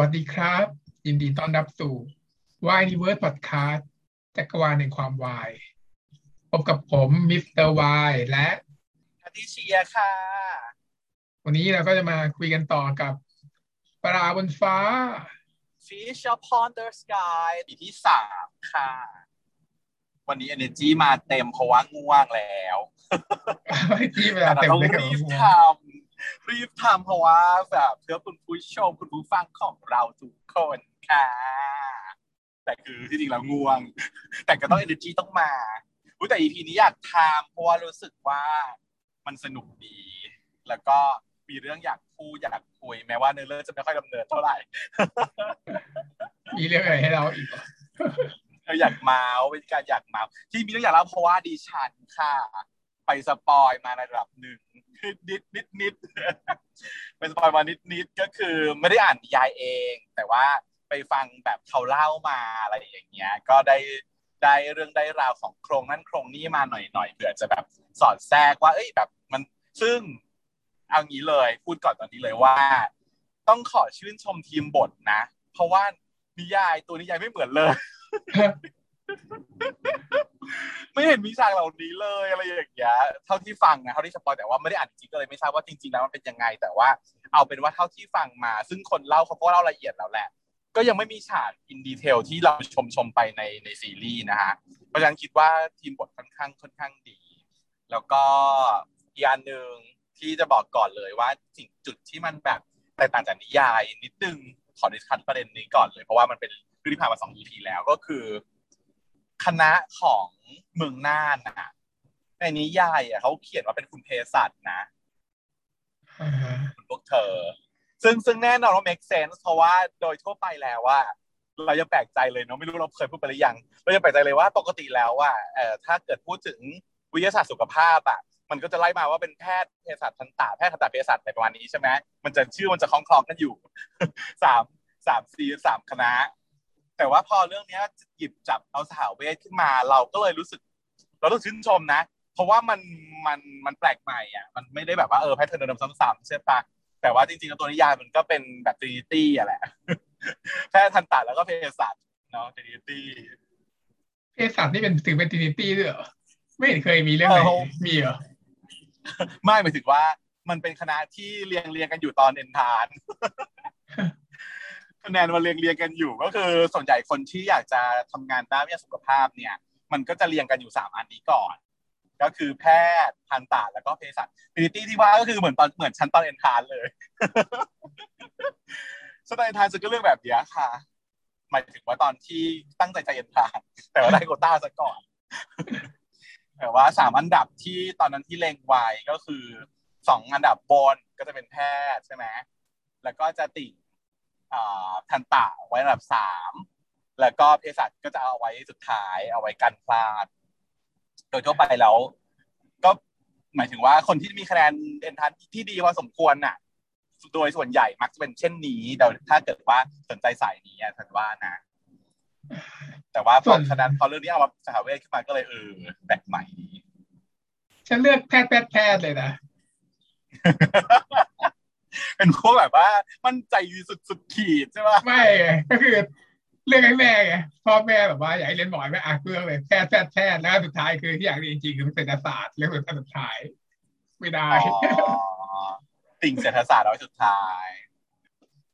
วัสดีครับ ยินดีต้อนรับสู่ Why Universe Podcast จักรวาลแห่งความวายพบกับผมมิสเตอร์วายและทัติเชียค่ะ วันนี้เราก็จะมาคุยกันต่อกับปลาบนฟ้า Fish upon the sky ปีที่สามค่ะ วันนี้ energy มาเต็มเพราะว่าง่วงแล้ว ที่เวลาแต่เต็มต้องเลยกับรีบหัวทำ รีบทำเพราะว่าแบบเพื่อคุณผู้ชมคุณผู้ฟังของเราทุกคนค่ะ แต่คือที่จริงแล้วง่วง แต่ก็ต้อง energy ต้องมาอุ๊ยแต่ EP นี้อยากทำเพราะว่ารู้สึกว่ามันสนุกดี แล้วก็มีเรื่องอยากพูดอยากคุย แม้ว่าเนื้อเรื่องจะไม่ค่อยดำเนินเท่าไหร่ มีเรื่องอะไรให้เราอีกเหรอเราอยากเมาส์เป็นการอยากเมาส์ที่มีเรื่องอยากเล่าเพราะว่าดิฉันค่ะ ไปสปอยมาในระดับหนึ่งนิดนิดนิดไปสปอยมานิดนิดก็คือไม่ได้อ่านนิยายเอง แต่ว่าไปฟังแบบเขาเล่ามาอะไรอย่างเงี้ย ก็ได้ได้เรื่องได้ราวของโครงนั่นโครงนี้มาหน่อยหน่อยเผื่อจะแบบสอดแทรกว่า เอ้ยแบบมันซึ่งเอางี้เลยพูดก่อนตอนนี้เลยว่า ต้องขอชื่นชมทีมบทนะ เพราะว่านิยายตัวนิยายไม่เหมือนเลย ไม่เห็นมีฉากเหล่านี้เลยอะไรอย่างเงี้ยเท่าที่ฟังนะเท่าที่ spoil แต่ว่าไม่ได้อ่านจริงก็เลยไม่ทราบว่าจริง ๆ แล้วมันเป็นยังไง แต่ว่าเอาเป็นว่าเท่าที่ฟังมา ซึ่งคนเล่าเขาก็เล่าละเอียดแล้วแหละ ก็ยังไม่มีฉาก in detail ที่เราชมชมไปในในซีรีส์นะฮะเพราะฉะนั้นคิดว่าทีมบทค่อนข้างค่อนข้างดี แล้วก็อีกอันหนึ่งที่จะบอกก่อนเลยว่าสิ่งจุดที่มันแบบแตกต่างจากนิยายนิดนึงขอ discuss ประเด็นนี้ก่อนเลย เพราะว่ามันเป็นเรื่องที่ผ่านมาสอง EP แล้วก็คือ คณะของเมืองน่านนะในนิยายอะเขาเขียนว่าเป็นคุณเภสัชนะอ่าฮะคุณพวกเธอ ซึ่งซึ่งแน่นอนว่า make sense เพราะว่าโดยทั่วไปแล้วว่า เรายังแปลกใจเลยเนาะไม่รู้เราเคยพูดไปหรือยัง เรายังแปลกใจเลยว่าปกติแล้วว่าเอ่อถ้าเกิดพูดถึงวิทยาศาสตร์สุขภาพอะมันก็จะไล่มาว่าเป็นแพทย์เภสัชทันตะแพทย์ทันตะเภสัชอะไรประมาณนี้ใช่ไหมมันจะชื่อมันจะคล้องจองกันอยู่สามสามซีสามคณะ แต่ว่าพอเรื่องเนี้ยหยิบจับเอาสหเวชขึ้นมา เราก็เลยรู้สึก เราต้องชื่นชมนะ เพราะว่ามันมันมันแปลกใหม่อะมันไม่ได้แบบว่าเออ pattern เดิมๆซ้ำๆใช่ปะแต่ว่าจริงๆแล้วตัวนิยายมันก็เป็นแบบ Trinity อะแหละแพทย์ทันตะแล้วก็เภสัชเนาะ Trinity เภสัชนี่เป็นถือเป็น Trinity ด้วยเหรอไม่เห็นเคยมีเรื่องไหนเออมีเหรอไม่หมายถึงว่ามันเป็นคณะที่เรียงเรียงกันอยู่ตอนเอ็นทรานซ์ คะแนนมันเรียงเรียงกันอยู่ ก็คือส่วนใหญ่คนที่อยากจะทำงานด้านวิทย์สุขภาพเนี่ย มันก็จะเรียงกันอยู่สามอันนี้ก่อน ก็คือแพทย์ทันตะแล้วก็เภสัช Trinity ที่ว่าก็คือเหมือนตอนเหมือนชั้นตอนเอ็นทรานซ์เลยชั้นตอนเอ็นทรานซ์จะก็เรื่องแบบเนี้ยค่ะ หมายถึงว่าตอนที่ตั้งใจจะเอ็นทรานซ์ แต่ว่าได้โควตาซะก่อนแต่ว่าสามอันดับที่ตอนนั้นที่เล็งไว้ก็คือสองอันดับบนก็จะเป็นแพทย์ใช่ไหมแล้วก็จะติ่ง ทันตะไว้อันดับสามแล้วก็เภสัชก็จะเอาไว้สุดท้ายเอาไว้กันพลาด โดยทั่วไปแล้ว ก็หมายถึงว่าคนที่มีคะแนนเอ็นทันที่ดีพอสมควรน่ะ โดยส่วนใหญ่มักจะเป็นเช่นนี้แต่ถ้าเกิดว่าสนใจสายนี้อะฉันว่านะ แต่ว่าพส่อวนฉะนั้นพอเรื่องนี้เอามาสหเวทขึ้นมาก็เลยเออแปลกใหม่ดีฉันเลือกแพทย์แพทย์แพทย์เลยนะ เป็นพวกแบบว่า มั่นใจสุดสุดขีดใช่ปะไม่ไงก็คือเรื่องให้แม่ไงพ่อแม่แบบว่าอยากให้เรียนหมอไม่อะเรื่องเลยแพทย์แพทย์แพทย์แล้วสุดท้ายคือที่อยากเรียนจริงๆคือเศรษฐศาสตร์เรื่องสุดท้าย ไม่ได้อ๋อติ่งเศรษฐศาสตร์เอาไว้สุดท้าย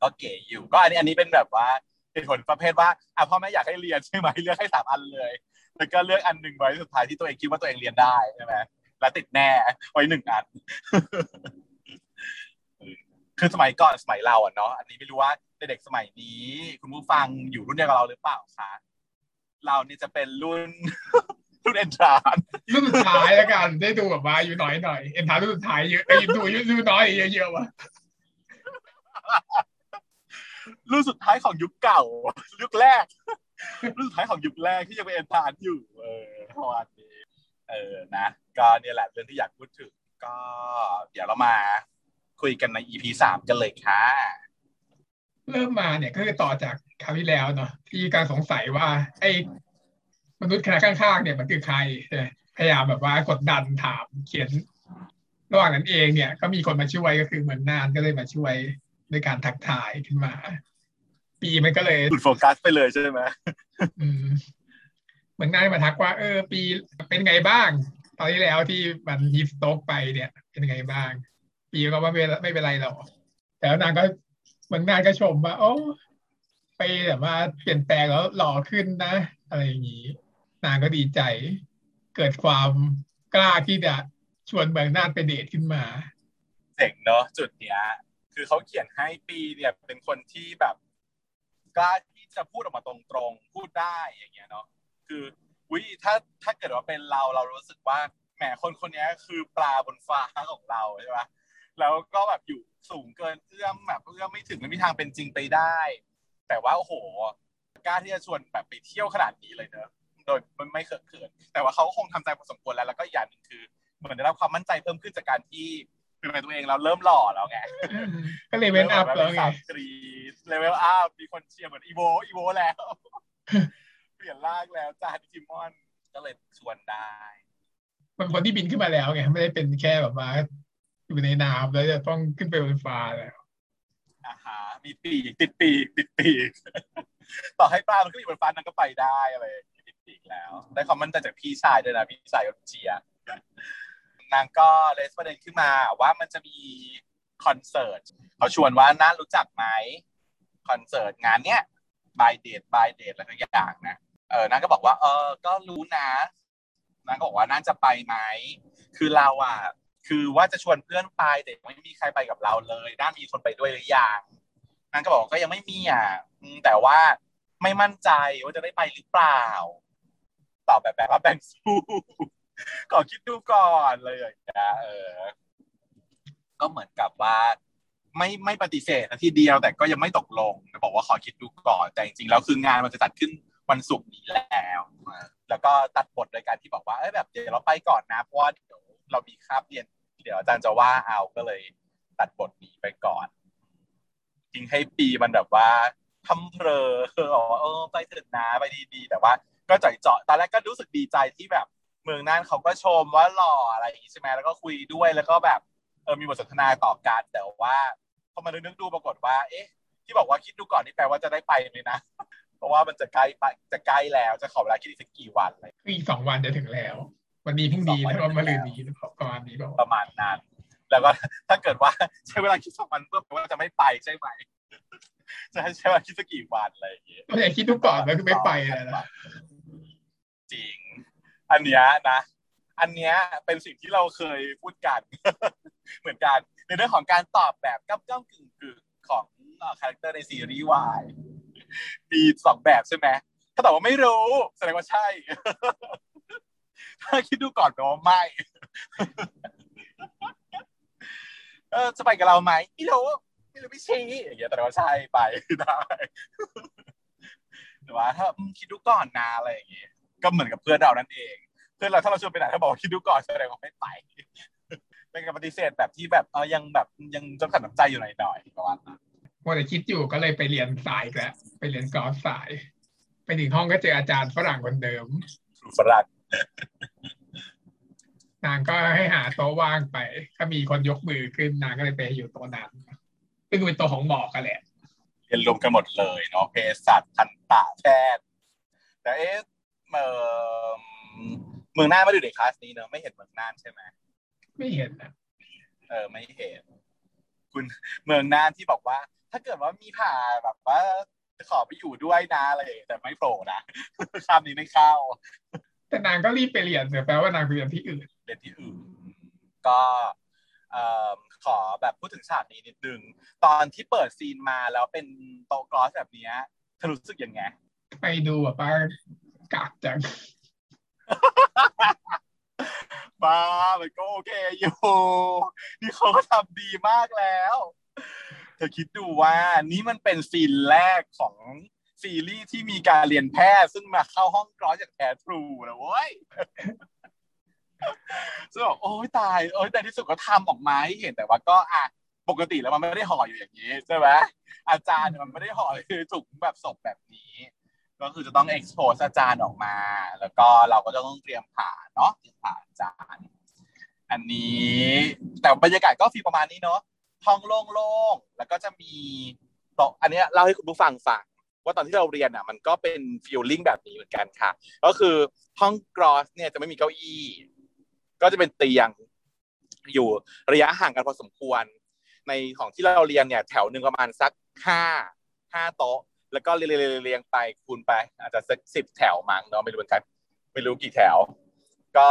ก็เก๋อยู่ ก็อันนี้อันนี้เป็นแบบว่าเหตุผลประเภทว่าอะพ่อแม่อยากให้เรียนใช่ไหมเลือกให้สามอันเลยแล้วก็เลือกอันหนึ่งไว้สุดท้ายที่ตัวเองคิดว่าตัวเองเรียนได้ใช่ไหมแล้วติดแน่ไว้หนึ่งอัน คือสมัยก่อนสมัยเราอะเนาะอันนี้ไม่รู้ว่าเด็กๆสมัยนี้ คุณผู้ฟังอยู่รุ่นเดียวกับเราหรือเปล่าคะเรานี่จะเป็นรุ่นรุ่นเอนทรานรุ่นสุดท้ายแล้วกันได้ดูแบบว่าอยู่น้อยหน่อยเอ็นทารุ่นสุดท้ายเยอะไอ้ยดูอายุดูน้อยเยอะๆวะรุ่นสุดท้ายของยุคเก่า ยุคแรก รุ่นสุดท้ายของยุคแรกที่ยังเป็นเอนทรานอยู่ เออประมาณนี้เออนะ ก็เนี่ยแหละเรื่องที่อยากพูดถึงก็เดี๋ยวเรามา คุยกันใน EP สามกันเลยค่ะ เริ่มมาเนี่ยก็คือต่อจากคราวที่แล้วเนาะที่การสงสัยว่า ไอ้มนุษย์คณะข้างๆเนี่ยมันคือใครใช่ไหมพยายามแบบว่ากดดันถามเขียน ระหว่างนั้นเองเนี่ย ก็มีคนมาช่วยก็คือเหมือนนานก็เลยมาช่วยด้วยการทักทายขึ้นมา ปีมันก็เลยหลุดโฟกัสไปเลยใช่ไหมอืมเหมือนนายมาทักว่า เออ ปีเป็นไงบ้าง ตอนที่แล้วที่มันฮิฟสโต๊กไปเนี่ย เป็นไงบ้าง ปีก็ว่าไม่ไม่เป็นไรหรอกแต่นางก็มือนนางก็ชมว่า โอ้ไปแบบว่าเปลี่ยนแปลงแล้วหล่อขึ้นนะ อะไรอย่างนี้ นางก็ดีใจ เกิดความกล้าที่จะชวนเมืองน่านไปเดทขึ้นมาเจ๋งเนาะจุดเนี้ย คือเขาเขียนให้ปีเนี่ยเป็นคนที่แบบกล้าที่จะพูดออกมาตรงๆ พูดได้อย่างเงี้ยเนาะคือวิถ้าถ้าเกิดว่าเป็นเราเรารู้สึกว่าแหมคนคนนี้คือปลาบนฟ้าของเราใช่ปะ แล้วก็แบบอยู่สูงเกินเอื้อมแบบเอื้อมไม่ถึงไม่มีทางเป็นจริงไปได้ แต่ว่าโอ้โหกล้าที่จะชวนแบบไปเที่ยวขนาดนี้เลยเนอะโดยไม่เขินเขินแต่ว่าเขาคงทำใจพอสมควรแล้วแล้วก็อย่างหนึ่งคือเหมือนได้รับความมั่นใจเพิ่มขึ้นจากการที่เป็นตัวเองเราเริ่มหล่อแล้วไงก็เลยเว้นอัพแล้วไงกรีด level up มีคนเชียร์เหมือนอีโวอีโวแล้วเปลี่ยนร่างแล้วจ้าดิจิมอนก็เลยชวนได้เป็นคนที่บินขึ้นมาแล้วไงไม่ได้เป็นแค่แบบว่า อยู่ในน้ำแล้วจะต้องขึ้นไปบนฟ้าแล้วอ่าฮะมีปีกติดปีกติดปีกต่อให้ปลามันก็อยู่บนฟ้านั้นก็ไปได้อะไรอย่างเงี้ยติดปีกแล้วได้ความมั่นใจจากพี่ชายด้วยนะพี่ชายก็เชียร์นางก็เลสประเด็นขึ้นมาว่ามันจะมีคอนเสิร์ตเขาชวนว่าน่ารู้จักไหมคอนเสิร์ตงานเนี้ยบายเดทบายเดทอะไรทุกอย่างนะเออนางก็บอกว่า เออก็รู้นะนางก็บอกว่าน่าจะไปไหมคือเราอะ คือว่าจะชวนเพื่อนไปแต่ไม่มีใครไปกับเราเลยน่านมีคนไปด้วยหรือยังนางก็บอกก็ยังไม่มีอะแต่ว่าไม่มั่นใจว่าจะได้ไปหรือเปล่าตอบแบบแบบว่าแบ่งสู้ก่อคิดดูก่อนเลยอย่างเงี้ยเออ ก็เหมือนกับว่า ไม่ไม่ปฏิเสธทีเดียว แต่ก็ยังไม่ตกลงบอกว่าขอคิดดูก่อน แต่จริงๆแล้วคืองานมันจะจัดขึ้นวันศุกร์นี้แล้ว แล้วก็ตัดบทโดยการที่บอกว่าเอ้แบบเดี๋ยวเราไปก่อนนะเพราะว่าเดี๋ยว เรามีคาบเรียน เดี๋ยวอาจารย์จะว่าเอาก็เลยตัดบทนี้ไปก่อนจริงให้ปีมันแบบว่าทำเพลอบอกว่าเออไปเถิดนะไปดีๆ แต่ว่า ก็จ่อยเจาะตอนแรกก็รู้สึกดีใจที่แบบ เมืองน่านเขาก็ชมว่าหล่ออะไรอย่างนี้ใช่ไหมแล้วก็คุยด้วยแล้วก็แบบเออมีบทสนทนาต่อกันแต่ว่าพอมานึกดูปรากฏว่า เอ๊ะ ที่บอกว่าคิดดูก่อนนี่แปลว่าจะได้ไปไหมนะ เพราะว่ามันจะใกล้ไปจะใกล้แล้วจะขอเวลาคิดอีกสักกี่วันอะไรอีกสองวันจะถึงแล้ว วันนี้พรุ่งนี้แล้วก็มาลืนนี้ประมาณนี้บอกประมาณนั้นแล้วก็ถ้าเกิดว่าใช้เวลาคิดสองวันเพื่อแปลว่าจะไม่ไปใช่ไหมจะให้ใช้เวลาคิดสักกี่วันอะไรอย่างเงี้ยไม่อยากคิดทุกก่อนแล้วคือไม่ไปเลยนะจริง อันเนี้ยนะอันเนี้ยเป็นสิ่งที่เราเคยพูดกัน เหมือนกันในเรื่องของการตอบแบบก้ำก้ำกึ่งกึ่งของ character ในซีรีส์วายมีสองแบบใช่ไหมถ้าตอบว่าไม่รู้แสดงว่าใช่ ถ้าคิดดูก่อนแปลว่าไม่เออจะไปกับเราไหมไม่รู้ไม่รู้ไม่ชี้อย่างเงี้ยแต่ว่าใช่ไปได้แต่ว่าถ้าอืมคิดดูก่อนนะอะไรอย่างเงี้ยก็เหมือนกับเพื่อนเรานั่นเอง เพื่อนเราถ้าเราชวนไปไหนถ้าบอกว่าคิดดูก่อนแสดงว่าไม่ไปเป็นการปฏิเสธแบบที่แบบเออยังแบบยังจำกัดน้ำใจอยู่หน่อยๆประมาณนั้นมัวแต่คิดอยู่ก็เลยไปเรียนสายอีกแล้วไปเรียนกอล์ฟสาย ไปถึงห้องก็เจออาจารย์ฝรั่งคนเดิมฝรั่ง นางก็ให้หาโต๊ะว่างไปก็มีคนยกมือขึ้นนางก็เลยไปอยู่โต๊ะนั้นซึ่งเป็นโต๊ะของหมอกันแหละเรียนรวมกันหมดเลยเนาะเภสัชทันตะแพทย์แต่เอ๊ะเอ่อเมืองน่านไม่ได้อยู่ในคลาสนี้เนอะไม่เห็นเมืองน่านใช่ไหมไม่เห็นนะเออไม่เห็น คุณเมืองน่านที่บอกว่า ถ้าเกิดว่ามีผ่าแบบว่าจะขอไปอยู่ด้วยนะอะไรอย่างเงี้ยแต่ไม่โผล่นะคำนี้ไม่เข้า แต่นางก็รีบไปเรียนแต่แปลว่านางไปเรียนที่อื่นเรียนที่อื่น ก็เอ่อขอแบบพูดถึงฉากนี้นิดนึง ตอนที่เปิดซีนมาแล้วเป็นโต๊ะกลอสแบบเนี้ยเธอรู้สึกยังไงไปดูแบบว่ากากจังบ้ามันก็โอเคอยู่นี่เขาก็ทำดีมากแล้ว เธอคิดดูว่านี่มันเป็นซีนแรกของ ซีรีส์ที่มีการเรียนแพทย์ซึ่งมาเข้าห้องกรอสจากแท้ทรูนะเว้ยซึ่งบอกโอ้ยตายโอ้ยแต่ที่สุดก็ทำออกมาให้เห็นแต่ว่าก็อะปกติแล้วมันไม่ได้ห่ออยู่อย่างนี้ใช่ไหมอาจารย์มันไม่ได้ห่อคือถุงแบบศพแบบนี้ ก็คือจะต้อง expose อาจารย์ออกมา แล้วก็เราก็จะต้องเตรียมผ่าเนาะเตรียมผ่าอาจารย์ อันนี้แต่บรรยากาศก็ฟีประมาณนี้เนาะห้องโล่งๆแล้วก็จะมีโต๊ะอันนี้เล่าให้คุณผู้ฟังฟัง ว่าตอนที่เราเรียนอะมันก็เป็นฟีลลิ่งแบบนี้เหมือนกันค่ะ ก็คือห้องกรอสเนี่ยจะไม่มีเก้าอี้ ก็จะเป็นเตียงอยู่ระยะห่างกันพอสมควร ในของที่เราเรียนเนี่ยแถวหนึ่งประมาณสักห้าห้าโต๊ะ แล้วก็เรียงไปคูณไป อาจจะสักสิบแถวมั้งเนาะไม่รู้เหมือนกันไม่รู้กี่แถว ก็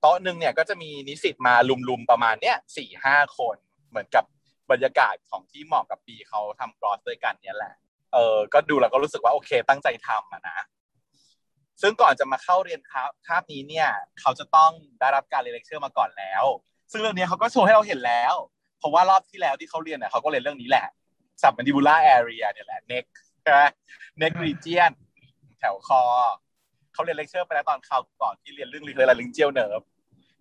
โต๊ะหนึ่งเนี่ยก็จะมีนิสิตมาลุมๆประมาณเนี้ยสี่ห้าคนเหมือนกับบรรยากาศของที่เหมาะกับปีเขาทำกรอสด้วยกันเนี่ยแหละ เออก็ดูแล้วก็รู้สึกว่าโอเค ตั้งใจทำอะนะ ซึ่งก่อนจะมาเข้าเรียนคาบคาบนี้เนี่ย เขาจะต้องได้รับการเรียนเลคเชอร์มาก่อนแล้ว ซึ่งเรื่องนี้เขาก็โชว์ให้เราเห็นแล้ว เพราะว่ารอบที่แล้วที่เขาเรียนเนี่ยเขาก็เรียนเรื่องนี้แหละ submandibular area เนี่ยแหละ neck ใช่ไหม neck region แถวคอเขาเรียนเลคเชอร์ไปแล้วตอนคราวก่อนที่เรียนเรื่อง laryngeal nerve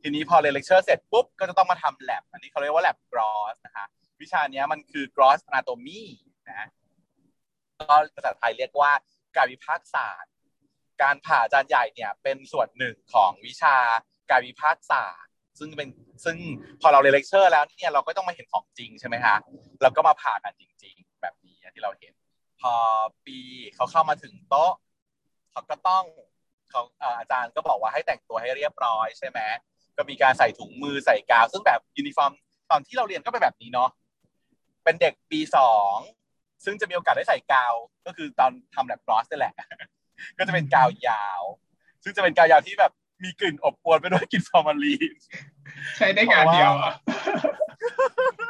ทีนี้พอเรียนเลคเชอร์เสร็จปุ๊บก็จะต้องมาทำ lab อันนี้เขาเรียกว่า lab gross นะคะวิชานี้มันคือ gross anatomy นะ ก็ภาษาไทยเรียกว่ากายวิภาคศาสตร์ การผ่าอาจารย์ใหญ่เนี่ยเป็นส่วนหนึ่งของวิชากายวิภาคศาสตร์ ซึ่งเป็นซึ่งพอเราเรียนเลคเชอร์แล้วเนี่ยเราก็ต้องมาเห็นของจริงใช่ไหมคะเราก็มาผ่ากันจริง ๆ แบบนี้ที่เราเห็น พอปีเขาเข้ามาถึงโต๊ะเขาก็ต้องเขาอาจารย์ก็บอกว่าให้แต่งตัวให้เรียบร้อยใช่ไหมก็มีการใส่ถุงมือใส่กาว ซึ่งแบบยูนิฟอร์มตอนที่เราเรียนก็เป็นแบบนี้เนาะเป็นเด็กปีสอง ซึ่งจะมีโอกาสได้ใส่กาว ก็คือตอนทำ lab gross นี่แหละ ก็จะเป็นกาวยาว ซึ่งจะเป็นกาวยาวที่แบบมีกลิ่นอบอวลไปด้วยกลิ่นฟอร์มาลีนใช้ได้งานเดียวอะ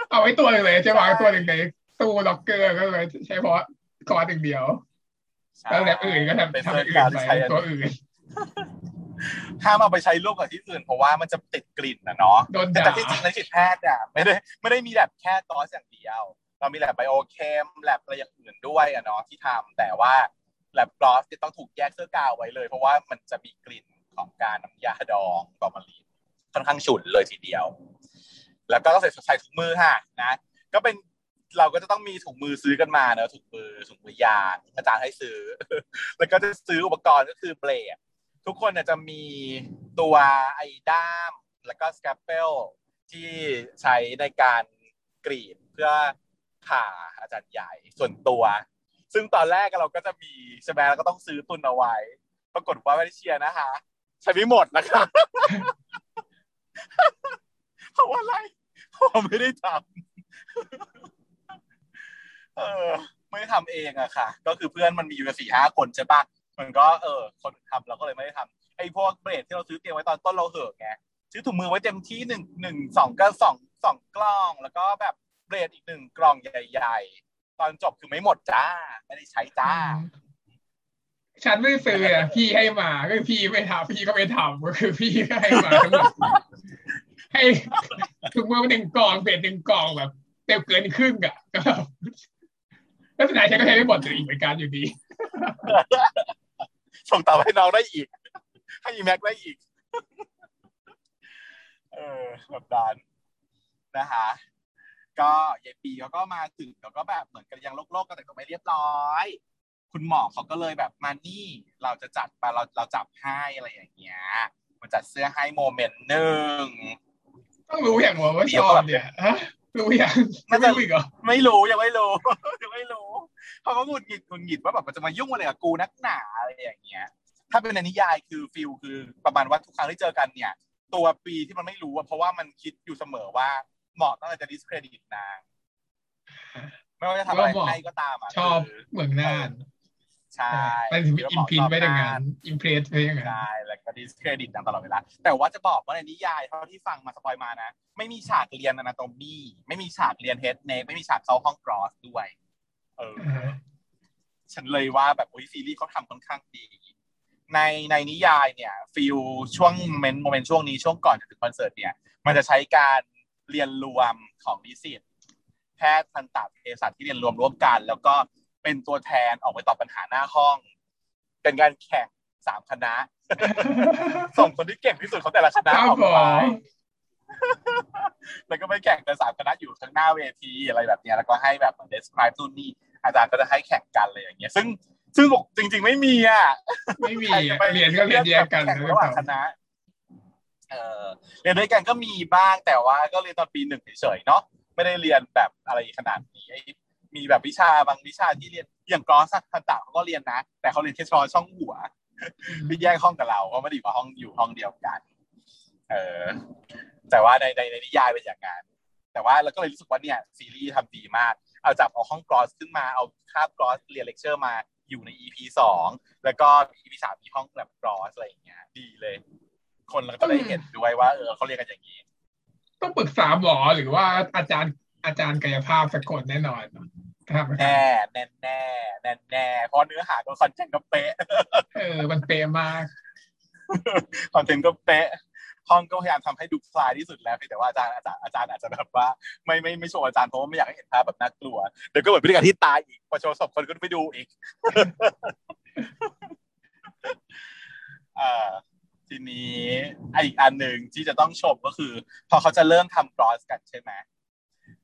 เอาไว้ตัวหนึ่งเลยใช่ไหมตัวหนึ่งในตู้ล็อกเกอร์ก็เลยใช้เพราะคอร์สหนึ่งเดียวแล้วแบบอื่นก็ทำทำอื่นไปตัวอื่นห้ามเอาไปใช้ร่วมกับที่อื่นเพราะว่ามันจะติดกลิ่นนะเนาะโดนแต่ด่าที่จริงในจิตแพทย์อะไม่ได้ไม่ได้มีแลบแค่กอสอย่างเดียว เรามีแลบไบโอเคมแลบอะไรอย่างอื่นด้วยอะเนาะที่ทำแต่ว่าแลบกลอสจะต้องถูกแยกเสื้อกาวไว้เลย เพราะว่ามันจะมีกลิ่นของการน้ำยาดองฟอร์มาลีนค่อนข้างฉุนเลยทีเดียว แล้วก็ต้องใส่ใส่ถุงมือค่ะนะก็เป็นเราก็จะต้องมีถุงมือซื้อกันมาเนอะถุงมือถุงมือยางอาจารย์ให้ซื้อ แล้วก็จะซื้ออุปกรณ์ก็คือ blade ทุกคนน่าจะมีตัวไอ้ด้าม แล้วก็ scalpel ที่ใช้ในการกรีดเพื่อ ผ่าอาจารย์ใหญ่ส่วนตัว ซึ่งตอนแรกเราก็จะมีใช่ไหมแล้วก็ต้องซื้อตุนเอาไว้ ปรากฏว่าไม่ได้เชียร์นะคะใช้ไม่หมดนะคะเพราะว่าอะไรเพราะไม่ได้ทำเออ ไม่ได้ทำเองอะค่ะ ก็คือเพื่อนมันมีอยู่สี่ห้าคนใช่ปะมันก็เออ คนทำเราก็เลยไม่ได้ทำไอ้พวกเบรดที่เราซื้อเตรียมไว้ตอนต้นเราเหอะไงซื้อถุงมือไว้เต็มที่หนึ่งหนึ่งสองก็สองสองกล้อง แล้วก็แบบ เบรดอีกหนึ่งกล่องใหญ่ ๆ ตอนจบคือไม่หมดจ้า ไม่ได้ใช้จ้า ฉันไม่ได้ซื้ออะพี่ให้มาก็คือพี่ไม่ทำพี่ก็ไม่ทำก็คือพี่ก็ให้มาทั้งหมดให้ถุงมือมาหนึ่งกล่องเปลี่ยนหนึ่งกล่องแบบเต็มเกินครึ่งอะก็แบบแล้วสุดท้ายฉันก็ใช้ไม่หมดเลยอีกเหมือนกันอยู่ดี ส่งต่อให้น้องได้อีก ให้อีแม็กได้อีก เออแบบนั้นนะคะ ก็ยายปีเขาก็มาถึงแล้วก็แบบเหมือนกันยังโลกๆกันแต่ก็ไม่เรียบร้อย คุณหมอเขาก็เลยแบบมานี่เราจะจัดไปเราเราจับให้อะไรอย่างเงี้ยมาจัดเสื้อให้โมเมนต์หนึ่งต้องรู้อย่างว่าชอบเนี่ยฮะรู้อย่างไม่รู้อีกเหรอไม่รู้ยังไม่รู้ยังไม่รู้เขาก็หงุดหงิดหงุดหงิดว่าแบบมันจะมายุ่งอะไรกับกูนักหนาอะไรอย่างเงี้ย ถ้าเป็นในนิยายคือฟิลคือประมาณว่าทุกครั้งที่เจอกันเนี่ย ตัวปีที่มันไม่รู้อะเพราะว่ามันคิดอยู่เสมอว่าเหมาะตั้งแต่จะดิสเครดิตนาง ไม่ว่าจะทำอะไรให้ก็ตามอะชอบเหมืองน่านใช่มันถึง imprint ไปอย่างนั้น impress ไปอย่างนั้นใช่แล้วก็ discredit นางตลอดเวลา แต่ว่าจะบอกว่าในนิยายเท่าที่ฟังมา spoil มานะ ไม่มีฉากเรียน anatomy ไม่มีฉากเรียน head neck ไม่มีฉากเข้าห้อง gross ด้วย เออ ฉันเลยว่าแบบอุ้ยซีรีส์เขาทำค่อนข้างดี ในในนิยายเนี่ย feel ช่วง main moment ช่วงนี้ช่วงก่อนจะถึงคอนเสิร์ตเนี่ย มันจะใช้การ เรียนรวมของนิสิตแพทย์ทันตเภสัชที่เรียนรวมร่วมกัน แล้วก็เป็นตัวแทนออกไปตอบปัญหาหน้าห้อง เป็นการแข่งสามคณะ ส่งคนที่เก่งที่สุดของแต่ละคณะออกไปแล้วก็ไปแข่งกันสามคณะอยู่ข้างหน้าเวทีอะไรแบบเนี้ยแล้วก็ให้แบบเหมือน describe นู่นนี่อาจารย์ก็จะให้แข่งกันเลยอย่างเงี้ย ซึ่งซึ่งบอกจริง ๆ ไม่มีอะไม่มีเรียนก็เรียนแยกกันแข่งระหว่างคณะ เออเรียนด้วยกันก็มีบ้างแต่ว่าก็เรียนตอนปีหนึ่งเฉยๆเนาะไม่ได้เรียนแบบอะไรขนาดนี้ไอ้มีแบบวิชาบางวิชาที่เรียนอย่าง gross ทันตะเขาก็เรียนนะ แต่เขาเรียนแค่เฉพาะช่องหัวไม่แยกห้องกับเราเขาไม่ได้อยู่ห้องอยู่ห้องเดียวกัน เออแต่ว่าในในในนิยายเป็นอย่างนั้นแต่ว่าเราก็เลยรู้สึกว่าเนี่ยซีรีส์ทำดีมาก เอาจับเอาห้อง gross ขึ้นมาเอาคาบ gross เรียนเลคเชอร์มาอยู่ใน EP สองแล้วก็ EP สามมีห้องแบบกรอสอะไรอย่างเงี้ยดีเลย คนเราก็ได้เห็นด้วยว่าเออเขาเรียนกันอย่างนี้ ต้องปรึกษาหมอหรือว่าอาจารย์อาจารย์กายภาพสักคนแน่นอนครับแน่แน่แน่แน่แน่เพราะเนื้อหาก็คอนเทนต์ก็เป๊ะเออ มันเป๊ะมากคอนเทนต์ก็เป๊ะห้องก็พยายามทำให้ดูคลายที่สุดแล้วเพียงแต่ว่าอาจารย์อาจารย์อาจารย์อาจจะแบบว่าไม่ไม่ไม่โชว์อาจารย์เพราะว่าไม่อยากให้เห็นภาพแบบน่ากลัวเดี๋ยวก็เหมือนพฤติกรรมที่ตายอีกพอโชว์ศพคนก็ไปดูอีกอ่า ทีนี้อีกอันหนึ่งที่จะต้องชมก็คือ พอเขาจะเริ่มทำกรอสกันใช่ไหม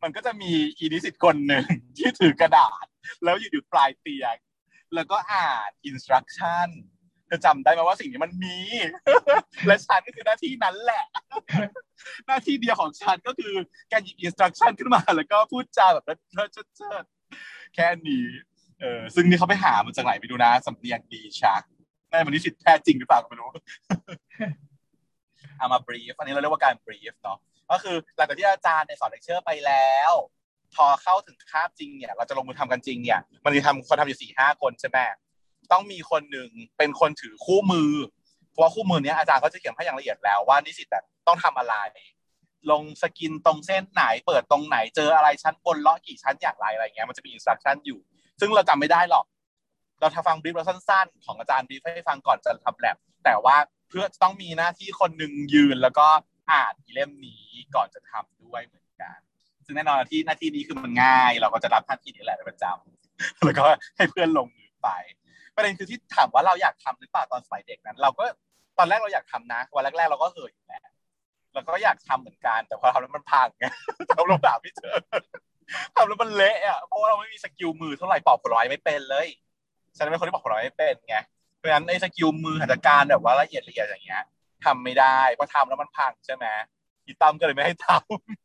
มันก็จะมีอีนิสิตคนหนึ่งที่ถือกระดาษ แล้วอยู่อยู่ปลายเตียง แล้วก็อ่านอินสตรักชั่นเธอจำได้ไหมว่าสิ่งนี้มันมี และฉันก็คือหน้าที่นั้นแหละ หน้าที่เดียวของฉันก็คือการหยิบ instruction ขึ้นมา แล้วก็พูดจาแบบเลิศเชิดเชิดแค่นี้เออซึ่งนี่เขาไปหามาจากไหนไปดูนะสำเนียงดีชัก ได้มันนิสิตแท้จริงหรือเปล่าก็ไม่รู้เอามา brief อันนี้เราเรียกว่าการ brief เนาะก็คือหลังจากที่อาจารย์ในสอนเลคเชอร์ไปแล้วพอเข้าถึงคาบจริงเนี่ย เราจะลงมือทำกันจริงเนี่ย มันจะทำคนทำอยู่สี่ห้าคนใช่ไหมต้องมีคนหนึ่งเป็นคนถือคู่มือ เพราะว่าคู่มือเนี้ยอาจารย์ก็จะเขียนให้อย่างละเอียดแล้วว่านิสิตต้องทำอะไร ลง skin ตรงเส้นไหน เปิดตรงไหนเจออะไรชั้นบนเลาะกี่ชั้นอย่างไรอะไรเงี้ยมันจะมี instruction อยู่ ซึ่งเราจำไม่ได้หรอก เราทำฟังบีฟเราสั้นๆ ของอาจารย์บีฟให้ฟังก่อนจะทำแลบแต่ว่าเพื่อต้องมีหน้าที่คนหนึ่งยืนแล้วก็อ่านเล่มนี้ก่อนจะทำด้วยเหมือนกัน ซึ่งแน่นอนที่หน้าที่นี้คือมันง่าย เราก็จะรับหน้าที่นี้แหละเป็นประจำแล้วก็ให้เพื่อนลงมือไป ประเด็นคือที่ถามว่าเราอยากทำหรือเปล่าตอนสมัยเด็กนั้น เราก็ตอนแรกเราอยากทำนะวันแรกๆเราก็เห่อยู่แหละเราก็อยากทำเหมือนกัน แต่พอทำแล้วมันพังไงทำแล้วแบบไม่เจอทำแล้วมันเละอะเพราะว่าเราไม่มี skill มือเท่าไหร่ปอกผลไม้ไม่เป็นเลย ฉันเป็นคนที่ปอกผลไม้ไม่เป็นไงเพราะฉะนั้นไอ้ skill มือหัตถการแบบว่าละเอียดละเอียดอย่างเงี้ยทำไม่ได้เพราะทำแล้วมันพังใช่ไหมพี่ตั้มก็เลยไม่ให้ท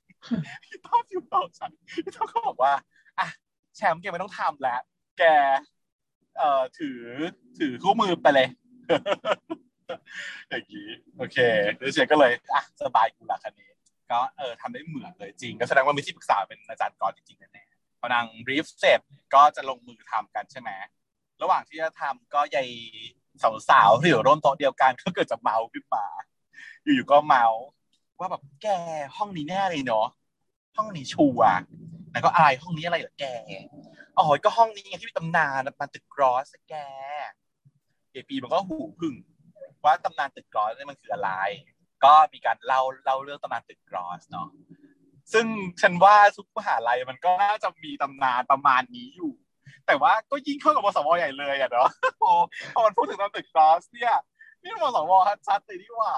ำพี่ตั้มอยู่ต่อฉันพี่ตั้มก็บอกว่าอะแชมป์แกไม่ต้องทำแล้วแกเอ่อถือถือคู่มือไปเลยอย่างนี้โอเคแล้วเชนก็เลยอะสบายกูละคันนี้ก็เออทำได้เหมือนเลยจริง ก็แสดงว่ามีที่ปรึกษาเป็นอาจารย์กรจริงๆแน่ๆพอนางรีฟเสร็จก็จะลงมือทำกันใช่ไหม ระหว่างที่จะทำก็ยายสาวๆที่อยู่ร่วมโต๊ะเดียวกันก็เกิดจะเมาขึ้นมา อยู่ๆก็เมาว่าแบบแกห้องนี้แน่เลยเนาะห้องนี้ชัวร์แล้วก็อายห้องนี้อะไรเหรอแกอ๋อก็ห้องนี้ไงที่มีตำนานมันตึก gross แกเอปีมันก็หูผึ่ง ว่าตำนานตึก gross นี่มันคืออะไร ก็มีการเล่าเล่าเรื่องตำนานตึก gross เนาะซึ่งฉันว่าทุกมหาลัยมันก็น่าจะมีตำนานประมาณนี้อยู่ แต่ว่าก็ยิ่งเข้ากับมสวใหญ่เลยอะเนาะโอ้พอมันพูดถึงตำนานตึก gross เนี่ยนี่มสวชัดเลยนี่หว่า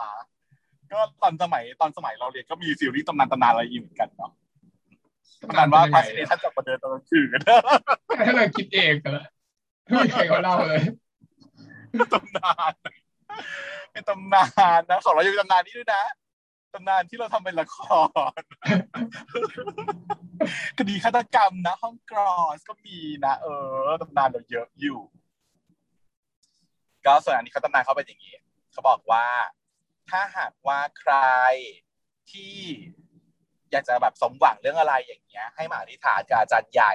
ก็ตอนสมัยตอนสมัยเราเรียนก็มีซีรีส์ตำนานตำนานอะไรอยู่เหมือนกันเนาะตำนานว่าพาสเนชั่นจับประเดินตอนกลางคืนถ้าเราคิดเองเหรอไม่มีใครเขาเล่าเลยตำนานเป็นตำนานนะของเรายังมีตำนานนี้ด้วยนะ ตำนานที่เราทำเป็นละคร คดีฆาตกรรมนะ ห้องกรอสก็มีนะ เออตำนานเราเยอะอยู่ ก็ส่วนอันนี้เขาตำนานเขาเป็นอย่างนี้เขาบอกว่า ถ้าหากว่าใครที่อยากจะแบบสมหวังเรื่องอะไรอย่างเงี้ย ให้มาอธิษฐานกับอาจารย์ใหญ่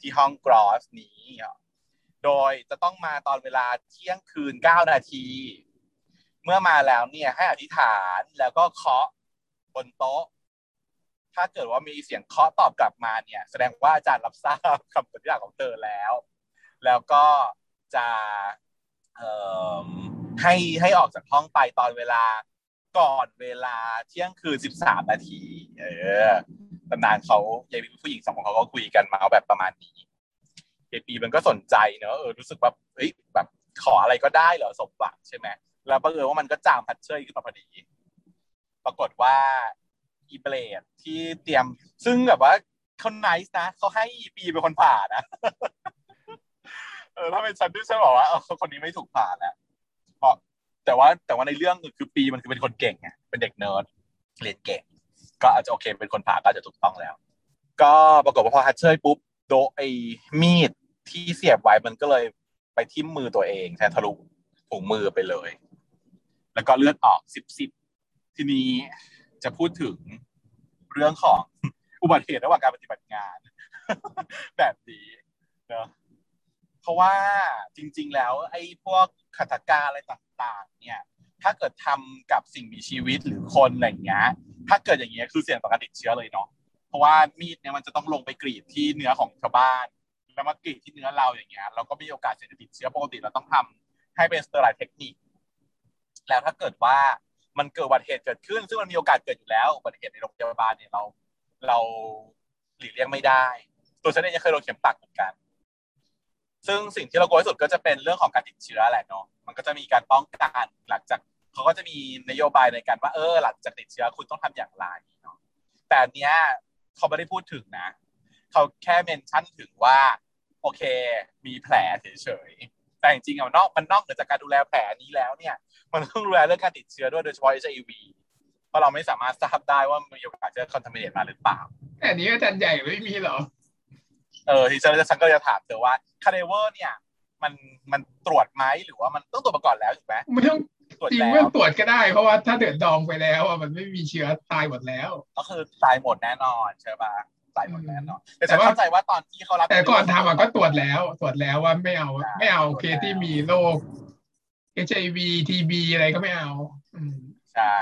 ที่ห้องกรอสนี้ โดยจะต้องมาตอนเวลาเที่ยงคืนเก้านาที เมื่อมาแล้วเนี่ยให้อธิษฐานแล้วก็เคาะ นโต๊ะ ถ้าเกิดว่ามีเสียงเคาะตอบกลับมาเนี่ย แสดงว่าอาจารย์รับทราบคำปฏิญาณของเธอแล้ว แล้วก็จะให้ให้ออกจากห้องไปตอนเวลาก่อนเวลาเที่ยงคืนสิบสามนาที เออตำนานเขายายผู้หญิงสองคนเขาก็คุยกันมาแบบประมาณนี้เอปีมันก็สนใจเนอะเออรู้สึกแบบเฮ้ยแบบขออะไรก็ได้เหรอสมหวังใช่ไหมแล้วบังเอิญว่ามันก็จางพัดเชยขึ้นมาพอดี ปรากฏว่าอีเบลดที่เตรียม ซึ่งแบบว่าเขาไนส์นะเขาให้อีปีเป็นคนผ่านะเออถ้าเป็นฉันด้วยฉันบอกว่าเออคนนี้ไม่ถูกผ่าแล้วเพราะแต่ว่าแต่ว่าในเรื่องคือปีมันคือเป็นคนเก่งไงเป็นเด็กเนิร์ดเรียนเก่ง ก็อาจจะโอเคเป็นคนผ่าก็อาจจะถูกต้องแล้ว ก็ปรากฏว่าพอฮัตเชยปุ๊บโดไอ้มีดที่เสียบไว้มันก็เลยไปทิ่มมือตัวเองแทนทะลุถุงมือไปเลย แล้วก็เลือดออกสิบสิบ ทีนี้จะพูดถึงเรื่องของอุบัติเหตุระหว่างการปฏิบัติงาน แบบนี้เนาะเพราะว่าจริง ๆ แล้วไอ้พวกขัตการอะไรต่างๆ เนี่ย ถ้าเกิดทำกับสิ่งมีชีวิตหรือคนอะไรอย่างเงี้ย ถ้าเกิดอย่างเงี้ยคือเสี่ยงต่อการติดเชื้อเลยเนาะเพราะว่ามีดเนี่ยมันจะต้องลงไปกรีดที่เนื้อของชาวบ้านแล้วมากรีดที่เนื้อเราอย่างเงี้ยเราก็มีโอกาสเสี่ยงติดเชื้อปกติเราต้องทำให้เป็น sterile technique แล้วถ้าเกิดว่า มันเกิดอุบัติเหตุเกิดขึ้น ซึ่งมันมีโอกาสเกิดอยู่แล้วอุบัติเหตุในโรงพยาบาลเนี่ยเรา เราหลีกเลี่ยงไม่ได้ ตัวฉันเองยังเคยโดนเข็มปักเหมือนกัน ซึ่งสิ่งที่เรากลัวที่สุดก็จะเป็นเรื่องของการติดเชื้อแหละเนาะมันก็จะมีการป้องกันหลังจากเขาก็จะมีนโยบายในการว่าเออหลังจากติดเชื้อคุณต้องทำอย่างไรเนาะแต่อันเนี้ยเขาไม่ได้พูดถึงนะ เขาแค่ mention ถึงว่า โอเค มีแผลเฉยๆ แต่จริงๆมันนอกมันนอกเหนือจากการดูแลแผลนี้แล้วเนี่ย มันต้องดูแลเรื่องการติดเชื้อด้วยโดยเฉพาะ HIV เพราะเราไม่สามารถทราบได้ว่ามีโอกาสจะคอนทามิเนตมาหรือเปล่าแต่อันนี้อาจารย์ใหญ่ไม่มีหรอเออที่ฉันฉันก็จะถามเธอว่าคาเดเวอร์เนี่ยมันมันตรวจไหมหรือว่ามันต้องตรวจมาก่อนแล้วถูกไหมไม่ต้องตรวจจริงแล้ไม่วต้องตรวจก็ได้ เพราะว่าถ้าเดือดดองไปแล้วอะมันไม่มีเชื้อตายหมดแล้ว ก็คือตายหมดแน่นอนใช่ปะ ตายหมดแน่นอนแต่แต่ฉันว่าเข้าใจว่าตอนที่เขารับ แต่ก่อนทำอะก็ตรวจแล้วตรวจแล้วว่าไม่เอาใช่ไม่เอาตรวจเคสแล้วที่มีโรค HIV TB อะไรก็ไม่เอาอืมใช่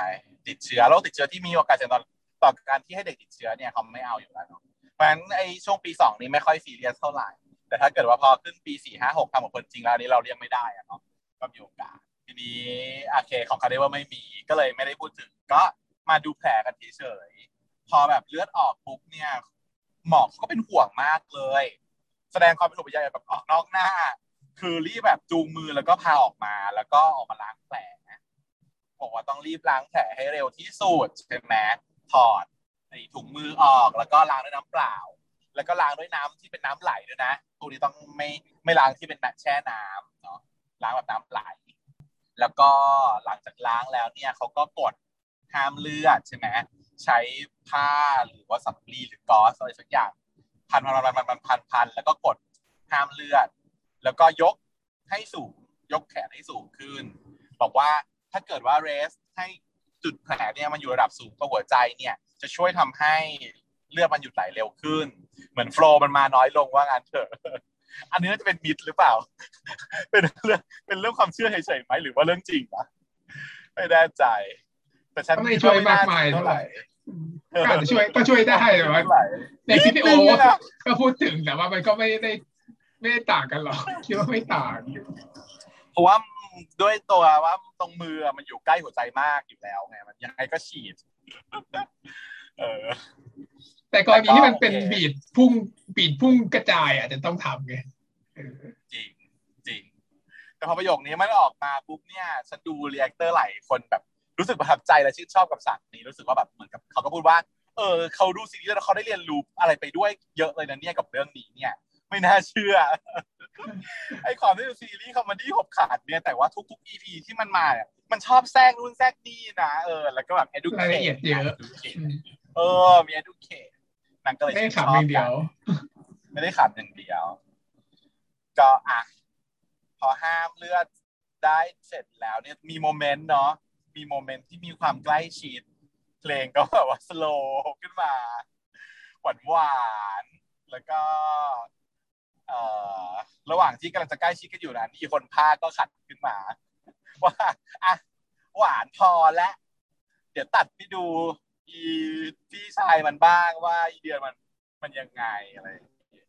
ติดเชื้อโรคติดเชื้อที่มีโอกาสเสี่ยงต่อต่อการที่ให้เด็กติดเชื้อเนี่ยเขาไม่เอาอยู่แล้วเนาะเพราะฉะนั้นไอ้ช่วงปีสองนี้ไม่ค่อยซีเรียสเท่าไหร่ แต่ถ้าเกิดว่าพอขึ้นปีสี่ห้าหกทำกับคนจริงแล้วอันนี้เราเรียกไม่ได้อะเนาะก็มีโอกาสทีนี้โอเคของคาเดว่าไม่มีก็เลยไม่ได้พูดถึงก็มาดูแผลกันเฉยๆพอแบบเลือดออกปุ๊บเนี่ย หมอเขาก็เป็นห่วงมากเลย แสดงความเป็นห่วงใยแบบออกนอกหน้า คือรีบแบบจูงมือแล้วก็พาออกมาแล้วก็ออกมาล้างแผลบอกว่าต้องรีบล้างแผลให้เร็วที่สุดใช่ไหมถอดไอ้ถุงมือออกแล้วก็ล้างด้วยน้ำเปล่า แล้วก็ล้างด้วยน้ำที่เป็นน้ำไหลด้วยนะตัวนี้ต้องไม่ไม่ล้างที่เป็นแช่น้ำเนาะล้างแบบน้ำไหล แล้วก็หลังจากล้างแล้วเนี่ยเขาก็กดห้ามเลือดใช่ไหม ใช้ผ้าหรือว่าสำลีหรือกอสอะไรสักอย่างพันพันพันพันพันพันพันแล้วก็กดห้ามเลือด แล้วก็ยกให้สูงยกแขนให้สูงขึ้น บอกว่าถ้าเกิดว่าเรสให้จุดแผลเนี่ยมันอยู่ระดับสูงกว่าหัวใจเนี่ย จะช่วยทำให้เลือดมันหยุดไหลเร็วขึ้น เหมือนโฟล์มันมาน้อยลงว่างั้นเถอะอันนี้น่าจะเป็นมิดหรือเปล่า เป็นเรื่องเป็นเรื่องความเชื่อเฉยๆไหมหรือว่าเรื่องจริงปะไม่แน่ใจ แต่ฉันก็ไม่ช่วยมากมายคิดเท่าว่ไหร่ก็อาจจะช่วยก็ช่วยได้แต่ว่าเท่าไหร่ในวิดีโอนิดนึงอะก็พูดถึงแต่ว่ามันก็ไม่ได้ไม่ได้ต่างกันหรอกคิดว่าไม่ต่างเพราะว่าด้วยตัวว่าตรงมือมันอยู่ใกล้หัวใจมากอยู่แล้วไงมันยังไงก็ฉีด เออ แต่กรณีที่มันเป็นโอเค bleed พุ่ง bleed พุ่งกระจายอาจจะต้องทำไงเออจริงจริงแต่พอประโยคนี้มันออกมาปุ๊บเนี่ยฉันดู reactor หลายคนแบบ รู้สึกประทับใจและชื่นชอบกับสัตว์นี้รู้สึกว่าแบบเหมือนกับเขาก็พูดว่า เออเขาดูซีรีส์แล้วเขาได้เรียนรู้อะไรไปด้วยเยอะเลยนะเนี่ยกับเรื่องนี้เนี่ย ไม่น่าเชื่อไอ้ความที่เป็นซีรีส์ comedy หกขาดเนี่ยแต่ว่าทุกๆ EP ที่มันมาเนี่ยมันชอบแทรกนู่นแทรกนี่นะเออแล้วก็แบบ educate รายละเอียดเยอะ educate อืมเออมี educate นางก็เลยไม่ได้ชื่นชขำบอย่างเดียว ไม่ได้ขับอย่างเดียว ก็อะพอห้ามเลือดได้เสร็จแล้วเนี่ยมีโมเมนต์เนาะ มีโมเมนต์ที่มีความใกล้ชิด เพลงก็แบบว่าสโลว์ขึ้นมา หวานหวานๆแล้วก็เอ่อระหว่างที่กำลังจะใกล้ชิดกันอยู่นั้นอีกคนพากก็ขัดขึ้นมา ว่าอะหวานพอแล้วเดี๋ยวตัดไปดูอีพี่ชายมันบ้างว่าอีเดือนมันมันยังไงอะไรอย่างเงี้ย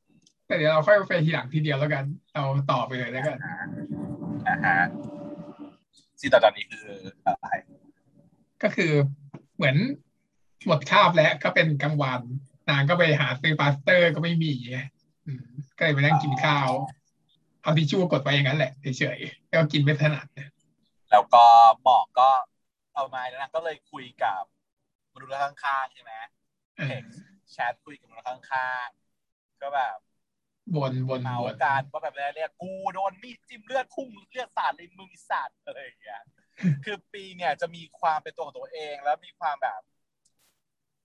แต่เดี๋ยวเราค่อยไปทีหลังทีเดียวแล้วกัน เราต่อไปเลยแล้วกันนะฮะ ซีนต่อจากนี้คืออะไรก็คือเหมือนหมดคาบแล้วก็เป็นกลางวันนางก็ไปหาซื้อพลาสเตอร์ก็ไม่มีไงอืมก็เลยไปนั่งกินข้าวเอาทิชชู่กดไปอย่างนั้นแหละเฉยๆแล้วก็กินไม่ถนัดแล้วก็หมอก็เอามาแล้วนางก็เลยคุยกับมนุษย์ข้างๆใช่ไหมเออเห็นแชทคุยกับมนุษย์ข้างๆก็แบบ บนบนเมาบนกันว่าแบบอะไรเนี่ยกูโดนมีดจิ้มเลือดพุ่งเลือดสาดในมือสาดอะไรอย่างเงี้ยคือปีเนี่ยจะมีความเป็นตัวของตัวเองแล้วมีความแบบ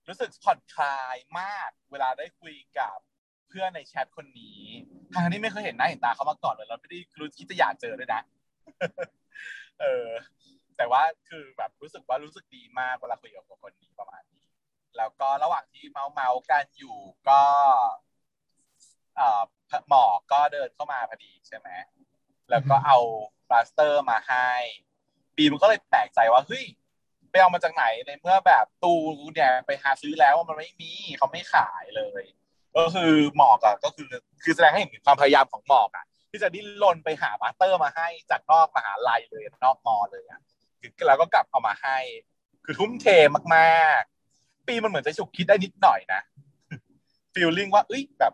รู้สึกผ่อนคลายมากเวลาได้คุยกับเพื่อนในแชทคนนี้ทางนี้ไม่เคยเห็นหน้าเห็นตาเขามาก่อนเลยเราไม่ได้รู้คิดจะอยากเจอด้วยนะเออ แต่ว่าคือแบบรู้สึกว่ารู้สึกดีมากเวลาคุยกับคนนี้ประมาณนี้ แล้วก็ระหว่างที่เมาเมากันอยู่ก็เอ่อ หมอก็เดินเข้ามาพอดีใช่ไหมแล้วก็เอาปลาสเตอร์มาให้ปีมันก็เลยแปลกใจว่าเฮ้ยไปเอามาจากไหนในเมื่อแบบตูเนี่ยไปหาซื้อแล้วมันไม่มีเขาไม่ขายเลย ก็คือหมอกอะก็คือคือแสดงให้เห็นความพยายามของหมอกอะที่จะดิ้นรนไปหาพลาสเตอร์มาให้จากนอกมหาลัยเลยนอกมอเลยอะคือแล้วก็กลับเอามาให้ คือทุ่มเทมากๆ ปีมันเหมือนจะฉุกคิดได้นิดหน่อยนะ feeling ว่าเอ้ยแบบ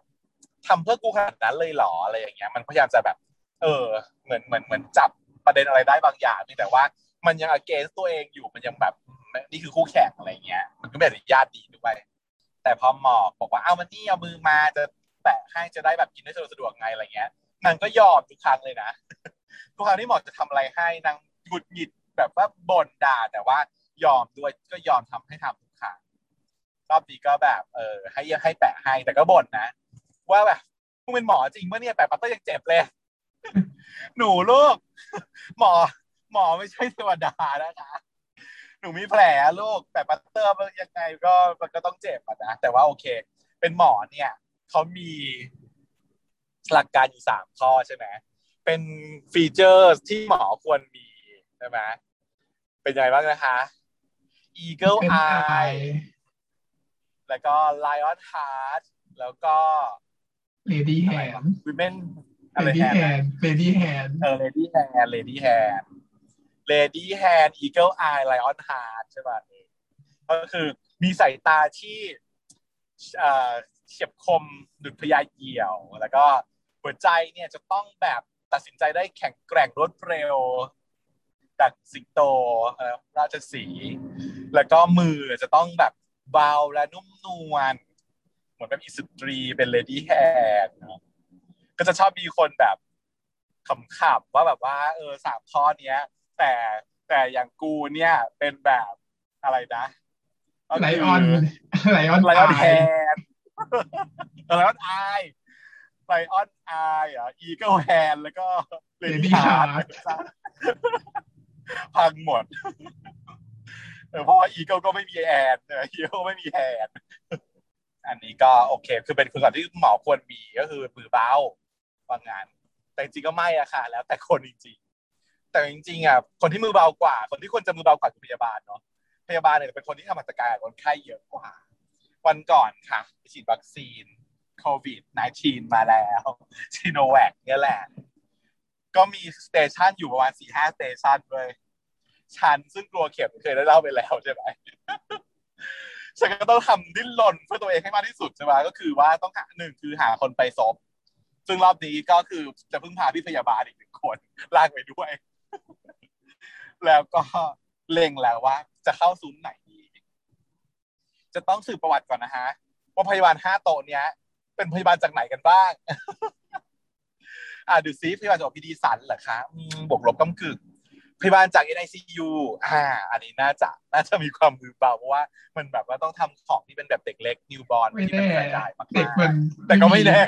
ทำเพื่อกูขนาดนั้นเลยหรออะไรอย่างเงี้ย มันพยายามจะแบบ เออ เหมือนเหมือนเหมือนจับประเด็นอะไรได้บางอย่างแต่ว่า มันยัง against ตัวเองอยู่มันยังแบบนี่คือคู่แข่งอะไรเงี้ย มันก็ไม่อนุญาตดีด้วย แต่พอหมอกบอกว่าเอามันนี่เอามือมาจะแตะให้จะได้แบบกินได้สะดวกไงอะไรเงี้ยนางก็ยอมทุกครั้งเลยนะทุกครั้งที่หมอกจะทำอะไรให้นางหงุดหงิดแบบว่าบ่นด่าแต่ว่ายอมด้วยก็ยอมทำให้ทำทุกครั้งรอบนี้ก็แบบ เออให้ให้แปะให้แต่ก็บ่นนะ ว่าแบบมึงเป็นหมอจริงเมื่อเนี่ยแปะปัตเตอร์ยังเจ็บเลย หนูลูก หมอ หมอไม่ใช่เทวดานะคะ หนูมีแผลลูกแต่ปัตเตอร์ยังไงก็มันก็ต้องเจ็บนะแต่ว่าโอเค เป็นหมอเนี่ยเขามีหลักการอยู่สามข้อใช่ไหมเป็นฟีเจอร์ที่หมอควรมีใช่ไหมเป็นยังไงบ้างนะคะ Eagle Eye แล้วก็ Lion Heart แล้วก็ Lady Hand Women Lady Hand Lady Hand เออ Lady Hand Lady Hand Lady Hand Eagle Eye Lion Heart ใช่ป่ะก็คือมีสายตาที่เฉียบคมดุจพยาเหี่ยว แล้วก็หัวใจเนี่ยจะต้องแบบตัดสินใจได้แข็งแกร่งรวดเร็วดักสิงโตราชสี แล้วก็มือจะต้องแบบเบาและนุ่มนวล เหมือนแบบอิสตรีเป็น lady hand ก็จะชอบมีคนแบบขำๆว่าแบบว่า เออสามข้อเนี้ย แต่แต่อย่างกูเนี่ยเป็นแบบอะไรนะ lion lion lion hand lion eye lion eye อะ eagle hand แล้วก็ lady heartพังหมดเพราะว่า eagle ก็ไม่มี hand eagle ไม่มี hand อันนี้ก็โอเค คือเป็นคุณสมบัติที่หมอควรมีก็คือมือเบาว่างาน แต่จริงก็ไม่อะค่ะ แล้วแต่คนจริงๆ แต่จริงๆอะคนที่มือเบากว่า คนที่ควรจะมือเบากว่าคือพยาบาลเนาะพยาบาลเนี่ยเป็นคนที่ทำหัตการคนไข้เยอะกว่า วันก่อนค่ะไปฉีดวัคซีนโควิด -19 มาแล้วซิโนแวคเนี่ยแหละ ก็มี station อยู่ประมาณสี่ห้า station เลยฉันซึ่งกลัวเข็มเคยได้เล่าไปแล้วใช่ไหม ฉันก็ต้องทำดิ้นรนเพื่อตัวเองให้มากที่สุดใช่ไหมก็คือว่าต้องหาหนึ่งคือหาคนไปซบซึ่งรอบนี้ก็คือจะพึ่งพาพี่พยาบาลอีกหนึ่งคนลากไปด้วย แล้วก็เล็งแล้วว่า จะเข้าซุ้มไหนดี จะต้องสืบประวัติก่อนนะฮะว่าพยาบาลห้าโต๊ะเนี้ย เป็นพยาบาลจากไหนกันบ้าง อ่าดูซิพยาบาลจากพีดีสันเหรอคะบวกลบกำกึ่ง พยาบาลจาก NICU อ่า อันนี้น่าจะน่าจะมีความมือเบาเพราะว่ามันแบบว่าต้องทำของที่เป็นแบบเด็กเล็กนิวบอร์นไม่ที่แน่มันรายได้มากเด็กมันแต่ก็ไม่แน่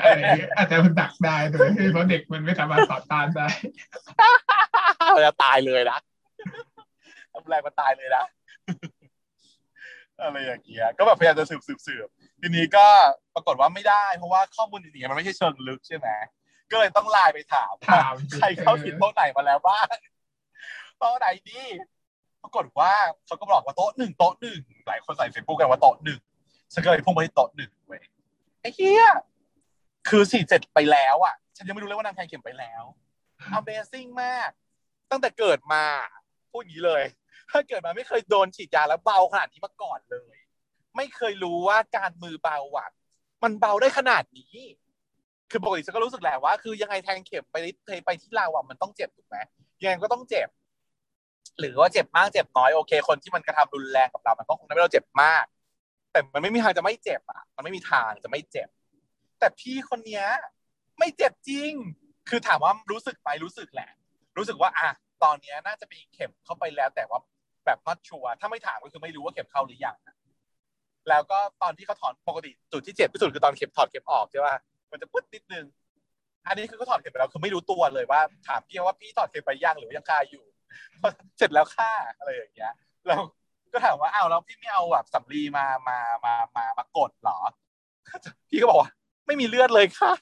อาจจะมันดักได้โดยเพราะเด็กมันไม่สามารถต่อต้านได้มันจะตายเลยนะทำแรงมันตายเลยนะอะไรอย่างเงี้ยก็แบบพยายามจะสืบสืบสืบทีนี้ก็ปรากฏว่าไม่ได้ เพราะว่าข้อมูลจริงๆมันไม่ใช่เชิงลึกใช่ไหมก็เลยต้องไลน์ไปถามถามใครเข้าผิดโต๊ะไหนมาแล้วบ้าง โต๊ะไหนดี ปรากฏว่าเขาก็บอกว่าโต๊ะหนึ่งโต๊ะหนึ่งหลายคนใส่เฟซบุ๊กกันว่าโต๊ะหนึ่งฉันก็เลยพุ่งไปที่โต๊ะหนึ่งเว้ยไอ้เหี้ยคือสี่เจ็ดไปแล้วอะ ฉันยังไม่รู้เลยว่านางแทงเข็มไปแล้ว Amazing มาก ตั้งแต่เกิดมาพูดอย่างนี้เลย ถ้าเกิดมาไม่เคยโดนฉีดยาแล้วเบาขนาดนี้มาก่อนเลย ไม่เคยรู้ว่าการมือเบาอะมันเบาได้ขนาดนี้ คือปกติฉันก็รู้สึกแหละว่า คือยังไงแทงเข็มไปไปที่เราอะมันต้องเจ็บถูกไหมยังไงก็ต้องเจ็บ หรือว่าเจ็บมากเจ็บน้อยโอเค คนที่มันกระทำรุนแรงกับเรา มันก็คงทำให้เราเจ็บมาก แต่มันไม่มีทางจะไม่เจ็บอะ มันไม่มีทางจะไม่เจ็บ แต่พี่คนเนี้ย ไม่เจ็บจริง คือถามว่ารู้สึกไหมรู้สึกแหละ รู้สึกว่าอะตอนนี้น่าจะมีเข็มเข้าไปแล้ว แต่ว่าแบบ not sure ถ้าไม่ถามก็คือไม่รู้ว่าเข็มเข้าหรือยังแล้วก็ตอนที่เขาถอนปกติจุดที่เจ็บที่สุดคือตอนเข็มถอดเข็มออกใช่ป่ะมันจะปึ๊ดนิดนึงอันนี้คือก็ถอดเข็มไปแล้วคือไม่รู้ตัวเลยว่า ถามพี่ว่าพี่ถอดเข็มไปยังหรือยังคาอยู่ เสร็จแล้วค่าอะไรอย่างเงี้ยเราก็ถามว่าอ้าวแล้วพี่ไม่เอาแบบสำลีมามามามามากดเหรอ พี่ก็บอกว่า ไม่มีเลือดเลยค่ะ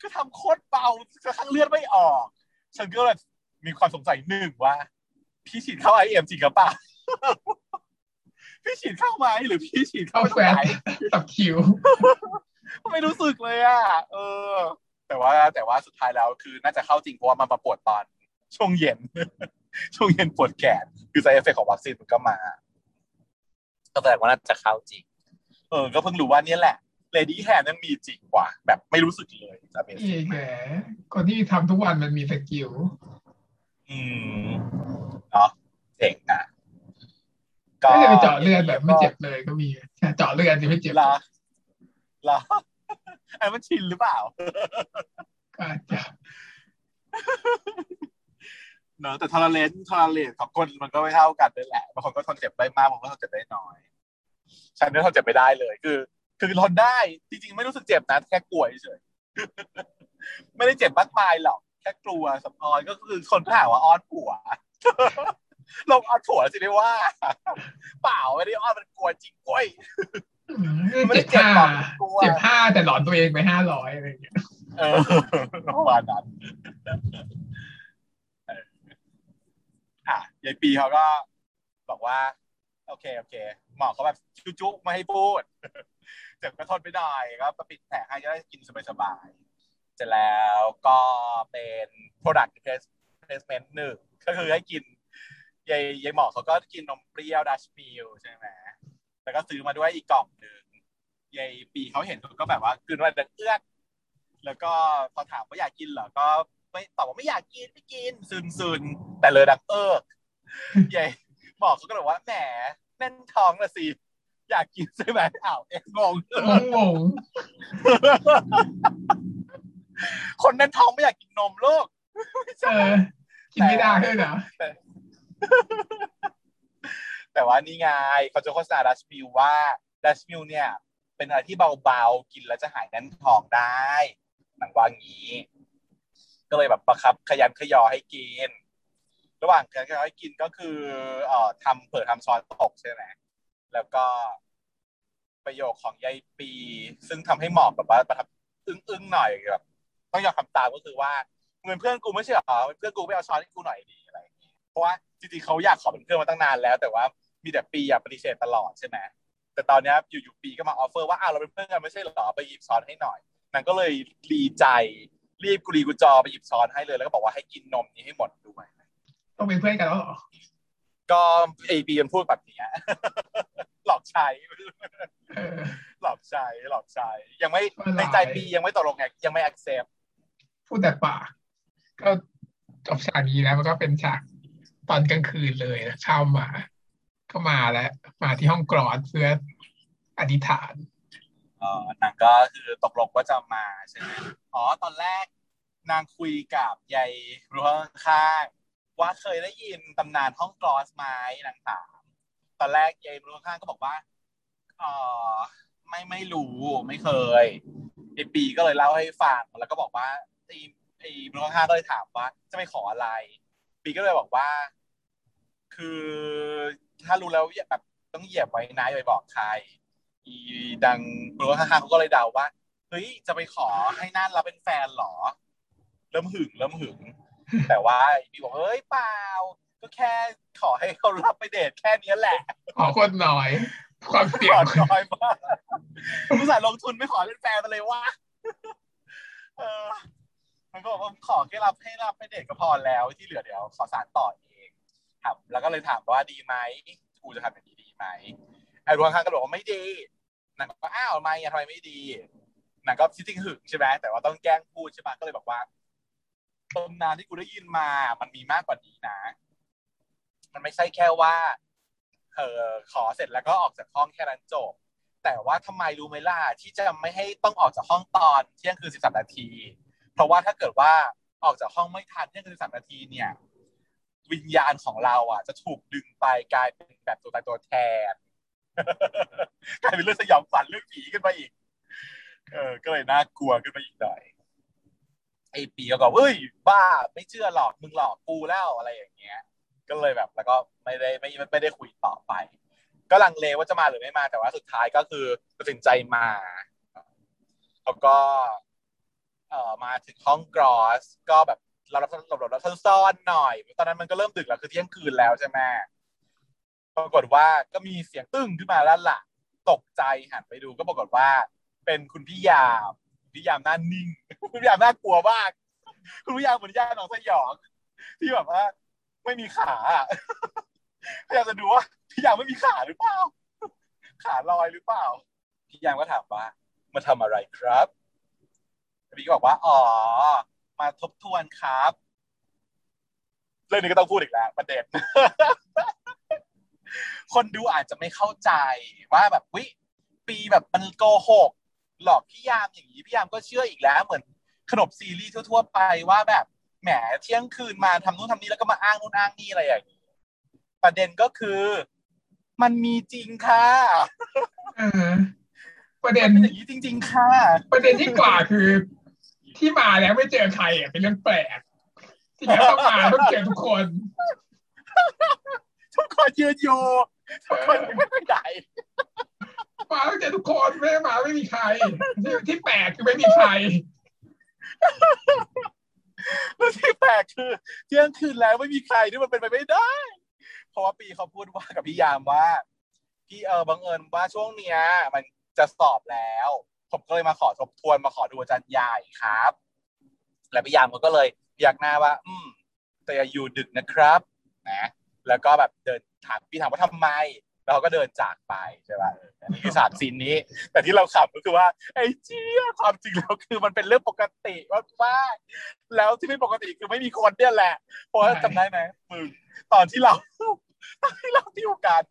ก็ทำโคตรเบากระทั่งเลือดไม่ออก ฉันก็เลยมีความสงสัยหนึ่งว่า พี่ฉีดเข้า IM จริงหรือเปล่าพี่ฉีดเข้าไหมหรือพี่ฉีดเข้าเข้า fat ไหน sub-q ไม่รู้สึกเลยอะเออ แต่ว่าแต่ว่าสุดท้ายแล้วคือน่าจะเข้าจริงเพราะว่ามันมาปวดตอน ช่วงเย็น ช่วงเย็นปวดแขนคือ side effect ของวัคซีนมันก็มาก็แสดงว่าน่าจะเข้าจริง เออ ก็เพิ่งรู้ว่าเนี่ยแหละ lady hand นั่นมีจริงกว่า แบบไม่รู้สึกเลยจะเป็นนี่แหมคนที่ทำทุกวันมันมี skill อืมเนาะเจ๋งอะก็จะไปเจาะเลือดแบบไม่เจ็บเลยก็มีเจาะเลือดที่ไม่เจ็บเหรอเหรออันนี้มันชินหรือเปล่าก็อาจจะ เนอะแต่ทอร์เรนทอร์เรนของคนมันก็ไม่เท่ากันด้วยแหละบางคนก็ทนเจ็บได้มากบางคนก็ทนเจ็บได้น้อยฉันเนี่ยทนเจ็บไม่ได้เลย คือ คือทนได้จริงๆไม่รู้สึกเจ็บนะแค่กลัวเฉยๆไม่ได้เจ็บมากมายหรอกแค่กลัวสำออยก็คือคนก็หาว่าอ้อนผัวลงอ้อนผัวสิได้ว่า เปล่าไม่ได้อ้อนมันกลัวจริงกล้วยอืมไม่เจ็ได้บเจ็บห้าหรอกกลัวเจ็บห้าแต่หลอนตัวเองไปห้าร้อยอะไรอย่างเงี้ยเออประมาณนั้นเอออะ ยายปีเขาก็บอกว่า โอเคโอเค หมอเขาแบบจุ๊ๆไม่ให้พูดเจ็บก็ทนไม่ได้ก็ปิดแผลให้จะได้กินสบายๆเสร็จแล้วก็เป็น product placement หนึ่งก็คือให้กินยายยายหมอเขาก็กินนมเปรี้ยวดัชมิลใช่ไหมแล้วก็ซื้อมาด้วยอีกกล่องหนึ่งยายปีเขาเห็นก็แบบว่ากินวันเดือนเอื้อกแล้วก็พอถามว่าอยากกินเหรอก็ไม่ตอบว่าไม่อยากกินไม่กินซึนซึนแต่เลยดังเอิก ใหญ่บอกเขาก็เลยว่าแหมแน่นท้องละสิ อยากกินใช่ไหมอ้าวเอ็งงงงงงคนแน่นท้องไม่อยากกินนมลูกไม่ๆเอใช่อกินไม่ได้ด้วยเหรอแต่ว่านี่ไงเขาจะโฆษณาดัชมิลว่าดัชมิลเนี่ย เป็นอะไรที่เบาๆ กินแล้วจะหายแน่นท้องได้หนังว่างี้ ก็เลยแบบประคับขยันขยอให้กิน ระหว่างขยันขยอให้กินก็คือเอ่อทำเผื่อทำช้อนตกใช่ไหมแล้วก็ประโยคของยายปี ซึ่งทำให้หมอกแบบว่าประทับอึ้งๆหน่อยแบบต้องยอมทำตามก็คือว่าเงินเพื่อนกูไม่ใช่เหรอเพื่อนกูไม่เอาช้อนให้กูหน่อยดีอะไรอย่างงี้เพราะว่าจริงๆเขาอยากขอเป็นเพื่อนมาตั้งนานแล้ว แต่ว่ามีแต่ปีอยากปฏิเสธตลอดใช่ไหมแต่ตอนนี้อยู่ๆปีก็มา offer ว่าอ้าวเราเป็นเพื่อนกันไม่ใช่เหรอไปหยิบช้อนให้หน่อยนางก็เลยดีใจรีบกุลีกุจอไปหยิบช้อนให้เลยแล้วก็บอกว่าให้กินนมนี้ให้หมดด้วย ต้องเป็นเพื่อนกันแล้วเหรอ ก็เอปีมันพูดแบบเนี้ยหลอกใช้เออหลอกใช้หลอกใช้ยังไม่ว่าหลายในใจปียังไม่ตกลงไงยังไม่ accept พูดแต่ปากก็จบฉากนี้แล้วมันก็เป็นฉากตอนกลางคืนเลยนะเข้ามา ก็มาแล้ว มาที่ห้องกรอดเพื่ออธิษฐานเออนางก็คือตกลงว่าจะมาใช่ไหมอ๋อตอนแรกนางคุยกับยายรั้วข้างๆ ว่าเคยได้ยินตำนานห้องกลอสไหมนางถามตอนแรกยายรั้วข้างก็บอกว่าเออไม่ไม่รู้ไม่เคยไอปีก็เลยเล่าให้ฟังแล้วก็บอกว่าไอไอรั้วข้างก็เลยถามว่า จะไปขออะไร ปีก็เลยบอกว่า คือถ้ารู้แล้วแบบต้องเหยียบไว้นะอย่าไปบอกใคร อีดังรั้วข้างเขาก็เลยเดาว่าเฮ้ยจะไปขอให้น่านรับเป็นแฟนเหรอ เริ่มหึงเริ่มหึง แต่ว่าบีบอกเฮ้ยเปล่า ก็แค่ขอให้เขารับไปเดทแค่นี้แหละ ขอคนน้อย ความเสี่ยขงอน้อยมากผู้สายลงทุนไม่ขอเป็นแฟนมาเลยว่าเออมันก็บอกว่าขอแค่รับให้รับไปเดทก็พอแล้วที่เหลือเดี๋ยวขอสารต่อเองครับแล้วก็เลยถามว่าดีไหมกูจะทำอย่างนี้ดีไหมไอ้รั้วข้างก็บอกว่าไม่ดีนางก็บอกอ้าวทำไมอะทำไมไม่ดีนางก็จริงๆหึงใช่ไหมแต่ว่าต้องแกล้งพูดใช่ไหมก็เลยบอกว่า ตำนานที่กูได้ยินมา มันมีมากกว่านี้นะ มันไม่ใช่แค่ว่า เออขอเสร็จแล้วก็ออกจากห้องแค่นั้นจบ แต่ว่าทำไมรู้ไหมล่ะที่จะไม่ให้ต้องออกจากห้องตอนเที่ยงคืนสิบสามนาที เพราะว่าถ้าเกิดว่าออกจากห้องไม่ทันเที่ยงคืนสิบสามนาทีเนี่ย วิญญาณของเราอะ จะถูกดึงไปกลายเป็นแบบตัวตายตัวแทนกลายเป็นเรื่องสยองขวัญเรื่องผีขึ้นมาอีก เออ ก็เลยน่ากลัวขึ้นมาอีกหน่อย ไอปีก็บอกเอ้ยบ้าไม่เชื่อหรอกมึงหลอกกูแล้วอะไรอย่างเงี้ย ก็เลยแบบแล้วก็ไม่ได้ไม่ไม่ได้คุยต่อไป ก็ลังเลว่าจะมาหรือไม่มาแต่ว่าสุดท้ายก็คือตัดสินใจมาแล้วก็เอ่อมาถึงห้องกรอสก็แบบเราหลบหลบหลบแล้วซ่อนหน่อย ตอนนั้นมันก็เริ่มดึกแล้วคือเที่ยงคืนแล้วใช่ไหมปรากฏว่าก็มีเสียงตึ้งขึ้นมาแล้วล่ะ ตกใจหันไปดูก็ปรากฏว่า เป็นคุณพี่ยาม พี่ยามหน้านิ่งคุณพี่ยามน่ากลัวมากคุณพี่ยามเหมือนย่าหนองสยอง ที่แบบว่า ไม่มีขาพยายามจะดูว่าพี่ยามไม่มีขาหรือเปล่า ขาลอยหรือเปล่าพี่ยามก็ถามว่ามาทำอะไรครับพี่ก็บอกว่าอ๋อมาทบทวนครับเรื่องนี้ก็ต้องพูดอีกแล้วประเด็นคนดูอาจจะไม่เข้าใจว่าแบบวิปีแบบมันโกหก หลอกพี่ยามอย่างนี้พี่ยามก็เชื่ออีกแล้ว เหมือนขนบซีรีส์ทั่ว ๆ ไปว่าแบบแหมเที่ยงคืนมาทำนู่นทำนี่แล้วก็มาอ้างนู่นอ้างนี่อะไรอย่างนี้ประเด็นก็คือ มันมีจริงค่ะเออประเด็นเป็นอย่างนี้จริง ๆ ค่ะ ประเด็นที่กว่าคือ ที่มาแล้วไม่เจอใครอะเป็นเรื่องแปลกที่แล้วต้องมาต้องเจอทุกคน ทุกคนยืนอยู่ทุกคนไม่ไปไหน มาต้องเจอทุกคนไม่ได้มาไม่มีใคร ที่ที่แปลกคือไม่มีใครแล้วที่แปลกคือเที่ยงคืนแล้วไม่มีใครที่มันเป็นไปไม่ได้ เพราะว่าปีเขาพูดว่ากับพี่ยามว่า พี่เออบังเอิญว่าช่วงเนี้ย มันจะสอบแล้ว ผมก็เลยมาขอทบทวนมาขอดูอาจารย์ใหญ่ครับ แล้วพี่ยามเขาก็เลยพยักหน้าว่า อืมแต่อย่าอยู่ดึกนะครับนะแล้วก็แบบเดินถามพี่ถามว่าทำไม แล้วเขาก็เดินจากไปใช่ป่ะอันนี้คือสามซีนนี้ แต่ที่เราขับก็คือว่า ไอ้เจี๊ยความจริงแล้วคือมันเป็นเรื่องปกติมากๆแล้วที่ไม่ปกติคือไม่มีคนเนี่ยแหละเพราะว่าจำได้ไหมมึงตอนที่เราตอนที่เราติวกัน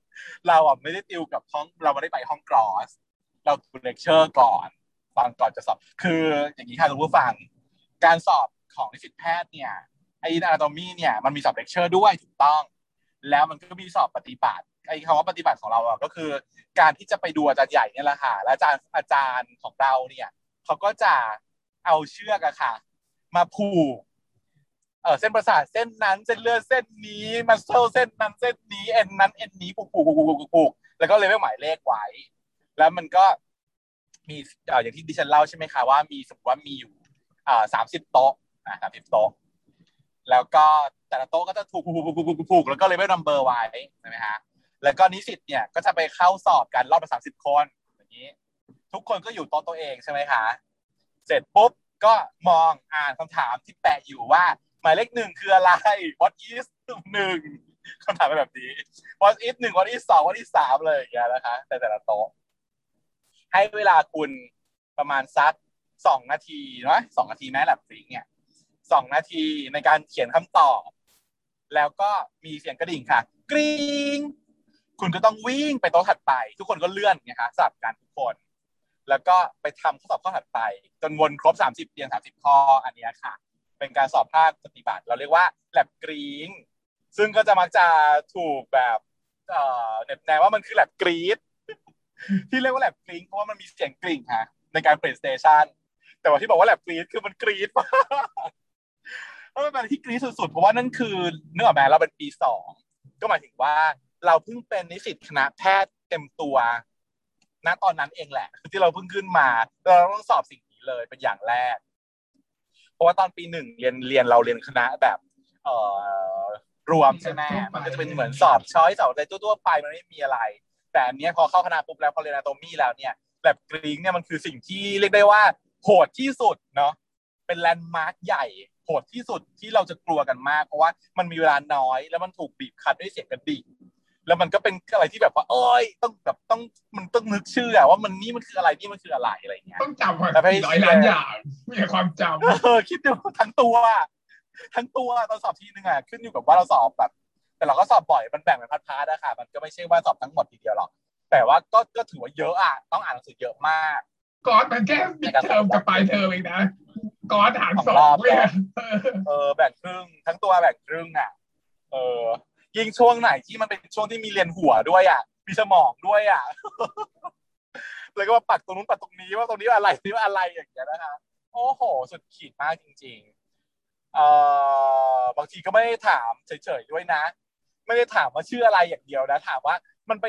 เราอะไม่ได้ติวกับห้องเราไม่ได้ไปห้องกรอส เราดูเลคเชอร์ก่อนฟังก่อนจะสอบ คืออย่างนี้ค่ะคุณผู้ฟัง การสอบของนิสิตแพทย์เนี่ยไอ้ anatomy เนี่ยมันมีสอบเลคเชอร์ด้วยถูกต้อง แล้วมันก็มีสอบปฏิบัติ ไอ้คำว่าปฏิบัติของเราอะก็คือ การที่จะไปดูอาจารย์ใหญ่เนี่ยแหละค่ะและอาจารย์อาจารย์ของเราเนี่ยเขาก็จะเอาเชือกอะค่ะ มาผูกเออเส้นประสาทเส้นนั้นเส้นเลือดเส้นนี้ muscle เส้นนั้นเส้นนี้เอ็นนั้นเอ็นนี้ผูกผูกผูกผูกผูกผูกแล้วก็เลเวลหมายเลขไว้ แล้วมันก็มีเอ่ออย่างที่ดิฉันเล่าใช่ไหมคะว่ามีสมมติว่ามีอยู่อ่าสามสิบโต๊ะอ่าสามสิบโต๊ะแล้วก็แต่ละโต๊ะก็จะถูกผูกผูกผูกผูกผูกแล้วก็เลเวลนัมเบอร์ไว้ใช่ไหมฮะ แล้วก็นิสิตเนี่ยก็จะไปเข้าสอบกันรอบละสามสิบคนอย่างนี้ ทุกคนก็อยู่โต๊ะตัวเองใช่ไหมคะเสร็จปุ๊บก็มองอ่านคำถามที่แปะอยู่ว่า หมายเลขหนึ่งคืออะไร what is หนึ่งคำถามเป็นแบบนี้ what is หนึ่ง what is สอง what is สามเลยอย่างเงี้ยนะคะ แต่แต่ละโต๊ะให้เวลาคุณประมาณสักสองนาทีเนาะสองนาทีแม้แลบฟริงเนี่ยสองนาทีในการเขียนคำตอบ แล้วก็มีเสียงกระดิ่งค่ะ กริ๊ง คุณก็ต้องวิ่งไปโต๊ะถัดไป ทุกคนก็เลื่อนไงคะสลับกันทุกคน แล้วก็ไปทำข้อสอบข้อถัดไป จนวนครบ 30เตียง30 ข้ออันนี้ค่ะ เป็นการสอบภาคปฏิบัติ เราเรียกว่าแลบกริ๊งซึ่งก็จะมักจะถูกแบบเอ่อเหน็บแนมว่ามันคือแลบกรี๊ดที่เรียกว่าแลบกริ๊งเพราะว่ามันมีเสียงกริ่งฮะในการเปลี่ยน station แต่ว่าที่บอกว่าแลบกรี๊ดคือมันกรี๊ดมากมันเป็นอะไรที่กรี๊ดสุดๆ เพราะว่านั่นคือนึกออกไหมเราเป็นปีสองก็หมายถึงว่า เราเพิ่งเป็นนิสิตคณะแพทย์เต็มตัวณตอนนั้นเองแหละ ที่เราเพิ่งขึ้นมา เราต้องสอบสิ่งนี้เลยเป็นอย่างแรก เพราะว่าตอนปีหนึ่งเรียนเรียนเราเรียนคณะแบบ เอ่อรวมใช่ไหมมันก็จะเป็นเหมือนสอบช้อยสอบอะไรทั่วๆไปมันไม่มีอะไร แต่อันเนี้ยพอเข้าคณะปุ๊บแล้วพอเรียนอนาโตมีแล้วเนี่ยแบบกรีงเนี่ยมันคือสิ่งที่เรียกได้ว่าโหดที่สุดเนาะเป็นแลนด์มาร์คใหญ่โหดที่สุดที่เราจะกลัวกันมาก เพราะว่ามันมีเวลาน้อย แล้วมันถูกบีบคั้นด้วยเสียงกระดิ่ง แล้วมันก็เป็นอะไรที่แบบว่าเอ้ยต้องแบบต้องมันต้องนึกชื่ออะว่ามันนี่มันคืออะไรนี่มันคืออะไรอะไรอย่างเงี้ยต้องจำว่าแล้วให้ร้อยล้านอย่างมีแต่ความจำเออคิดดูทั้งตัว ทั้งตัวตอนสอบทีนึงอะขึ้นอยู่กับว่าเราสอบแบบ แต่เราก็สอบบ่อยมันแบ่งเป็น part ๆนะคะมันก็ไม่ใช่ว่าสอบทั้งหมดทีเดียวหรอกแต่ว่าก็ก็ถือว่าเยอะอะต้องอ่านหนังสือเยอะมากก๊อตมันแค่ midterm กับปลายเทอมเองนะ gross หารสองสองรองบเลยอะเออแบ่งครึ่งทั้งตัวแบ่งครึ่งอะ เออ ยิ่งช่วงไหนที่มันเป็นช่วงที่มีเรียนหัวด้วยอะมีสมองด้วยอะแล้วก็มาปักตรงนู้นปักตรงนี้ว่าตรงนี้ว่าอะไรนี่ว่าอะไรอย่างเงี้ยนะคะโอ้โห สุดขีดมากจริงๆเอ่อบางทีก็ไม่ได้ถามเฉยๆด้วยนะ ไม่ได้ถามว่าชื่ออะไรอย่างเดียวนะ ถามว่ามันไป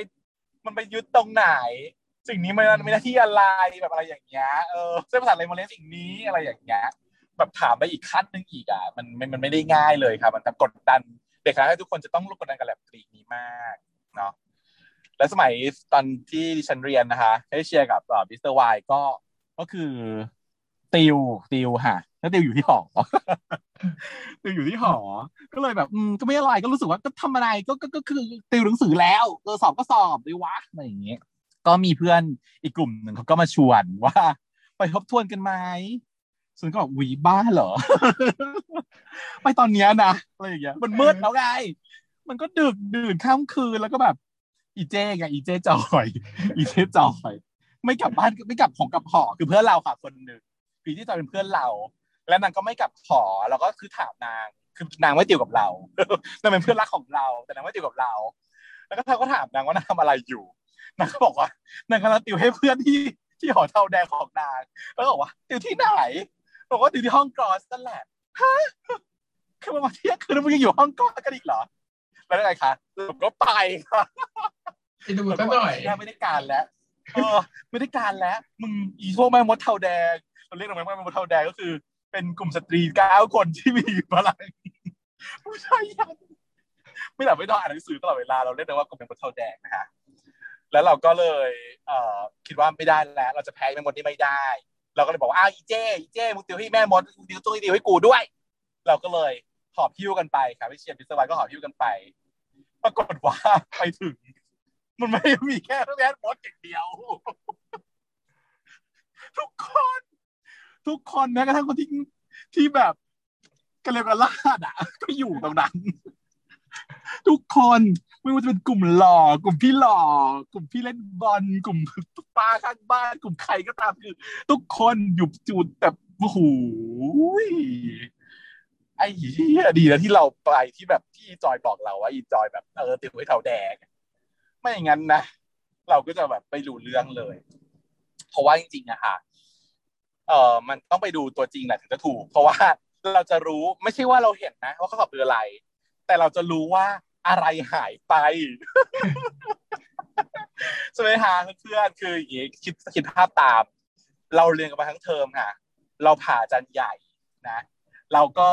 มันไปยึดตรงไหน สิ่งนี้มันมีหน้าที่อะไรแบบอะไรอย่างเงี้ยเออเส้นภาษาอะไรมาเล่นสิ่งนี้อะไรอย่างเงี้ยแบบถามไปอีกขั้นหนึ่งอีกอะมันมันไม่ได้ง่ายเลยครับ มันกดดัน เด็กคณะให้ทุกคนจะต้องกดดันกับแลบกริ๊งนี้มากเนาะและสมัยตอนที่ดิฉันเรียนนะคะให้เชียร์กับมิสเตอร์วายก็ก็คือติวติวค่ะแล้วติวอยู่ที่หอติวอยู่ที่หอ ก็เลยแบบ อืมก็ไม่อะไรก็รู้สึกว่าก็ทำอะไรก็ก็ก็คือติวหนังสือแล้วเออสอบก็สอบดีวะอะไรอย่างเงี้ยก็มีเพื่อนอีกกลุ่มหนึ่งเขาก็มาชวนว่า ไปทบทวนกันไหม ส่วนก็บอกวีบ้าเหรอ ไปตอนเนี้ยนะอะไรอย่างเงี้ย มันมืดแล้วไง มันก็ดึกดื่นข้ามคืนแล้วก็แบบ อีเจ๊ไงอีเจ๊จอยอีเจ๊จอยไม่กลับบ้านไม่กลับของกลับหอคือเพื่อนเราค่ะคนหนึ่งปีที่จอยเป็นเพื่อนเรา แล้วนางก็ไม่กลับหอแล้วก็คือถามนางคือนางไม่ติวกับเรานางเป็นเพื่อนรักของเรา แต่นางไม่ติวกับเรา แล้วก็เธอก็ถามนางว่านางทำอะไรอยู่นางก็บอกว่านางกำลังติวให้เพื่อนที่ที่หอเทาแดงของนางแล้วบอกว่าติวที่ไหน บอกว่าติวที่ห้องกรอสนั่นแหละฮะคือมาเที่ยงคืนแล้วมึงยังอยู่ห้องกรอสกันอีกเหรอแล้วยังไงคะผมก็ไปค่ะไปดูซะหน่อยไม่ได้การแล้วเออไม่ได้การแล้ว มึงอีพวกแม่มดเทาแดงเราเรียกแม่มดเทาแดงก็คือ เป็นกลุ่มสตรีเก้าคนที่มีพลังผู้ชายยันไม่หลับไม่นอนอ่านหนังสือตลอดเวลาเราเรียกได้ว่ากลุ่มแม่มดเทาแดงนะฮะแล้วเราก็เลย เอ่อคิดว่าไม่ได้แล้ว เราจะแพ้แม่มดนี่ไม่ได้ เราก็เลยบอกว่าอ้าวอีเจ้อีเจ้มึงติวให้แม่มดติวตู้ติวให้กูด้วย เราก็เลยหอบพิ้วกันไปครับวิเชียนพิศวรก็หอบพิ้วกันไป ปรากฏว่าไปถึง มันไม่มีแค่แม่มดอย่างเดียว ทุกคน ทุกคนแม้กระทั่งคนที่ที่แบบกระเลวกระลาดอะ ก็อยู่ตรงนั้น ทุกคนไม่ว่าจะเป็นกลุ่มหล่อกลุ่มพี่หล่อกลุ่มพี่เล่นบอลกลุ่มป้าข้างบ้าน กลุ่มใครก็ตามคือ ทุกคนอยู่จุดแบบโอ้โหไอ้เหี้ยดีนะที่เราไปที่แบบที่จอยบอกเราว่าอีจอยแบบเออติวไว้เทาแดง ไม่อย่างนั้นนะเราก็จะแบบไปรู้เรื่องเลย เพราะว่าจริงๆอะค่ะเออมันต้องไปดูตัวจริงแหละถึงจะถูก เพราะว่าเราจะรู้ไม่ใช่ว่าเราเห็นนะว่าเขาสอบคืออะไร แต่เราจะรู้ว่าอะไรหายไปใช่ไหมฮะเพื่อนคืออย่างนี้คิดคิดภาพตาม เราเรียนกันมาทั้งเทอมค่ะ เราผ่าจันใหญ่นะเราก็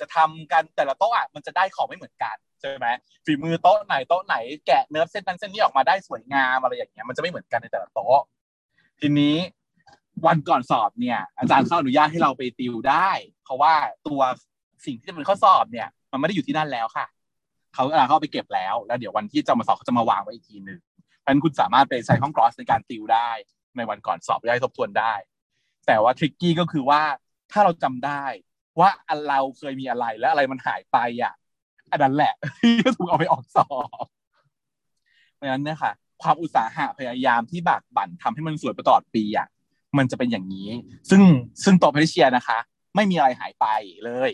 จะทำกันแต่ละโต๊ะอะมันจะได้ของไม่เหมือนกันใช่ไหมฝีมือโต๊ะไหนโต๊ะไหนแกะเนื้อเส้นนั้นเส้นนี้ออกมาได้สวยงามอะไรอย่างเงี้ยมันจะไม่เหมือนกันในแต่ละโต๊ะทีนี้วันก่อนสอบเนี่ย อาจารย์เขาอนุญาตให้เราไปติวได้ เพราะว่าตัว สิ่งที่จะเป็นข้อสอบเนี่ย มันไม่ได้อยู่ที่นั่นแล้วค่ะ เขาเขาไปเก็บแล้ว แล้วเดี๋ยววันที่จะมาสอบเขาจะมาวางไว้อีกทีหนึ่งเพราะฉะนั้นคุณสามารถไปใช้ห้องกรอสในการติวได้ ในวันก่อนสอบได้ทบทวนได้ แต่ว่าทริกกี้ก็คือว่าถ้าเราจำได้ว่าเราเคยมีอะไรและอะไรมันหายไปอะอันนั้นแหละที่ถูกเอาไปออกสอบเพราะฉะนั้นเนี่ยค่ะ ความอุตสาหะพยายามที่บากบั่นทำให้มันสวยไปตลอดปีอะมันจะเป็นอย่างนี้ ซึ่งซึ่งตัวพริเชียนะคะ ไม่มีอะไรหายไปเลย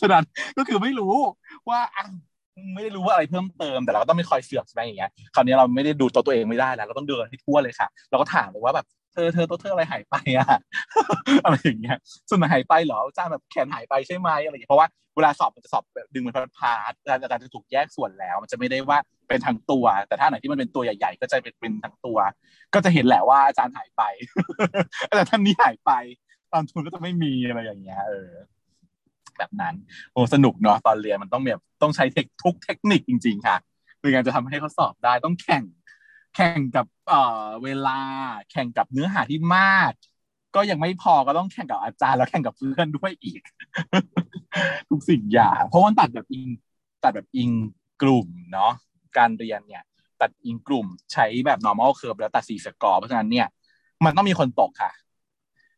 ฉะนั้นก็คือไม่รู้ว่าไม่ได้รู้ว่าอะไรเพิ่มเติมแต่เราก็ต้องไม่คอยเสือกใช่ไหมอย่างเงี้ยคราวนี้เราไม่ได้ดูตัวตัวเองไม่ได้แล้วเราต้องเดินให้ทั่วเลยค่ะ เราก็ถามเลยว่าแบบเธอเธอตัวเธออะไรหายไปอะอะไรอย่างเงี้ยส่วนหนหายไปเหรอจ้าแบบแขนหายไปใช่ไหมอะไรอย่างเงี้ยเพราะว่าเวลาสอบมันจะสอบดึงเป็นพาร์ทอาจารย์จะถูกแยกส่วนแล้ว มันจะไม่ได้ว่าเป็นทั้งตัว แต่ถ้าไหนที่มันเป็นตัวใหญ่ ๆ ก็จะเป็นเป็นทั้งตัว ก็จะเห็นแหละว่าอาจารย์หายไปแต่ท่านนี้หายไป ตอนทุนก็จะไม่มีอะไรอย่างเงี้ยเออแบบนั้นโอ้สนุกเนาะตอนเรียนมันต้องแบบต้องใช้เทคทุกเทคนิคจริง ๆ ค่ะในการจะทำให้เขาสอบได้ต้องแข่ง แข่งกับเอ่อเวลา แข่งกับเนื้อหาที่มาก ก็ยังไม่พอก็ต้องแข่งกับอาจารย์แล้วแข่งกับเพื่อนด้วยอีก ทุกสิ่งอย่างเพราะว่าตัดแบบอิงตัดแบบอิงกลุ่มเนาะการเรียนเนี่ยตัดอิงกลุ่มใช้แบบ normal curve แล้วตัด T-score เพราะฉะนั้นเนี่ย มันต้องมีคนตกค่ะ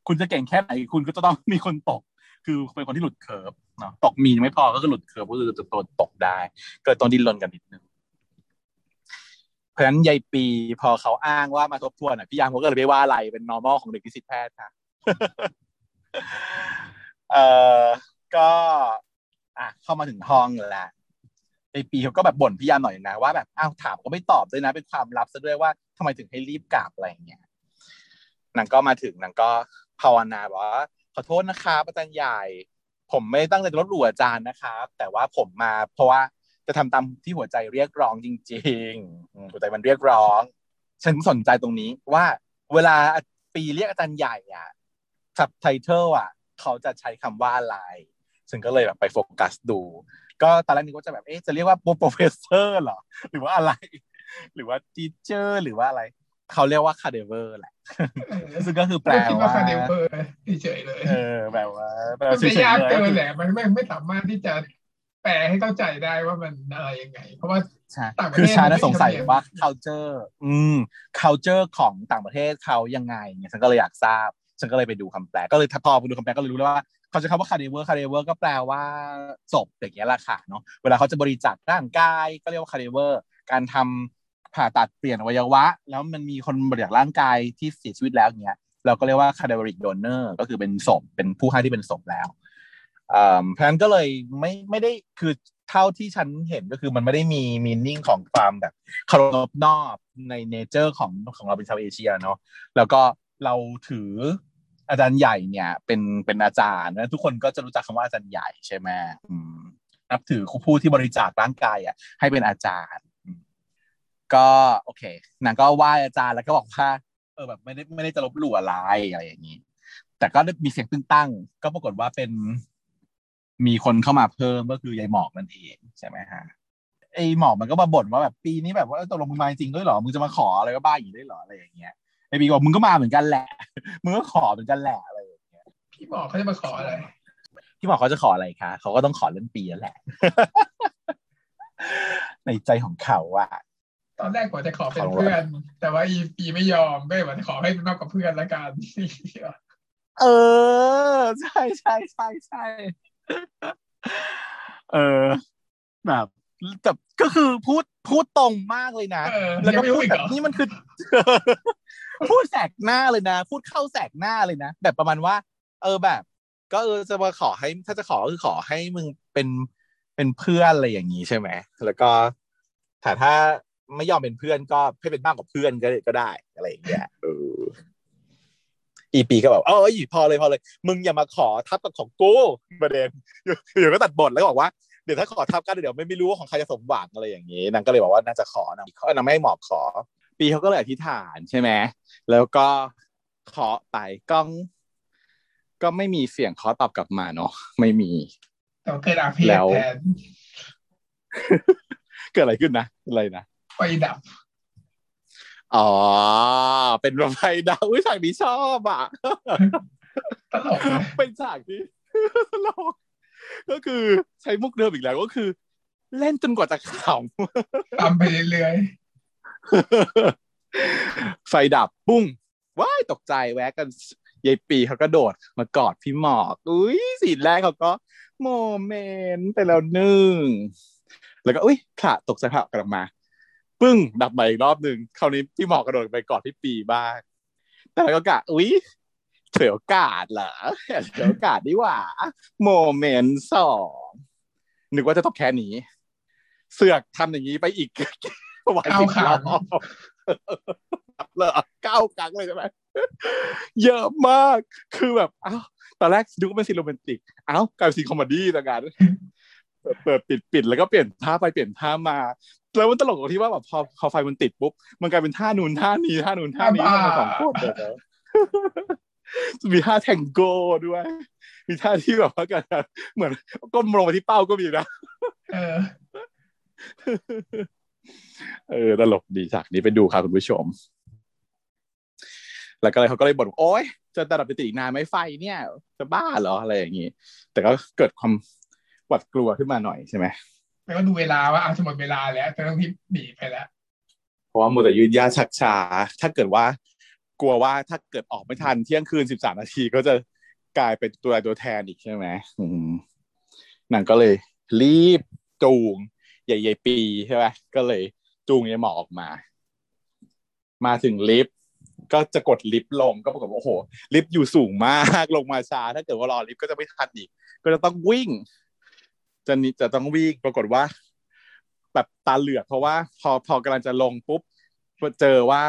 คุณจะเก่งแค่ไหนคุณก็จะต้องมีคนตก คือเป็นคนที่หลุด curve เนาะตกมีไม่พอก็คือหลุด curve ก็คือจะตัวตกได้เกิดตอนดิ้นรนกันนิดนึงเพราะฉะนั้นยายปีพอเขาอ้างว่ามาทบทวนอะพี่ยามเขาก็เลยไม่ว่าอะไรเป็น normal ของเด็กนิสิตแพทย์ค่ะเอ่อก็อะเข้ามาถึงห้องแล้วไอปีเขาก็แบบบ่นพี่ยาหน่อยนะว่าแบบอ้าวถามก็ไม่ตอบด้วยนะ เป็นความลับซะด้วยว่าทำไมถึงให้รีบกลับอะไรอย่างเงี้ยนางก็มาถึงนางก็ ภาวนาบอกว่าขอโทษนะครับอาจารย์ใหญ่ ผมไม่ตั้งใจจะลบหลู่อาจารย์นะครับ แต่ว่าผมมาเพราะว่าจะทำตามที่หัวใจเรียกร้องจริง ๆ หัวใจมันเรียกร้อง ฉันสนใจตรงนี้ว่าเวลาปีเรียกอาจารย์ใหญ่อะซับไตเติลอะ เขาจะใช้คำว่าอะไรฉันก็เลยแบบไปโฟกัสดู ก็ตอนแรกนึกว่าจะแบบเอ๊ะจะเรียกว่า professor เหรอ หรือว่าอะไร หรือว่า teacher หรือว่าอะไร เขาเรียกว่า cadaver แหละ ซึ่งก็คือแปลคิดว่าว่าคาเดเวอร์เฉยๆเลย เออแบบว่าแปลมันว่าเฉไม่ยยากๆเกินเลยแหละ มันไม่ไม่สามารถที่จะแปลให้เข้าใจได้ว่ามันอะไรยังไง เพราะว่าใช่ต่างประเทศคือชามันน่ะไม่สงสัยธรรมเนียมว่า culture อืม culture ของต่างประเทศเขายังไงเนี่ยฉันก็เลยอยากทราบ ฉันก็เลยไปดูคำแปลก็เลยพอไปดูคำแปลก็เลยรู้แล้วว่าเขาจะคำว่า cadaver cadaver ก็แปลว่าศพอย่างเงี้ยแหละค่ะเนาะเวลาเขาจะบริจาคร่างกายก็เรียกว่า cadaver การทำ ผ่าตัดเปลี่ยนอวัยวะ แล้วมันมีคนบริจาคร่างกายที่เสียชีวิตแล้วเงี้ยเราก็เรียกว่า cadaveric donor ก็คือเป็นศพเป็นผู้ให้ที่เป็นศพแล้วอ่าเพราะนั้นก็เลยไม่ไม่ได้คือเท่าที่ฉันเห็นก็คือมันไม่ได้มีมีนิ่งของความแบบเคารพนอบในเนเจอร์ของของเราเป็นชาวเอเชียเนาะแล้วก็เราถืออาจารย์ใหญ่เนี่ย เป็นเป็นอาจารย์นะทุกคนก็จะรู้จักคำว่าอาจารย์ใหญ่ใช่ไหมอืมนับถือผู้ที่บริจาคร่างกายอะให้เป็นอาจารย์ ก็โอเคนางก็ไหว้อาจารย์แล้วก็บอกว่าเออแบบไม่ได้ไม่ได้จะลบหลู่อะไรอะไรอย่างนี้ แต่ก็ได้มีเสียงตึ้งตั้ง ก็ปรากฏว่าเป็นมีคนเข้ามาเพิ่มก็คือยายหมอกนั่นเองใช่ไหมฮะไอหมอกมันก็มาบ่นว่าแบบปีนี้แบบว่าเออตกลงมึงมาจริงด้วยเหรอมึงจะมาขออะไรก็บ้าอย่างนี้ได้เหรออะไรอย่างเงี้ยไอปีบอกมึงก็มาเหมือนกันแหละมึงก็ขอเหมือนกันแหละอะไรอย่างเงี้ยพี่หมอเขาจะมาขออะไรพี่หมอกเขาจะขออะไรคะเขาก็ต้องขอเรื่องปีนั่นแหละ ในใจของเขาอะ ตอนแรกกว่าจะขอเป็นเพื่อน แต่ว่าอีปีไม่ยอมก็เลยว่าขอให้เป็นมากกว่าเพื่อนละกันเออ ใช่ใช่ใช่ใช่เออแบบแบบก็คือพูดพูดตรงมากเลยนะเออแล้วก็ยังไม่รู้พูดอีกแบเหรบอนี่มันคือ พูดแสกหน้าเลยนะ พูดเข้าแสกหน้าเลยนะแบบประมาณว่า เออแบบ ก็เออจะมาขอให้ถ้าจะขอก็คือขอให้มึงเป็นเป็นเพื่อนอะไรอย่างนี้ใช่ไหมแล้วก็แต่ถ้า ไม่ยอมเป็นเพื่อนก็ให้เป็นมากกว่าเพื่อนก็ก็ได้อะไรอย่างเงี้ยเอออีปีก็แบบเออพอเลยพอเลย มึงอย่ามาขอทับกับของกูประเด็นอยู่อยู่ก็ตัดบทแล้วก็บอกว่าเดี๋ยวถ้าขอทับกันเดี๋ยวไม่ไม่รู้ว่าของใครจะสมหวังอะไรอย่างนี้นางก็เลยบอกว่าน่าจะขอนะเขานางไม่ให้หมอบขอ ปีเขาก็เลยอธิษฐานใช่ไหมแล้วก็เคาะไปกล้อง ก็ไม่มีเสียงเคาะตอบกลับมาเนาะไม่มีแต่ว่าเกิดอาเพศแล้วแทนเกิดอะไรขึ้นนะอะไรนะ ไฟดับ อ๋อ เป็นรถไฟดาวอุ้ยฉากนี้ชอบอะตลกนะเป็นฉากที่ตลกก็คือใช้มุกเดิมอีกแล้วก็คือ เล่นจนกว่าจะขำตามไปเรื่อยไฟดับปุ้งว้ายตกใจแวะกันยายปีเขาก็โดดมากอดพี่หมอกอุ้ยสีนแรกเขาก็ โมเมนต์ไปแล้วหนึ่งแล้วก็อุ้ยขะตกใจผ่ากลับมา ปึ้งดับไปอีกรอบหนึ่งคราวนี้พี่หมอกกระโดดไปกอดพี่ปีบ้างแต่แล้วก็กะอุ้ยเฉยโอกาสเหรอเฉยโอกาสดีกว่า moment สองนึกว่าจะตบแค่นี้ เสือกทำอย่างนี้ไปอีกวันๆก้าวสิบขารอบเลยเก้าครั้งเลยใช่ไหมเยอะมากคือแบบอ้าวตอนแรกดูว่าเป็น scene โรแมนติกเอ้ากลายเป็น scene comedy ต่างกัน เปิดเปิดปิดปิดแล้วก็เปลี่ยนท่าไปเปลี่ยนท่ามาแล้วมันตลกตรงที่ว่าแบบพอพอไฟมันติดปุ๊บมันกลายเป็นท่านู้นท่านี้ท่านู้นท่านี้มาสองคนเลยนะมีท่าแทงโก้ด้วย มีท่าที่แบบว่ากันเหมือนก้มลงไปที่เป้าก็มีนะเออเออตลกดีฉากนี้ไปดูค่ะคุณผู้ชม แล้วก็เลยเขาก็เลยบ่นว่าโอ๊ยจะระดับจะติดอีกนานไหมไฟเนี่ย จะบ้าเหรออะไรอย่างนี้ แต่ก็เกิดความ หวาดกลัวขึ้นมาหน่อยใช่ไหมแล้วก็ดูเวลาว่าอาจะหมดเวลาแล้วแต่ต้องรีบหนีไปแล้ว เพราะว่ามัวแต่ยืดยาชักช้าถ้าเกิดว่า กลัวว่าถ้าเกิดออกไม่ทันเที่ยงคืนสิบสามนาทีก็จะกลายเป็นตัวตัวแทนอีกใช่ไหมอืมนางก็เลย รีบจูงใหญ่ๆปีใช่ไหมก็เลยจูงยายหมอออกมา มาถึงลิฟต์ก็จะกดลิฟต์ลงก็ปรากฏว่าโอ้โห ลิฟต์อยู่สูงมากลงมาช้า ถ้าเกิดว่ารอลิฟต์ก็จะไม่ทันอีก ก็จะต้องวิ่ง จะนี่จะต้องวิ่งปรากฏว่า แบบตาเหลือกเพราะว่า พอพอกำลังจะลงปุ๊บเจอว่า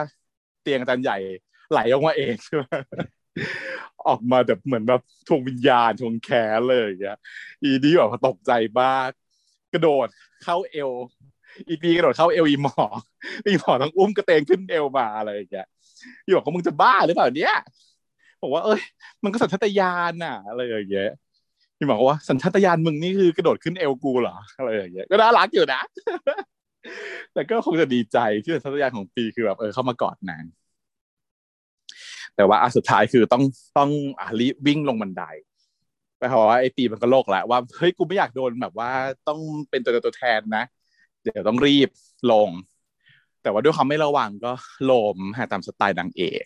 เตียงอาจารย์ใหญ่ไหลออกมาเองใช่ไหมออกมาแบบเหมือนแบบทวงวิญญาณทวงแขนเลยอย่างเงี้ยอีดีแบบตกใจบ้ากกระโดดเข้าเอว อีปีกระโดดเข้าเอวอีหมออีหมอต้องอุ้มกระเตงขึ้นเอวมาอะไรอย่างเงี้ยอีบอกว่ามึงจะบ้าหรือเปล่าเนี้ยบอกว่าเอ้ย มันก็สัญชาตญาณน่ะอะไรอย่างเงี้ย อีบอกว่าสัญชาตญาณมึงนี่คือกระโดดขึ้นเอวกูเหรออะไรอย่างเงี้ยก็น่ารักอยู่นะ แต่ก็คงจะดีใจที่สัญชาตญาณของปีคือแบบเออเข้ามากอดนางแต่ว่าอันสุดท้ายคือต้องต้องอะรีบวิ่งลงบันไดไปเพราะว่าไอ้ปีมันก็โลกแหละว่าเฮ้ยกูไม่อยากโดนแบบว่าต้องเป็นตัวตัวแทนนะเดี๋ยวต้องรีบลง แต่ว่าด้วยความไม่ระวังก็ลมฮะตามสไตล์นางเอก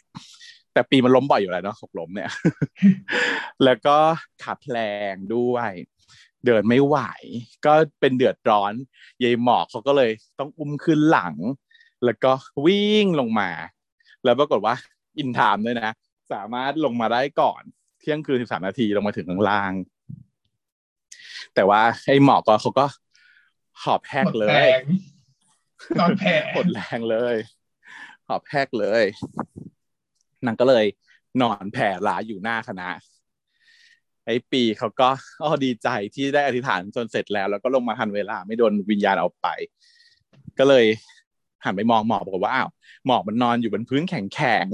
แต่ปีมันล้มบ่อยอยู่แล้วเนาะหกล้มเนี่ย แล้วก็ขาแพลงด้วย เดินไม่ไหว ก็เป็นเดือดร้อนยายหมอกเขาก็เลยต้องอุ้มขึ้นหลัง แล้วก็วิ่งลงมา แล้วปรากฏว่าอินไทม์ด้วยนะ สามารถลงมาได้ก่อน เที่ยงคืนสิบสามนาทีลงมาถึงข้างล่าง แต่ว่าไอ้หมอกก็เขาก็หอบแหกเลยนอนแผ่หมดแรงเลย หอบแหกเลย นางก็เลยนอนแผ่ลาอยู่หน้าคณะไอ้ปีเขาก็อ๋อดีใจที่ได้อธิษฐานจนเสร็จแล้ว แล้วก็ลงมาทันเวลาไม่โดนวิญญาณเอาไป ก็เลยหันไปมองหมอกบอกว่าอ้าวหมอกมันนอนอยู่บนพื้นแข็งแข็ง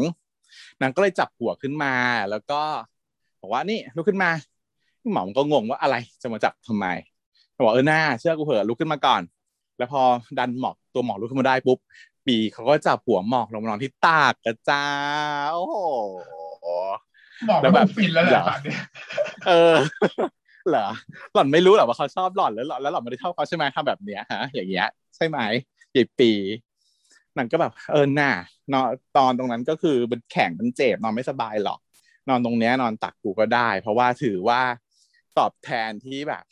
นางก็เลยจับหัวขึ้นมา แล้วก็บอกว่านี่ลุกขึ้นมาหมอมันก็งงว่าอะไรจะมาจับทำไมบอกเออหน้าเชื่อกูเถอะลุกขึ้นมาก่อน แล้วพอดันหมอกตัวหมอกลุกขึ้นมาได้ปุ๊บ ปีเขาก็จับหัวหมอกลงมานอนที่ตากกระจ้าโอ้โหหมอกแบบฟินแล้วแหละเนี่ยเออเหรอหล่อนไม่รู้หรอว่าเขาชอบหล่อนแล้วหล่อนแล้วหล่อนไม่ได้ชอบเขาใช่ไหมทำแบบเนี้ยฮะ อย่างเงี้ยใช่ไหมยายปีนางก็แบบเออหน้านอนตอนตรงนั้นก็คือมันแข็งมันเจ็บนอนไม่สบายหรอก นอนตรงเนี้ยนอนตักกูก็ได้ เพราะว่าถือว่าตอบแทนที่แบบ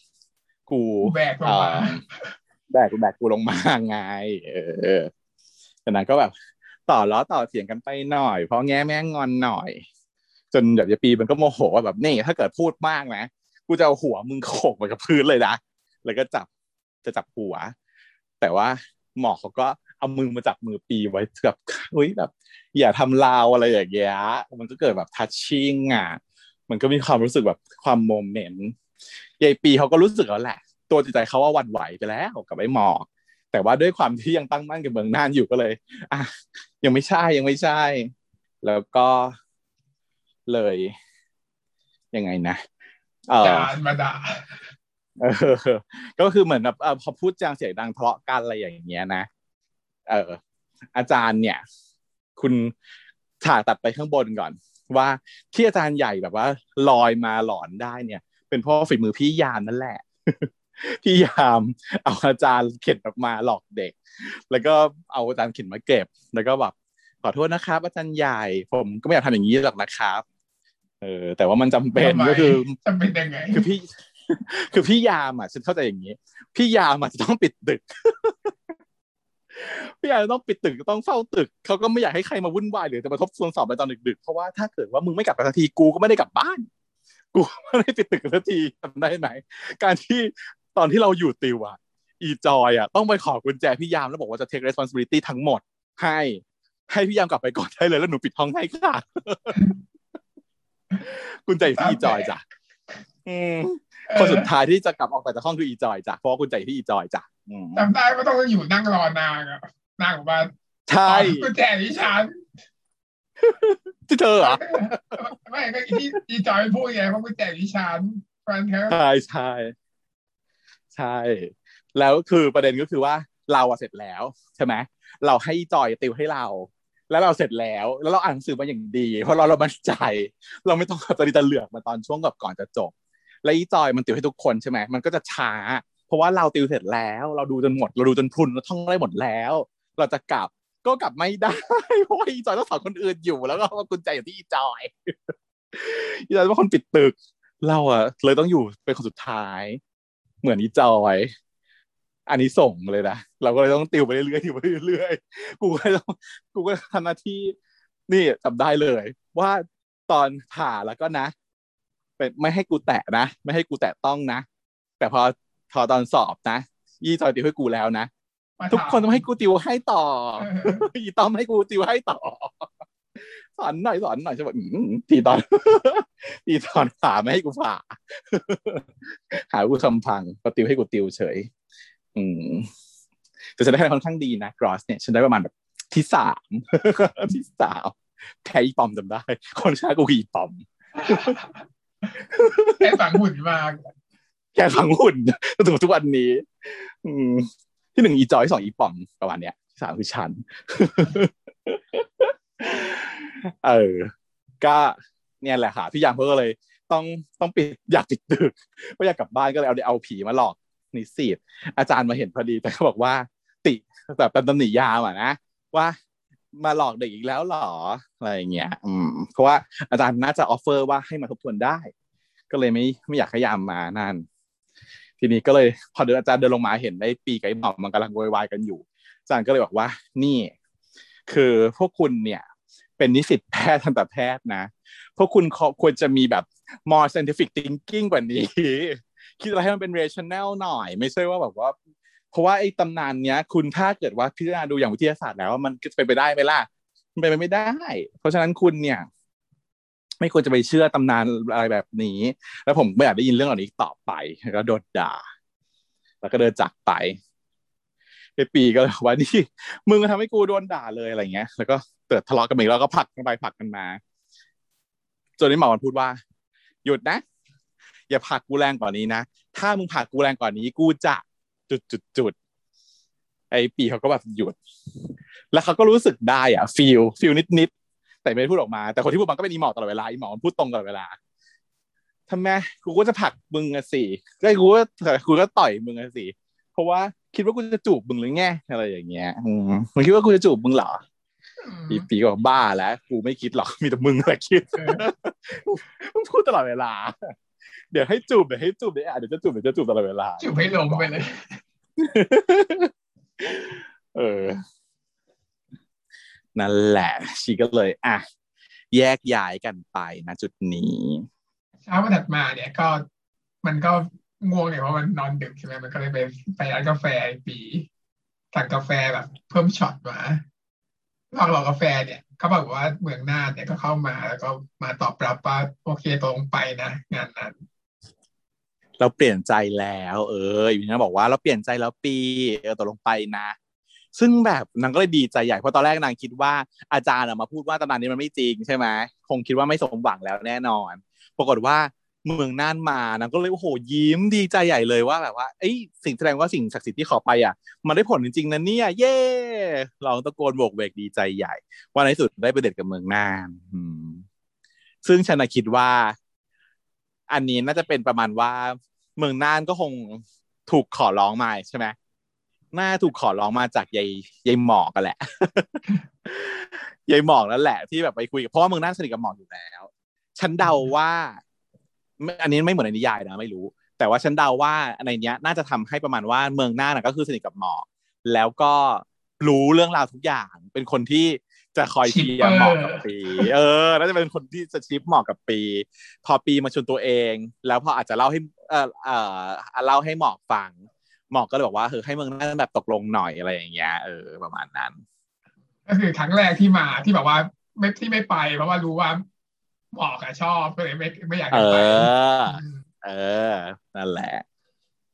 กูแบกลงมาแบกแบกกูลงมาไง เออ จากนั้นก็แบบต่อล้อต่อเถียงกันไปหน่อย เพราะแง่แม่งอนหน่อย จนแบบยายปีมันก็โมโหว่าแบบนี่ถ้าเกิดพูดมากนะกูจะเอาหัวมึงโขกไปกับพื้นเลยนะแล้วก็จับจะจับหัว แต่ว่าหมอเขาก็เอามือมาจับมือปีไว้แบบเฮ้ยแบบ อย่าทำลาวอะไรอย่างเงี้ยมันก็เกิดแบบทัชชิ่งอะมันก็มีความรู้สึกแบบความโมเมนต์ยายปีเขาก็รู้สึกแล้วแหละ ตัวจิตใจเขาว่าหวั่นไหวไปแล้วกับไอ้หมอก แต่ว่าด้วยความที่ยังตั้งมั่นกับเมืองน่านอยู่ก็เลยอะยังไม่ใช่ยังไม่ใช่ แล้วก็เลยยังไงนะเออจานมาด่าเออ ก็คือเหมือนแบบเออพอพูดจางเสียงดังทะเลาะกันอะไรอย่างเงี้ยนะเออ อาจารย์เนี่ย คุณถ่ายตัดไปข้างบนก่อน ว่าที่อาจารย์ใหญ่แบบว่า ลอยมาหลอนได้เนี่ย เป็นเพราะฝีมือพี่ยามนั่นแหละ พี่ยามเอาอาจารย์เข็นออกมาหลอกเด็ก แล้วก็เอาอาจารย์เข็นมาเก็บ แล้วก็แบบขอโทษนะครับ อาจารย์ใหญ่ ผมก็ไม่อยากทำอย่างนี้หรอกนะครับ เออ แต่ว่ามันจำเป็นทำไมก็คือจะเป็นยังไง คือพี่ คือพี่ยามอะฉันเข้าใจอย่างนี้ พี่ยามอะจะต้องปิดตึกพี่ยามต้องปิดตึกต้องเฝ้าตึกเขาก็ไม่อยากให้ใครมาวุ่นวายหรือจะมาทบทวนสอบในตอนดึกๆเพราะว่าถ้าเกิดว่ามึงไม่กลับไปสักทีกูก็ไม่ได้กลับบ้าน กูไม่ได้ปิดตึกสักทีทำได้ไหมการที่ ตอนที่เราอยู่ติวอะอีจอยอะต้องไปขอกุญแจพี่ยามแล้วบอกว่าจะ take responsibility ทั้งหมดให้ให้พี่ยามกลับไปก่อนได้เลยแล้วหนูปิดห้องให้ค่ะกุญแจอยู่ที่อีจอยจ้ะอืมคนสุดท้ายที่จะกลับออกไปจากห้องคืออีจอยจ้ะเพราะว่ากุญแจอยู่ที่อีจอยจ้ะอืมจำได้ว่าต้องอยู่นั่งรอนางอะนางบอกว่าใช่กุญแจที่ฉันที่เธอเหรอไม่ก็ที่อีจอยพูดไงเพราะกุญแจที่ฉันแฟนเขาใช่ใช่ ใช่ แล้วคือประเด็นก็คือว่าเราอะเสร็จแล้วใช่ไหมเราให้จอยติวให้เรา แล้วเราเสร็จแล้ว แล้วเราอ่านหนังสือมาอย่างดี เพราะเราเรามั่นใจ เราไม่ต้องเอาตะลิตะเหลือกมาตอนช่วงกับก่อนจะจบ แล้วอีจอยมันติวให้ทุกคนใช่ไหมมันก็จะช้า เพราะว่าเราติวเสร็จแล้ว เราดูจนหมด เราดูจนพุนเราท่องได้หมดแล้ว เราจะกลับก็กลับไม่ได้เพราะว่าอีจอยต้องสอนคนอื่นอยู่ แล้วก็เอากุญแจอยู่ที่อีจอยอีจอยเป็นคนปิดตึก เราอะเลยต้องอยู่เป็นคนสุดท้าย เหมือนอีจอย อันนี้ส่งเลยนะเราก็เลยต้องติวไปเรื่อยๆติวไปเรื่อยๆกูก็ต้องกูก็ทำหน้าที่นี่จำได้เลย ว่าตอนผ่าแล้วก็นะเป็นไม่ให้กูแตะนะ ไม่ให้กูแตะต้องนะ แต่พอพอตอนสอบนะยี่จอยติวให้กูแล้วนะมาทุกคนถามต้องให้กูติวให้ต่อเอออีต้อมให้กูติวให้ต่อส อนหน่อยสอนหน่อยใช่ไหมอืมทีตอนทีตอนผ่าไม่ให้กูผ่า หากูทำพังก็ติวให้กูติวเฉย อืมแต่ฉันได้คะแนนค่อนข้างดีนะกรอสเนี่ยฉันได้ประมาณแบบที่สามที่สามแพ้อีปอมจำได้ คนชากูคืออีปอมแค่ฝังหุ่นมากแค่ฟังหุ่นจนถึงทุกวันนี้ อืมที่หนึ่งอีจอยสองอีปอมประมาณเนี้ยที่สามคือฉัน เออ ก็เนี่ยแหละค่ะพี่ยามเขาก็เลย ต้องต้องปิดอยากปิดตึกไม่อยากกลับบ้านก็เลยเอาเอาผีมาหลอกนิสิตอาจารย์มาเห็นพอดีแต่เขาบอกว่า ติแบบเป็นตำหนิยามอะนะว่ามาหลอกเด็กอีกแล้วหรออะไรอย่างเงี้ย อืม เพราะว่าอาจารย์น่าจะออฟเฟอร์ว่าให้มาทบทวนได้ ก็เลยไม่ไม่อยากให้ยามมานั่น ทีนี้ก็เลยพอเดินอาจารย์เดินลงมาเห็นได้ปีกับไอ้หมอมมันกำลังโวยวายกันอยู่ อาจารย์ก็เลยบอกว่า นี่ คือพวกคุณเนี่ย เป็นนิสิตแพทย์ทันตแพทย์นะ พวกคุณควรจะมีแบบ more scientific thinking กว่านี้ คิดอะไรให้มันเป็น rational หน่อย ไม่ใช่ว่าแบบว่า เพราะว่าไอ้ตำนานเนี้ย คุณถ้าเกิดว่าพิจารณาดูอย่างวิทยาศาสตร์แล้วมันเป็นไปได้ไหมล่ะมันเป็นไปไม่ได้ เพราะฉะนั้นคุณเนี่ย ไม่ควรจะไปเชื่อตำนานอะไรแบบนี้ แล้วผมไม่อยากได้ยินเรื่องเหล่านี้ต่อไปแล้วโดนด่า แล้วก็เดินจากไป ปีก็เลยว่านี่มึงทำให้กูโดนด่าเลยอะไรเงี้ย แล้วก็เกิดทะเลาะกันอีกแล้วก็ผลักกันไปผลักกันมา จนไอ้หมอมันพูดว่า หยุดนะ อย่าผลักกูแรงกว่านี้นะถ้ามึงผลักกูแรงกว่านี้กูจะจุดจุดจุดไอ้ปีเขาก็แบบหยุด แล้วเขาก็รู้สึกได้อะฟีลฟีลนิดนิดๆแต่ไม่พูดออกมา แต่คนที่พูดมันก็เป็นอีหมอตลอดเวลาอีหมอมันพูดตรงตลอดเวลาทำไมกูก็จะผลักมึงอะสิก็กูก็กูก็ต่อยมึงอะสิเพราะว่า คิดว่ากูจะจูบมึงหรือไงอะไรอย่างเงี้ยอืมมึงคิดว่ากูจะจูบมึงเหรอปีปีก็บอกบ้าแล้วกูไม่คิดหรอกมีแต่มึงแหละคิดเออมึงพูดตลอดเวลา เดี๋ยวให้จูบเดี๋ยวให้จูบเดี๋ยวอะเดี๋ยวจะจูบเดี๋ยวจะจูบตลอดเวลาจุบให้ลงไปเลย เออ นั่นแหละ ชีก็เลย อะ แยกย้ายกันไปนะจุดนี้เช้าวันถัดมาเนี่ยก็มันก็ ง่วงเนี่ยเพราะมันนอนดึกใช่ไหมมันก็เลยไปไปร้านกาแฟปีสั่งกาแฟแบบเพิ่มช็อตมาลองรอกาแฟเนี่ยเขาบอกว่าเมืองน่านเนี่ยก็เข้ามาแล้วก็มาตอบรับว่าโอเคตรงไปนะ งานนั้น เราเปลี่ยนใจแล้ว เอออยู่นะบอกว่าเราเปลี่ยนใจแล้วปีเออตกลงไปนะ ซึ่งแบบนางก็เลยดีใจใหญ่เพราะตอนแรกนางคิดว่าอาจารย์มาพูดว่าตำนานนี้มันไม่จริงใช่ไหมคงคิดว่าไม่สมหวังแล้วแน่นอน ปรากฏว่า เมืองน่านมานางก็เลยโอ้โหยิ้มดีใจใหญ่เลยว่าแบบว่าเอ้ยสิ่งแสดงว่าสิ่งศักดิ์สิทธิ์ที่ขอไปอะ มันได้ผลจริงๆนะเนี่ยเย่ลองตะโกนโบกเวกดีใจใหญ่ ว่าในที่สุดได้ไปเด็ดกับเมืองน่านซึ่งฉันะคิดว่า อันนี้น่าจะเป็นประมาณว่า เมืองน่านก็คงถูกขอร้องมาใช่ไหมน่าถูกขอร้องมาจากยายยายหมอกกันแหละยายหมอกนั่นแหละที่แบบไปคุยกับเพราะว่าเมืองน่านสนิทกับหมอกอยู่แล้ว ฉันเดาว่า อันนี้ไม่เหมือนในนิยายนะไม่รู้ แต่ว่าฉันเดาว่าในเนี้ย น่าจะทำให้ประมาณว่าเมืองหน่านนะก็คือสนิทกับหมอกแล้วก็รู้เรื่องราวทุกอย่าง เป็นคนที่จะคอยเชียร์หมอกกับปี เออน่าจะเป็นคนที่จะชิปหมอกกับปี พอปีมาชวนตัวเอง แล้วพออาจจะเล่าให้เออเออเล่าให้หมอกฟัง หมอกก็เลยบอกว่าเออให้เมืองหน่าแบบตกลงหน่อยอะไรอย่างเงี้ยเออประมาณนั้น ก็คือครั้งแรกที่มาที่แบบว่าไม่ที่ไม่ไปเพราะว่ารู้ว่า หมอกอะชอบก็เลยไม่ไม่อยากเอจะไปอเออ นั่นแหละ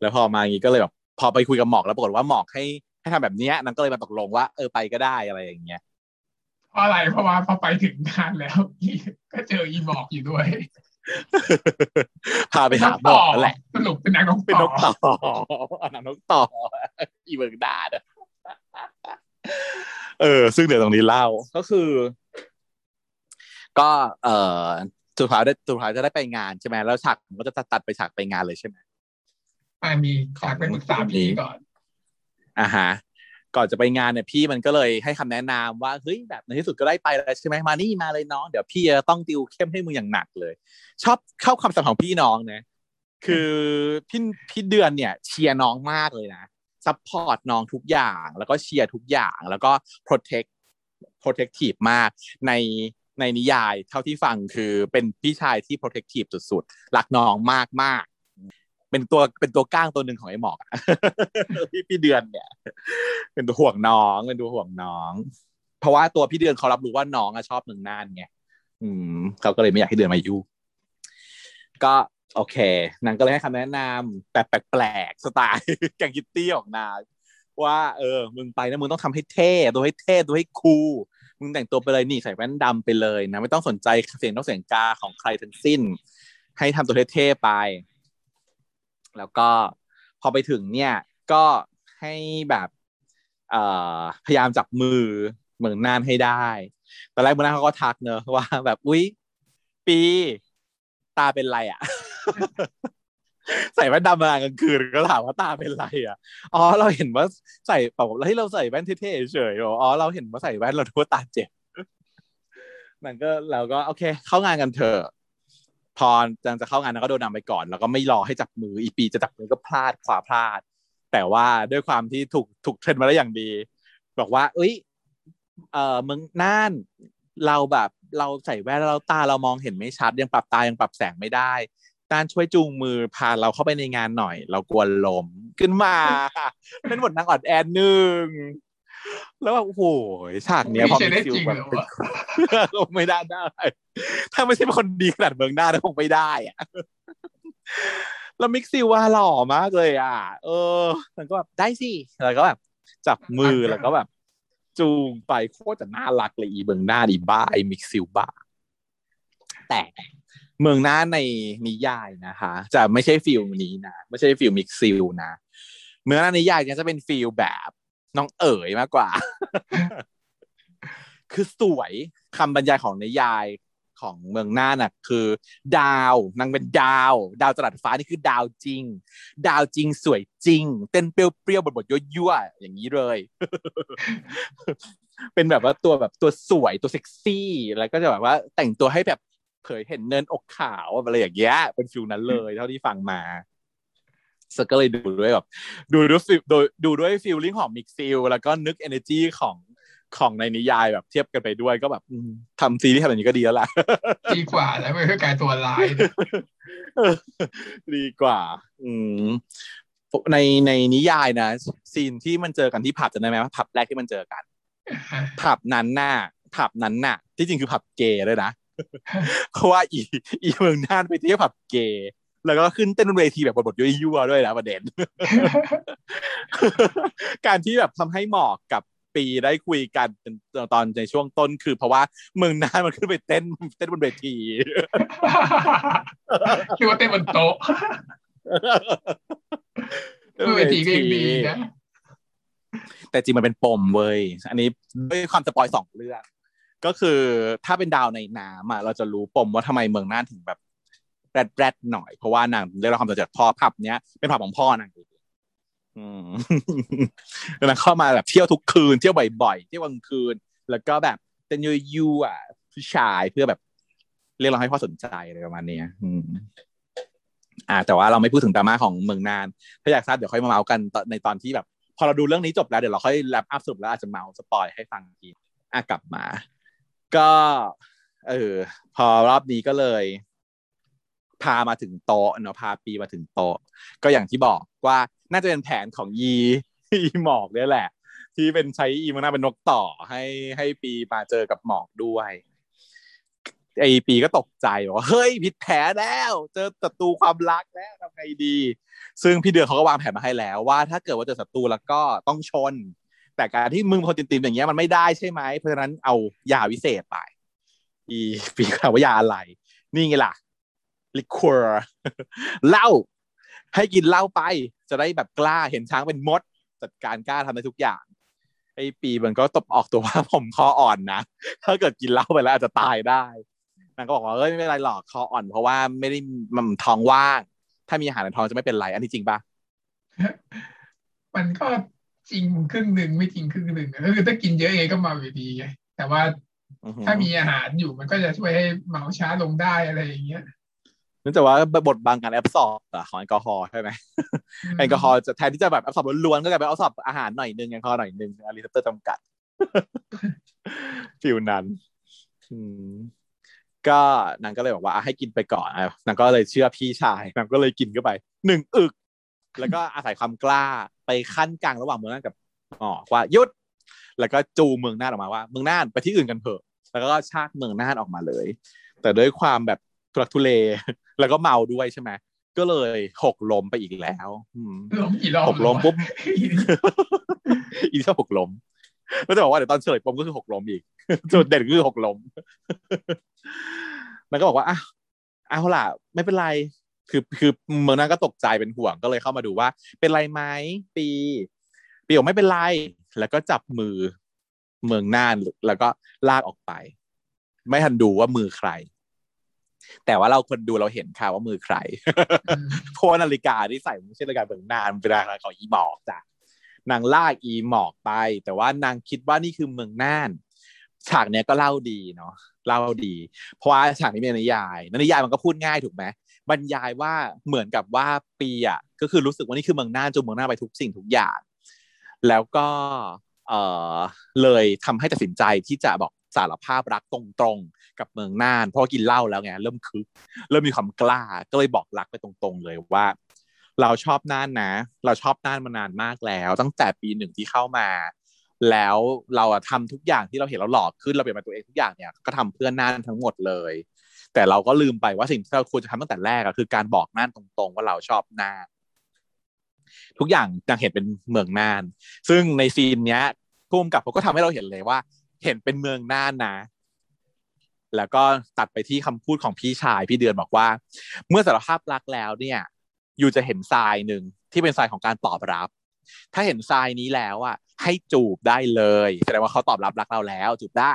แล้วพอมาอย่างงี้ก็เลยแบบพอไปคุยกับหมอกแล้วปรากฏว่าหมอกให้ให้ทำแบบเนี้ยนางก็เลยมาตกลงว่าเออไปก็ได้อะไรอย่างเงี้ยเพราะอะไรเพราะว่าพอไปถึงงานแล้วก็เจออีหมอกอยู่ด้วยพาไปหาหมอกนั่นแหละสรุปเป็นนางนกเป็นต่นอกต่ออันนั้นนกต่ออีเบิร์กดาดอะเออ ซึ่งเดี๋ยวตรงนี้เล่าก็คือ ก็เออสุดท้ายได้สุดท้ายจะได้ไปงานใช่ไหมแล้วฉากมันก็จะตัดไปฉากไปงานเลยใช่ไหมอ่ามีฉากไปปรึกษาพี่ก่อนอ่าฮะก่อนจะไปงานเนี่ยพี่มันก็เลยให้คำแนะนำว่าเฮ้ยแบบในที่สุดก็ได้ไปแล้วใช่ไหมมานี่มาเลยน้องเดี๋ยวพี่จะต้องติวเข้มให้มึงอย่างหนักเลย ชอบเข้าคำสั่งของพี่น้องนะคือพี่พี่เดือนเนี่ยเชียร์น้องมากเลยนะ support น้องทุกอย่าง แล้วก็เชียร์ทุกอย่างแล้วก็ protect protective มากใน ในนิยายเท่าที่ฟังคือเป็นพี่ชายที่ protective สุดๆรักน้องมากมากเป็นตัวเป็นตัวก้างตัวหนึ่งของไอ้หมอกพี่พี่เดือนเนี่ย เป็นตัวห่วงน้องเป็นตัวห่วงน้อง เพราะว่าตัวพี่เดือนเขารับรู้ว่าน้องอะชอบเมืองน่านไงอืมเขาก็เลยไม่อยากให้เดือนมายุ่งก็โอเคนางก็เลยให้คำแนะนำแบบแปลกๆสไตล์แกงคิตตี้ของนางว่า เออ มึงไปนะมึงต้องทำให้เท่ตัวให้เท่ตัวให้คูล มึงแต่งตัวไปเลยนี่ใส่แว่นดำไปเลยนะไม่ต้องสนใจเสียงนกเสียงกาของใครทั้งสิ้น ให้ทำตัวเท่ๆไป แล้วก็พอไปถึงเนี่ยก็ให้แบบเอ่อพยายามจับมือเหมือนนานให้ได้ตอนแรกเมือนนานเขาก็ทักเนอะว่าแบบอุ้ยปีตาเป็นไรอะ ใส่แว่นดำมากลางคืนก็ถามว่าตาเป็นไรอะอ๋อเราเห็นว่าใส่แบบให้เราใส่แว่นเท่ๆเฉยๆอ๋อเราเห็นว่าใส่แว่นเราดูว่าตาเจ็บนั่นก็เราก็โอเค เข้างานกันเถอะพอจังจะเข้างานเราก็โดนนำไปก่อน แล้วก็ไม่รอให้จับมืออีปีจะจับมือก็พลาดขวาพลาด แต่ว่าด้วยความที่ถูกถูกเทรนมาได้วอย่างดี บอกว่า เอ้ย เออมึงน่านเราแบบ เราใส่แว่นแล้วเราตาเรามองเห็นไม่ชัดยังปรับตายังปรับแสงไม่ได้ การช่วยจูงมือพาเราเข้าไปในงานหน่อย เรากลัวล้มขึ้นมาเป็นบทนางออดแอนหนึ่งแล้วแบบโอ้โหฉากเนี้ยพอมิซิลแบบไม่ได้ได้ ถ้าไม่ใช่เป็นคนดีขนาดเมืองหน้าคงไม่ได้อะแล้วมิกซิลว่าหล่อมากเลย อะ เออมันก็แบบได้สิแล้วก็แบบจับมือแล้วก็แบบ จูงไปโคตรจะน่ารักเลยอีเมืองหน้าดีบ้าไอมิกซิลบ้าแต่ เมืองน่าในนิยายนะคะ จะไม่ใช่ feel นี้นะไม่ใช่ feel มิกซิลนะ เมืองน่านนิยายจะเป็น feel แบบน้องเอ๋ยมากกว่า คือสวยคำบรรยายของนิยายของเมืองน่านน่ะคือ ดาวนางเป็นดาว ดาวจรัสฟ้านี่คือดาวจริง ดาวจริงสวยจริง เต้นเปรี้ยวๆบดๆยั่วๆอย่างนี้เลย เป็นแบบว่าตัวแบบตัวสวยตัวเซ็กซี่ แล้วก็จะแบบว่าแต่งตัวให้แบบ เผยเห็นเนินอกขาวอะไรอย่างเงี้ยเป็น feel นั้นเลยเท่าที่ฟังมาสก็เลยดูด้วยแบบดูด้วยโดยดูด้วย feeling ของมิกซิลแล้วก็นึกเอเนจีของของในนิยายแบบเทียบกันไปด้วยก็แบบทำซีรีส์ทำแบบนี้ก็ดีแล้วล่ะดีกว่าแล้วไม่ใช่กลายตัวร้ายดีกว่า อืมในในนิยายนะซีนที่มันเจอกันที่ผับจะได้ไหมว่าผับแรกที่มันเจอกันผับนั้นน่ะผับนั้นน่ะ ที่จริงคือผับเกย์เลยนะ เพราะว่าอีอีเมืองน่านไปเที่ยวผับเกย์แล้วก็ขึ้นเต้นบนเวทีแบบบทยั่วๆด้วยนะประเด็น การที่แบบทำให้หมอกกับปีได้คุยกันตอนในช่วงต้นคือ เพราะว่าเมืองน่านมันขึ้นไปเต้นเต้นบนเวทีคิดว่าเต้นบนโต๊ะเวทีก็ยังดีนะแต่จริงมันเป็นปมเว้ย อันนี้ด้วยความสปอยสองเรื่อง ก็คือถ้าเป็นดาวในน้ำอะเราจะรู้ปมว่าทำไมเมืองน่านถึงแบบแรดแรดหน่อย เพราะว่านางได้รับความสนใจพ่อผับเนี้ยเป็นผับของพ่อนางอืมนางเข้ามาแบบเที่ยวทุกคืนเที่ยวบ่อยๆเที่ยวกลางคืน แล้วก็แบบเป็นยูยูอะผู้ชายเพื่อแบบ เรียกร้องให้พ่อสนใจอะไรประมาณนี้อืมอ่า แต่ว่าเราไม่พูดถึงดราม่าของเมืองน่าน ถ้าอยากทราบเดี๋ยวค่อยมาเม้าท์กันในตอนที่แบบ พอเราดูเรื่องนี้จบแล้วเดี๋ยวเราค่อย wrap up สรุปแล้วอาจจะเม้าท์ spoil ให้ฟังอีกอะกลับมา ก็เออพอรอบนี้ก็เลย พามาถึงโต๊ะเนาะพาปีมาถึงโต๊ะก็อย่างที่บอกว่าน่าจะเป็นแผนของยีอีหมอกเนี่ยแหละ ที่เป็นใช้อีมาน่าเป็นนกต่อให้ให้ปีมาเจอกับหมอกด้วยไอปีก็ตกใจว่าเฮ้ยผิดแผนแล้ว เจอศัตรูความรักแล้วทำไงดี ซึ่งพี่เดือเขาก็วางแผนมาให้แล้วว่า ถ้าเกิดว่าเจอศัตรูแล้วก็ต้องชน แต่การที่มึงคนติมๆอย่างเงี้ยมันไม่ได้ใช่ไหมเพราะฉะนั้นเอายาวิเศษไปอีปีกล่าวว่ายาอะไร นี่ไงล่ะลิควิร์เหล้าให้กินเหล้าไป จะได้แบบกล้าเห็นช้างเป็นมด จัดการกล้าทำได้ทุกอย่างไอ้ปีมันก็ตบออกตัวว่าผมคออ่อนนะถ้าเกิดกินเหล้าไปแล้วอาจจะตายได้นางก็บอกว่าเอ้ยไม่เป็นไรหรอกคออ่อน เพราะว่าไม่ได้มันท้องว่าง ถ้ามีอาหารในท้องจะไม่เป็นไรอันนี้จริงปะมันก็ จริงครึ่งหนึ่งไม่จริงครึ่งหนึ่งก็คือถ้ากินเยอะเองก็เมาอยู่ดีไงแต่ว่าถ้ามีอาหารอยู่มันก็จะช่วยให้เมาช้าลงได้อะไรอย่างเงี้ยนื่องจากว่าบทบางการ absorb ของแอลกอฮอล์ใช่ไหมแอลกอฮอล์จะแทนที่จะแบบ absorb ล้วนก็กลายเป็น absorb อาหารหน่อยนึงแอลกอฮอล์หน่อยนึงอะ receptor จำกัด feel นั้นก็นางก็เลยบอกว่าให้กินไปก่อนนางก็เลยเชื่อพี่ชายนางก็เลยกินเข้าไปหนึ่งอึก แล้วก็อาศัยความกล้า ไปขั้นกลางระหว่างเมืองน่านกับอ๋อว่ายุด แล้วก็จูเมืองน่านออกมาว่า เมืองน่านไปที่อื่นกันเถอะ แล้วก็ชากเมืองน่านออกมาเลย แต่ด้วยความแบบทุรักทุเลแล้วก็เมาด้วยใช่ไหมก็เลยหกล้มไปอีกแล้วล้มกี่รอบหกล้มปุ๊บอีชอบหกล้มก็จะบอกว่าเดี๋ยวตอนเฉลยปมก็คือหกล้มอีกจุดเด่นคือหกล้มมันก็บอกว่าอะเอาล่ะ ไม่เป็นไร คือคือเมืองนั้นก็ตกใจเป็นห่วงก็เลยเข้ามาดูว่า เป็นไรไหมปีปีบอกไม่เป็นไรแล้วก็จับมือเมืองน่านแล้วก็ลากออกไป ไม่ทันดูว่ามือใคร แต่ว่าเราคนดูเราเห็นค่ะว่ามือใครเพราะนาฬิกาที่ใส่ไม่ใช่นาฬิกาเมืองน่านเป็นนาฬิกาของอีบอกจ้ะนางลากอีหมอกไป แต่ว่านางคิดว่านี่คือเมืองน่าน ฉากเนี้ยก็เล่าดีเนาะเล่าดี เพราะว่าฉากนี้มีนิยายนิยายมันก็พูดง่ายถูกไหม บรรยายว่าเหมือนกับว่าปีอะก็คือรู้สึกว่านี่คือเมืองน่านจนเมืองน่านไปทุกสิ่งทุกอย่าง แล้วก็เออเลยทำให้ตัดสินใจที่จะบอกสารภาพรักตรงๆ กับเมืองน่าน เพราะกินเหล้าแล้วไงเริ่มคึก เริ่มมีความกล้าก็เลยบอกรักไปตรงๆ เลยว่า เราชอบน่านนะ เราชอบน่านมานานมากแล้ว ตั้งแต่ปีหนึ่งที่เข้ามา แล้วเราทำทุกอย่างที่เราเห็นเราหลอกขึ้นเราเปลี่ยนมาตัวเองทุกอย่างเนี่ยก็ทำเพื่อน่านทั้งหมดเลย แต่เราก็ลืมไปว่าสิ่งที่เราควรจะทำตั้งแต่แรกอะคือการบอกน่านตรงๆ ว่าเราชอบน่านทุกอย่างยังเห็นเป็นเมืองน่าน ซึ่งในซีนเนี้ยพุ่มกับเขาก็ทำให้เราเห็นเลยว่า เห็นเป็นเมืองน่านนะ แล้วก็ตัดไปที่คำพูดของพี่ชายพี่เดือนบอกว่า เมื่อสารภาพรักแล้วเนี่ย อยู่จะเห็นทรายหนึ่งที่เป็นทรายของการตอบรับ ถ้าเห็นทรายนี้แล้วอะให้จูบได้เลยแสดงว่าเขาตอบรับรักเราแล้ว จูบได้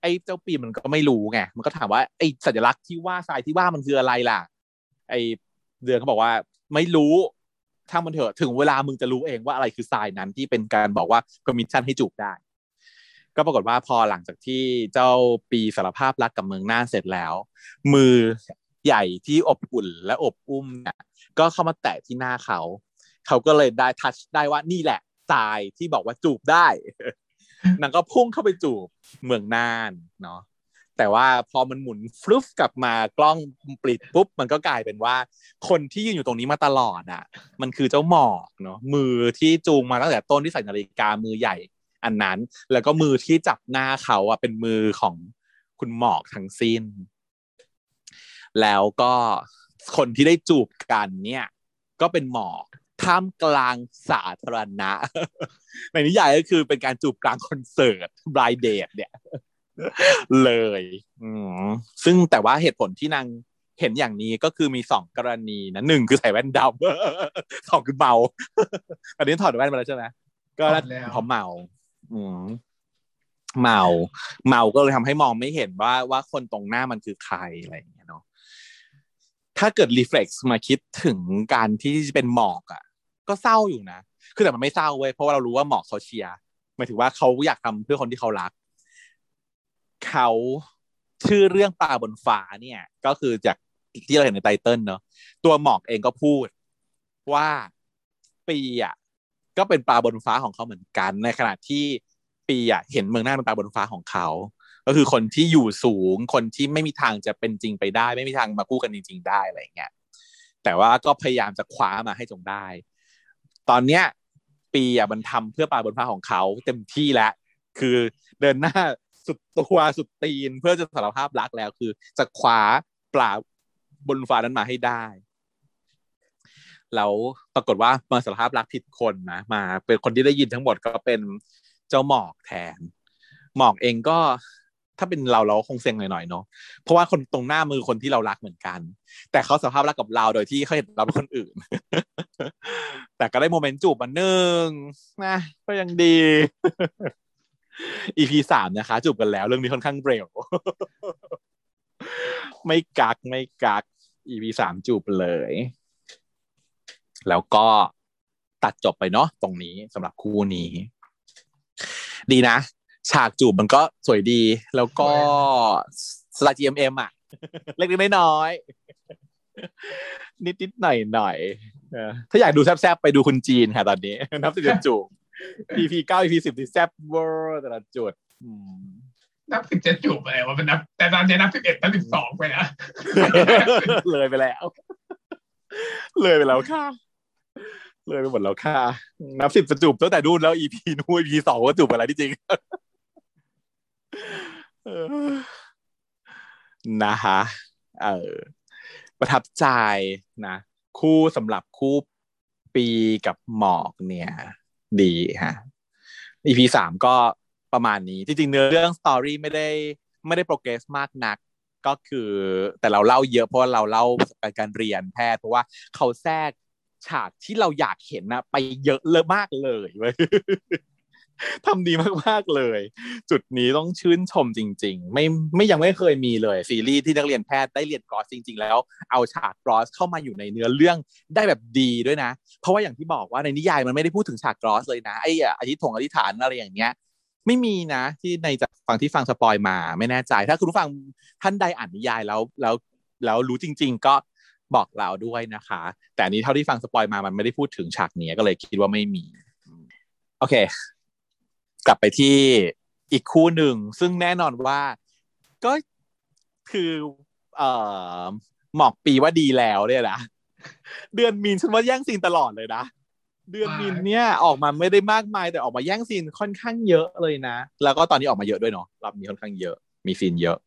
ไอ้เจ้าปีมันก็ไม่รู้ไงมันก็ถามว่าไอ้สัญลักษณ์ที่ว่าทรายที่ว่ามันคืออะไรล่ะ ไอ้เดือนเขาบอกว่าไม่รู้ถ้ามันเถอะถึงเวลามึงจะรู้เองว่าอะไรคือทรายนั้นที่เป็นการบอกว่า permission ให้จูบได้ ก็ปรากฏว่าพอหลังจากที่เจ้าปีสารภาพรักกับเมืองน่านเสร็จแล้ว มือใหญ่ที่อบอุ่นและอบอุ้มเนี่ยก็เข้ามาแตะที่หน้าเขา เขาก็เลยได้ทัชได้ว่านี่แหละทรายที่บอกว่าจูบได้ นางก็พุ่งเข้าไปจูบเมืองน่านเนาะแต่ว่าพอมันหมุนฟลุปกลับมากล้องปลิดปุ๊บ มันก็กลายเป็นว่า คนที่ยืนอยู่ตรงนี้มาตลอดอะ มันคือเจ้าหมอกเนาะมือที่จูงมาตั้งแต่ต้นที่ใส่นาฬิกามือใหญ่อันนั้น แล้วก็มือที่จับหน้าเขาอะเป็นมือของคุณหมอกทั้งสิ้น แล้วก็คนที่ได้จูบกันเนี่ย ก็เป็นหมอก ท่ามกลางสาธารณะ ในนิยายก็คือเป็นการจูบกลางคอนเสิร์ตบรายเดทเนี่ย เลยอืซึ่งแต่ว่าเหตุผลที่นางเห็นอย่างนี้ก็คือมีสองกรณีนะหนึ่งคือใส่แว่นดำสองคือเมาอันนี้ถอดแว่นมาแล้วใช่ไหมก็เพราะเมา อืมเมา เมาก็เลยทำให้มองไม่เห็นว่าว่าคนตรงหน้ามันคือใครอะไรอย่างเงี้ยเนาะถ้าเกิดรีเฟล็กซ์มาคิดถึงการที่เป็นหมอกอะ ก็เศร้าอยู่นะ คือแต่มันไม่เศร้าเว้ยเพราะว่าเรารู้ว่าหมอกเขาเชียร์หมายถึงว่าเขาอยากทำเพื่อคนที่เขารัก เขาชื่อเรื่องปลาบนฟ้าเนี่ย ก็คือจากที่เราเห็นในไตเติลเนาะตัวหมอกเองก็พูดว่าปีอะก็เป็นปลาบนฟ้าของเขาเหมือนกัน ในขณะที่ปีอะเห็นเมืองหน้าเป็นปลาบนฟ้าของเขา ก็คือคนที่อยู่สูงคนที่ไม่มีทางจะเป็นจริงไปได้ ไม่มีทางมาคู่กันจริง ๆ ได้อะไรเงี้ยแต่ว่าก็พยายามจะคว้ามาให้จงได้ ตอนเนี้ยปีอะมันทำเพื่อปลาบนฟ้าของเขาเต็มที่แล้วคือเดินหน้าสุดตัวสุดตีนเพื่อจะสารภาพรักแล้ว คือจะคว้าปลาบนฟ้านั้นมาให้ได้แล้วปรากฏว่ามาสารภาพรักผิดคนนะมา เป็นคนที่ได้ยินทั้งหมดก็เป็นเจ้าหมอกแทน หมอกเองก็ถ้าเป็นเราเราคงเซ็งหน่อยๆเนาะเพราะว่าคนตรงหน้ามือคนที่เรารักเหมือนกัน แต่เขาสารภาพรักกับเราโดยที่เขาเห็นเราเป็นคนอื่น แต่ก็ได้โมเมนต์จูบมาหนึ่งนะก็ยังดี EP สามนะคะ จูบกันแล้ว เรื่องนี้ค่อนข้างเร็ว ไม่กักไม่กัก EP สามจูบเลย แล้วก็ตัดจบไปเนาะตรงนี้สำหรับคู่นี้ ดีนะ ฉากจูบมันก็สวยดี แล้วก็สไลด์ GMM อะเล็กๆน้อยๆ นิดๆหน่อยๆถ้าอยากดูแซ่บๆไปดูคุณจีนค่ะตอนนี้นับสิบจูบ EP เก้า EP สิบที่แซ่บเวอร์แต่ละจุดนับสิบจะจูบอะไรวะมันนับแต่ตอนนี้นับสิบเอ็ดนับสิบสองไปนะเลยไปแล้ว เลยไปแล้วค่ะ เลยไปหมดแล้วค่ะ นับสิบจะจูบตั้งแต่นู่นแล้ว EP นู่น EP สองก็จูบอะไรที่จริงเออนะฮะเออ ประทับใจนะ คู่สำหรับคู่ปีกับหมอกเนี่ย ดีฮะ EP สามก็ประมาณนี้ จริงๆเนื้อเรื่องสตอรี่ไม่ได้ไม่ได้โปรเกรสมากนักก็คือแต่เราเล่าเยอะเพราะว่าเราเล่าประสบการณ์การเรียนแพทย์เพราะว่าเขาแทรกฉากที่เราอยากเห็นนะไปเยอะเลยมากเลยเว้ย ทำดีมากๆเลย จุดนี้ต้องชื่นชมจริง ๆ ไม่ไม่ยังไม่เคยมีเลยซีรีส์ที่นักเรียนแพทย์ได้เรียน gross จริง ๆ แล้วเอาฉาก gross เข้ามาอยู่ในเนื้อเรื่องได้แบบดีด้วยนะ เพราะว่าอย่างที่บอกว่าในนิยายมันไม่ได้พูดถึงฉาก gross เลยนะไอ้อธิษฐงอธิษฐานอะไรอย่างเงี้ยไม่มีนะ ที่ในจากฟังที่ฟัง spoil มาไม่แน่ใจ ถ้าคุณผู้ฟังท่านใดอ่านนิยายแล้วแล้วแล้วรู้จริง ๆ ก็บอกเราด้วยนะคะ แต่นี้เท่าที่ฟัง spoil มามันไม่ได้พูดถึงฉากนี้ก็เลยคิดว่าไม่มีโอเค กลับไปที่อีกคู่หนึ่ง ซึ่งแน่นอนว่าก็คือเอ่อหมอกปีว่าดีแล้วเนี่ยนะเดือนมีนฉันว่าแย่งซีนตลอดเลยนะเดือนมีนเนี่ยออกมาไม่ได้มากมายแต่ออกมาแย่งซีนค่อนข้างเยอะเลยนะ แล้วก็ตอนนี้ออกมาเยอะด้วยเนาะรอบนี้ค่อนข้างเยอะ มีซีนเยอะ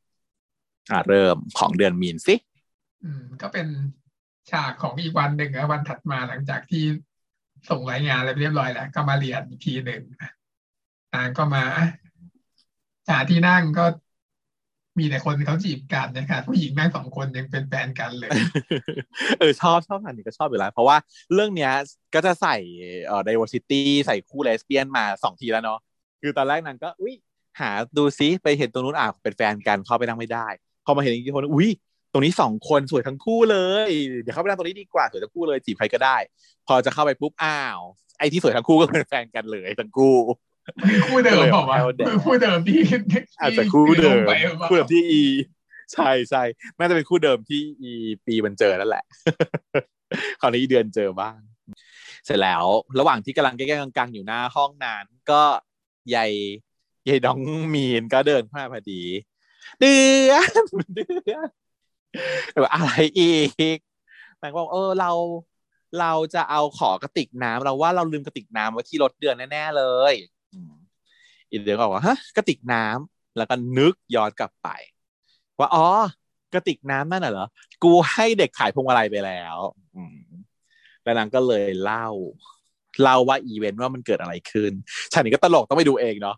อ่าเริ่มของเดือนมีนสิอืมก็เป็นฉากของอีกวันหนึ่งนะวันถัดมาหลังจากที่ส่งรายงานอะไรเรียบร้อยแล้ว ก็มาเรียนอีกทีหนึ่ง นางก็มาหาที่นั่งก็มีแต่คนเขาจีบกันนะครับผู้หญิงนั่งสองคนยังเป็นแฟนกันเลย เออชอบชอบอันนี้ก็ชอบอยู่แล้วเพราะว่าเรื่องเนี้ยก็จะใส่เอ่อ diversity ใส่คู่เลสเบี้ยนมาสองทีแล้วเนาะคือตอนแรกนางก็อุ้ยหาดูซิไปเห็นตรงนู้นอะเป็นแฟนกันเข้าไปนั่งไม่ได้พอมาเห็นอีกคนอุ้ยตรงนี้สองคนสวยทั้งคู่เลย เดี๋ยวเข้าไปนั่งตรงนี้ดีกว่าสวยทั้งคู่เลยจีบใครก็ได้ พอจะเข้าไปปุ๊บอ้าวไอ้ที่สวยทั้งคู่ก็เป็นแฟนกันเลยทั้งคู่ คือคู่เดิมบอกว่าคือคู่เดิมที่อาจจะคู่เดิมไปคู่เดิมที่อีใช่ใช่น่าจะเป็นคู่เดิมที่อีปีมันเจอนั่นแหละคราวนี้อีเดือนเจอบ้าง เสร็จแล้ว ระหว่างที่กำลังแก้ๆกังๆอยู่หน้าห้องนั้นก็ยายยายดองมีนก็เดินเข้ามาพอดี เดือนเดือนแบบอะไรอีกนางก็บอกเออเราเราจะเอาขอกระติกน้ำเราว่าเราลืมกระติกน้ำไว้ที่รถเดือนแน่ๆเลย อีเดือนก็บอกว่าฮะกระติกน้ำแล้วก็นึกย้อนกลับไป ว่าอ๋อกระติกน้ำนั่นเหรอ กูให้เด็กขายพวงมาลัยไปแล้วแล้วนางก็เลยเล่า เล่าว่าอีเวนต์ว่ามันเกิดอะไรขึ้นฉากนี้ก็ตลกต้องไปดูเองเนาะ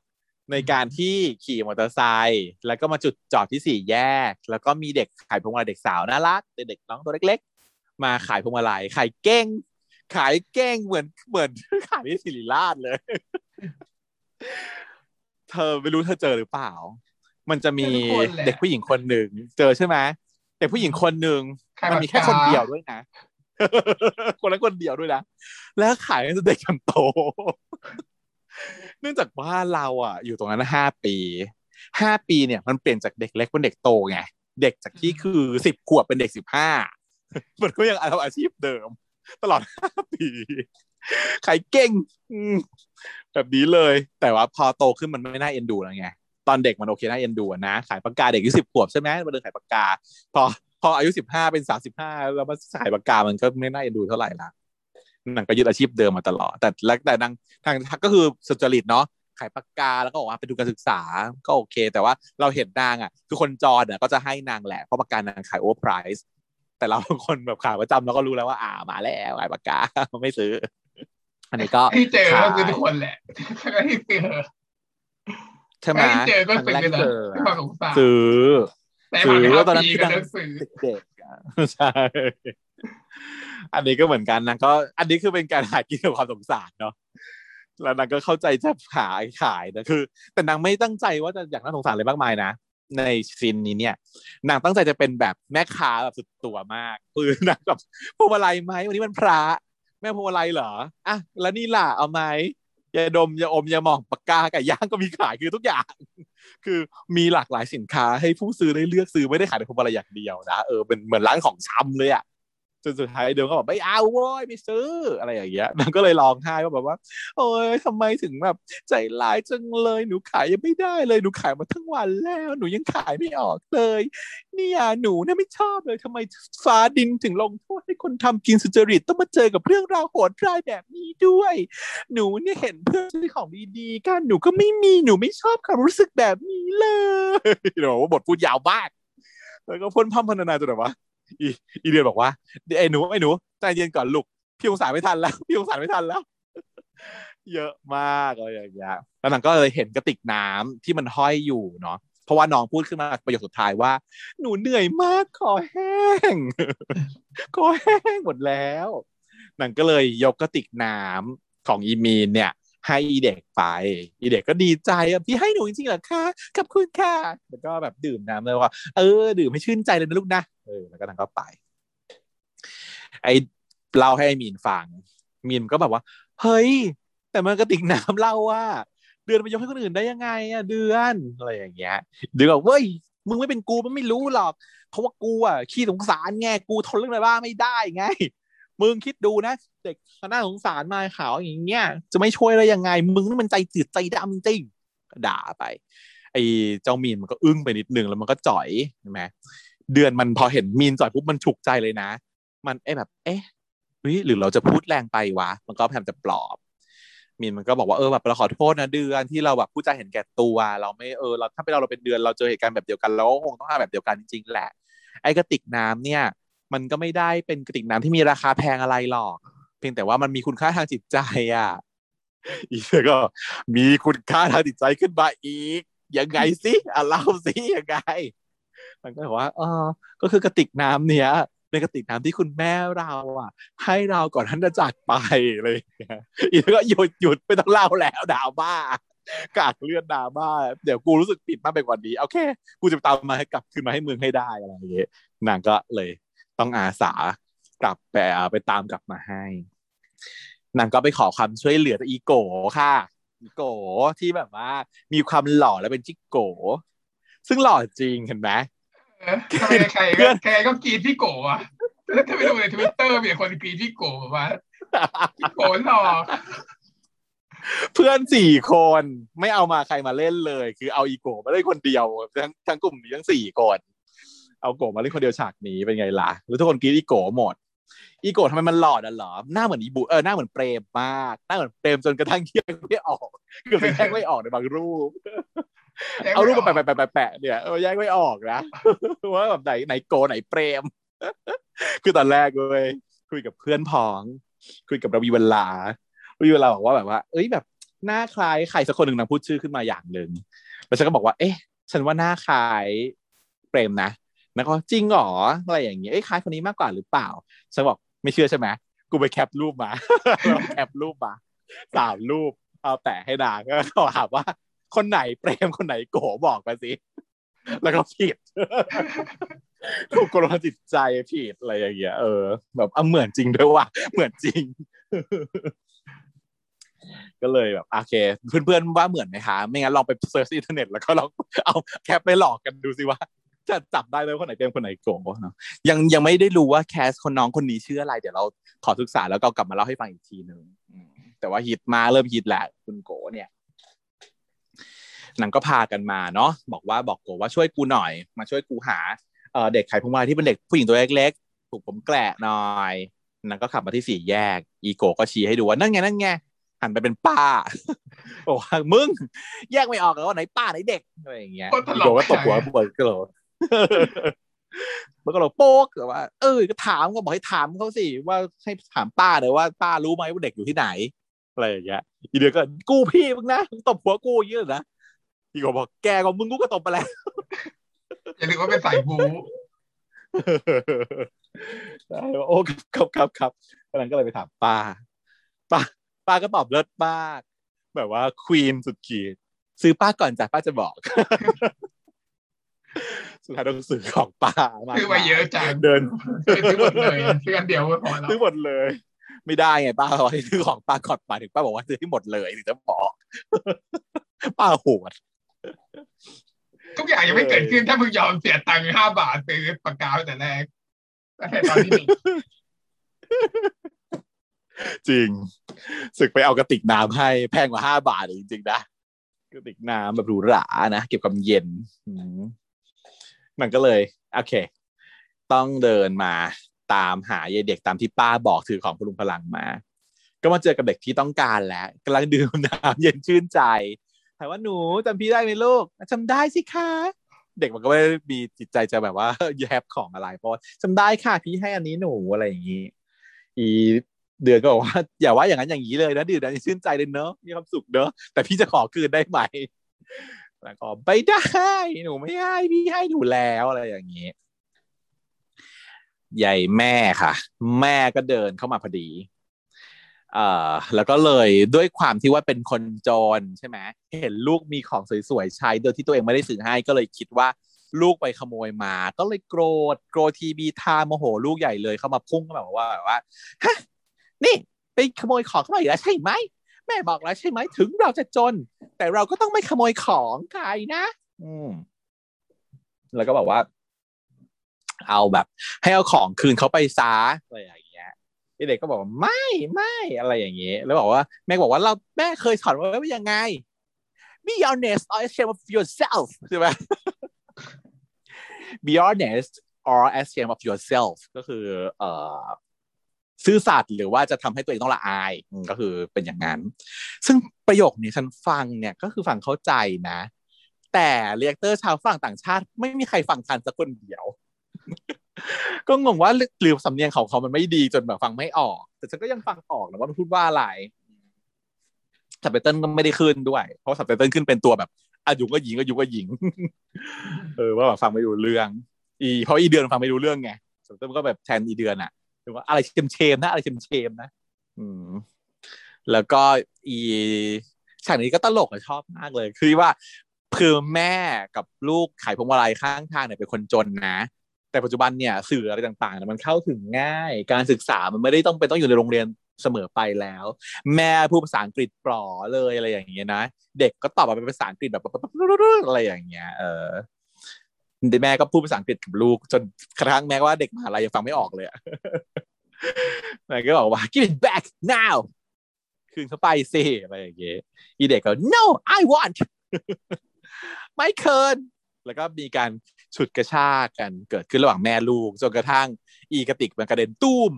ในการที่ขี่มอเตอร์ไซค์แล้วก็มาจุดจอดที่สี่แยก แล้วก็มีเด็กขายพวงมาลัยเด็กสาวน่ารักเด็กน้องตัวเล็ก ๆ มาขายพวงมาลัยขายเก้ง ขายเก้งเหมือนเหมือนขายที่สิริราชเลย เธอไม่รู้เธอเจอหรือเปล่า มันจะมีเด็กผู้หญิงคนหนึ่งเจอใช่ไหมเด็กผู้หญิงคนหนึ่งมันมีแค่คนเดียวด้วยนะคนละคนเดียวด้วยนะแล้วขายให้เด็กจนโต เนื่องจากว่าเราอะ อยู่ตรงนั้นห้าปีห้าปีเนี่ย มันเปลี่ยนจากเด็กเล็กเป็นเด็กโตไงเด็กจากที่คือสิบขวบเป็นเด็กสิบห้ามันก็ยังทำอาชีพเดิม ตลอดห้าปี ขายเก่งแบบนี้เลย แต่ว่าพอโตขึ้นมันไม่น่าเอ็นดูแล้วไงตอนเด็กมันโอเคน่าเอ็นดูนะขายปากกาเด็กอายุสิบขวบใช่ไหมมาเดินขายปากกา พอพออายุสิบห้าเป็นสามสิบห้าแล้วมาขายปากกามันก็ไม่น่าเอ็นดูเท่าไหร่ละนางก็ยึดอาชีพเดิมมาตลอด แต่แล้วแต่นางทางก็คือสุจริตเนาะขายปากกาแล้วก็บอกว่าไปดูการศึกษาก็โอเค แต่ว่าเราเห็นนางอะ คือคนจอเนี่ยก็จะให้นางแหละ เพราะปากกานางขาย overprice แต่เราคนแบบขายประจำเราก็รู้แล้วว่าอ่ามาแล้วขายปากกาไม่ซื้อ อันนี้ก็ที่เจอขาก็ยคือทุกคนแหละที่เจอใช่ไหมที่เจอก็ครั้ซื้งอแรกนะเจอด้วยความสงสารซื้อแต่ผ่านไปซื้อห้าตอนนั้นปีที่ก็นางเลิกซื้อเด็กๆอะใช่อันนี้ก็เหมือนกันนางก็ อันนี้คือเป็นการหากินกับความสงสารเนาะแล้วนางก็เข้าใจจะขายขายนะคือ แต่นางไม่ตั้งใจว่าจะอยากน่าสงสารอะไรมากมายนะในซีนนี้เนี่ยนางตั้งใจจะเป็นแบบแม่ค้าแบบสุดตัวมากคือนางแบบพวงมาลัยไหมวันนี้มันพระ แม่พวงมาลัยเหรออะแล้วนี่ล่ะเอาไหมยาดมยาอมยาหมองปากกาไก่ย่างก็มีขายคือทุกอย่าง คือมีหลากหลายสินค้าให้ผู้ซื้อได้เลือกซื้อไม่ได้ขายในพวงมาลัยอย่างเดียวนะเออเป็นเหมือนร้านของชำเลยอะ จนสุดท้ายเดิมก็บอกไม่เอาโว้ยไม่ซื้ออะไรอย่างเงี้ยนางก็เลยร้องไห้ว่าแบบว่า โอ้ยทำไมถึงแบบใจร้ายจังเลยหนูขายยังไม่ได้เลยหนูขายมาทั้งวันแล้วหนูยังขายไม่ออกเลย เนี่ยหนูเนี่ยไม่ชอบเลยทำไมฟ้าดินถึงลงโทษให้คนทำกินสุจริตต้องมาเจอกับเรื่องราวโหดร้ายแบบนี้ด้วย หนูเนี่ยเห็นเพื่อนซื้อของดีๆกันหนูก็ไม่มีหนูไม่ชอบความรู้สึกแบบนี้เลยเดี๋ยวว่าบทพูดยาวมากแล้วก็พ่นพร่ำพรรณนาจนแบบว่า อีเดือนบอกว่าไอ้หนูไอ้หนูใจเย็นก่อนลูกพี่องศาไม่ทันแล้วพี่องศาไม่ทันแล้ว เยอะมากอะไรอย่างเงี้ยแล้วนางก็เลยเห็นกระติกน้ำที่มันห้อยอยู่เนาะเพราะว่าน้องพูดขึ้นมาประโยคสุดท้ายว่า หนูเหนื่อยมากคอแห้งคอแห้งหมดแล้วนางก็เลยยกกระติกน้ำของอีมีนเนี่ย ให้อีเด็กไป อีเด็กก็ดีใจอะพี่ให้หนูจริงๆเหรอคะขอบคุณค่ะแล้วก็แบบดื่มน้ำเลยว่า เออ ดื่มให้ชื่นใจเลยนะลูกนะเออแล้วก็นางก็ไป ไอเล่าให้มีนฟังมีนก็แบบว่า เฮ้ย แต่มันกระติกน้ำเล่าว่าเดือนไปยกให้คนอื่นได้ยังไงอะเดือนอะไรอย่างเงี้ยเดือนบอกเว้ยมึงไม่เป็นกูมันไม่รู้หรอกเพราะว่ากูอะขี้สงสารไงกูทนเรื่องอะไรบ้าไม่ได้ไง มึงคิดดูนะ เด็กน่าสงสารมาขาวอย่างเงี้ยจะไม่ช่วยได้ยังไง มึงนี่มันใจจืดใจดำจริงด่าไป ไอ้เจ้ามีนมันก็อึ้งไปนิดนึงแล้วมันก็จ่อยใช่ไหมเดือนมันพอเห็นมีนจ่อยปุ๊บมันฉุกใจเลยนะ มันเอ๊ะแบบ เอ๊ะหรือเราจะพูดแรงไปวะ มันก็พยายามจะปลอบมีนมันก็บอกว่าเออแบบเราขอโทษนะเดือนที่เราแบบพูดจาเห็นแก่ตัว เราไม่เออเราถ้าเป็นเราเราเป็นเดือนเราเจอเหตุการณ์แบบเดียวกันเราก็คงต้องทำแบบเดียวกันจริงๆแหละไอ้กระติกน้ำเนี่ย มันก็ไม่ได้เป็นกระติกน้ำที่มีราคาแพงอะไรหรอก เพียงแต่ว่ามันมีคุณค่าทางจิตใจอะ อีกก็มีคุณค่าทางจิตใจขึ้นมาอีก ยังไงสิอะเล่าสิยังไง มันก็บอกว่าเออก็คือกระติกน้ำเนี้ยเป็นกระติกน้ำที่คุณแม่เราอะ ให้เราก่อนท่านจะจากไปเลยอีกก็หยุดหยุดไม่ต้องเล่าแล้วดราม่ากากเลือดดราม่าเดี๋ยวกูรู้สึกผิดมากไปกว่านี้โอเค กูจะตามมาให้กลับคืนมาให้เมืองให้ได้อะไรอย่างเงี้ยนางก็เลย ต้องอาสากลับไปไปตามกลับมาให้นางก็ไปขอความช่วยเหลือจากอีโก้ค่ะอีโก้ที่แบบว่า มีความหล่อและเป็นจิ๊กโก๋ซึ่งหล่อจริงเห็นไหมใครใครก็ใครก็กรี๊ดพี่โกะถ้าไปดูในทวิตเตอร์มีคนกรี๊ดพี่โกะแบบว่าพี่โกะหล่อเพื่อนสี่คนไม่เอามาใครมาเล่นเลย คือเอาอีโกมาเล่นคนเดียวทั้งทั้งกลุ่มนี้ทั้งสี่คน เอาโกมาเล่นคนเดียวฉากนี้เป็นไงล่ะแล้วทุกคนกรี๊ดอีโกหมด อีโกทำไมมันหล่อดันหรอหน้าเหมือนอีบูเออหน้าเหมือนเปรมมากหน้าเหมือนเปรมจนกระทั่งแยกไม่ออกเกือบจะแยกไม่ออกในบางรูป เอารูปมาแปะแปะแปะแปะเนี่ยเออแยกไม่ออกนะว่าแบบไหนไหนโกไหนเปรม คือตอนแรกเลยคุยกับเพื่อนพ้อง คุยกับรวีเวลาระวีเวลาบอกว่าแบบว่า เอ้ยแบบหน้าคล้ายใครสักคนหนึ่งนางพูดชื่อขึ้นมาอย่างหนึ่งแล้วฉันก็บอกว่า เอ๊ะ ฉันว่าหน้าคล้ายเปรมนะ แล้วก็จริงหรออะไรอย่างเงี้ยเอ้คล้ายคนนี้มากกว่าหรือเปล่าฉันบอกไม่เชื่อใช่ไหมกูไป cap รูปมา cap รูปมาสามรูปเอาแปะให้นางก็เขาถามว่า คนไหนเปรมคนไหนโกบอกมาสิแล้วก็ผิดถูกกลงจิตใจผิดอะไรอย่างเงี้ยเออแบบอะเหมือนจริงด้วยว่ะเหมือนจริง ก็เลยแบบโอเค เพื่อนๆว่าเหมือนไหมคะไม่งั้นลองไป search อินเทอร์เน็ตแล้วก็ลองเอา cap ไปหลอกกันดูสิว่า จะจับได้เลยคนไหนเป็นคนไหนโกเนาะยังยังไม่ได้รู้ว่าแคสคนน้องคนนี้ชื่ออะไร เดี๋ยวเราขอศึกษาแล้วก็กลับมาเล่าให้ฟังอีกทีหนึ่งแต่ว่าฮิตมาเริ่มฮิตแหละคุณโกเนี่ยนางก็พากันมาเนาะบอกว่าบอกโกว่าช่วยกูหน่อย มาช่วยกูหาเอ่อเด็กขายพวงมาลัยที่เป็นเด็กผู้หญิงตัวเล็กๆถูกผมแกละหน่อยนางก็ขับมาที่สี่แยก อีโกก็ชี้ให้ดูว่านั่นไงนั่นไงหันไปเป็นป้าโอ้มึง แยกไม่ออกแล้วว่าไหนป้าไหนเด็กอะไรอย่างเงี้ยอีโกก็ตบหัวเปิดกระโหลก มันก็เลยโป๊กแบบว่า เออก็ถามก็บอกให้ถามเขาสิว่าให้ถามป้าเลยว่าป้ารู้ไหมว่าเด็กอยู่ที่ไหนอะไรอย่างเงี้ยอีเดียก็กูพี่มึงนะตบหัวกูเยอะนะอีโกบอกแกก็มึงกูก็ตบไปแล้วอย่าลืมว่าเป็นสายบูใช่โอ้ครับครับครับกำลังก็เลยไปถามป้าป้าป้าก็ตอบเลิศมากแบบว่าควีนสุดขีดซื้อป้าก่อนจ้ะป้าจะบอก สุดท้ายต้องซื้อของป้ามาซื้อมาเยอะจังเดินซื้อหมดเลยซื้ออันเดียวก็พอแล้วซื้อหมดเลย ไม่ได้ไงป้าบอกให้ซื้อของป้าก่อนมาถึงป้าบอกว่าซื้อให้หมดเลยถึงจะบอกป้าโหดทุกอย่างยังไม่เกิดขึ้นถ้ามึงยอมเสียตังค์ห้าบาทซื้อปากกาแต่แรกตั้งแต่ตอนที่หนึ่งจริงสึกไปเอากระติกน้ำให้แพงกว่าห้าบาทเลยจริงๆนะกระติกน้ำแบบหรูหรานะเก็บความเย็นอื มันก็เลยโอเค ต้องเดินมาตามหายายเด็กตามที่ป้าบอกถือของพลุงพลังมา ก็มาเจอกับเด็กที่ต้องการแล้วกำลังดื่มน้ำเย็นชื่นใจถามว่าหนูจำพี่ได้ไหมลูกจำได้สิคะเด็กมันก็ไม่มีจิตใจจะแบบว่าแยบของอะไรเพราะจำได้ค่ะพี่ให้อันนี้หนูอะไรอย่างนี้อีเดือนก็บอกว่าอย่าว่าอย่างนั้นอย่างนี้เลยนะดื่มน้ำชื่นใจเลยเนอะมีความสุขเนอะแต่พี่จะขอคืนได้ไหม แล้วก็ไม่ได้หนูไม่ให้พี่ให้หนูแล้วอะไรอย่างนี้ใหญ่แม่ค่ะ แม่ก็เดินเข้ามาพอดีเอ่อแล้วก็เลยด้วยความที่ว่าเป็นคนจรใช่ไหมเห็นลูกมีของสวยๆใช้โดยที่ตัวเองไม่ได้ซื้อให้ก็เลยคิดว่าลูกไปขโมยมา ก็เลยโกรธโกรธทีบีทาโมโหลูกใหญ่เลยเข้ามาพุ่งเข้ามาบว่าแบบว่าฮะนี่ไปขโมยของเข้ามาอีกแล้วใช่ไหม ม่บอกแล้วใช่ไหมถึงเราจะจน แต่เราก็ต้องไม่ขโมยของใครนะ อืม แล้วก็บอกว่า เอาแบบ ให้เอาของคืนเขาไปซาอะไรอย่างเงี้ยเด็กก็บอกว่าไม่ไม่อะไรอย่างเงี้ยแล้วบอกว่าแม่บอกว่าเราแม่เคยสอนไว้ว่ายังไง be honest or ashamed of yourself ใช่ไหม be honest or ashamed of yourself ก็คือ เอ่อ ซื่อสัตย์หรือว่าจะทำให้ตัวเองต้องละอายก็คือเป็นอย่างนั้น ซึ่งประโยคนี้ฉันฟังเนี่ยก็คือฟังเข้าใจนะ แต่ reactor ชาวฝรั่งต่างชาติ ไม่มีใครฟังทันสักคนเดียว ก็งงว่าหรือสำเนียงของเขามันไม่ดีจนแบบฟังไม่ออก แต่ฉันก็ยังฟังออกนะว่ามันพูดว่าอะไรสับไตเติลก็ไม่ได้ขึ้นด้วย เพราะสับไตเติลขึ้นเป็นตัวแบบอายุก็หญิงก็ยุก็หญิง เออว่าแบบฟังไม่รู้เรื่อง อีเพราะอีเดือนฟังไม่รู้เรื่องไงสับไตเติลก็แบบแทนอีเดือนอะ หรือว่าอะไรเชมเชมนะอะไรเชมเชมนะ อืม แล้วก็อีฉากนี้ก็ตลกอะชอบมากเลย คือว่าคือแม่กับลูกขายพวงมาลัยข้างทางเนี่ยเป็นคนจนนะ แต่ปัจจุบันเนี่ยสื่ออะไรต่างๆ มันเข้าถึงง่าย การศึกษามันไม่ได้ต้องเป็นต้องอยู่ในโรงเรียนเสมอไปแล้ว แม่พูดภาษาอังกฤษปลอเลยอะไรอย่างเงี้ยนะ เด็กก็ตอบมาเป็นภาษาอังกฤษแบบอะไรอย่างเงี้ย เออ แม่ก็พูดภาษาอังกฤษกับลูก จนกระทั่งแม้ว่าเด็กมหาลัยยังฟังไม่ออกเลยอะแม่ก็บอกว่า give it back now คืนเข้าไปสิอะไรอย่างเงี้ยอีเด็กก็ no I want ไม่เคินแล้วก็มีการฉุดกระชากกันเกิดขึ้นระหว่างแม่ลูกจนกระทั่งอีกระติกมันกระเด็นตุ้ม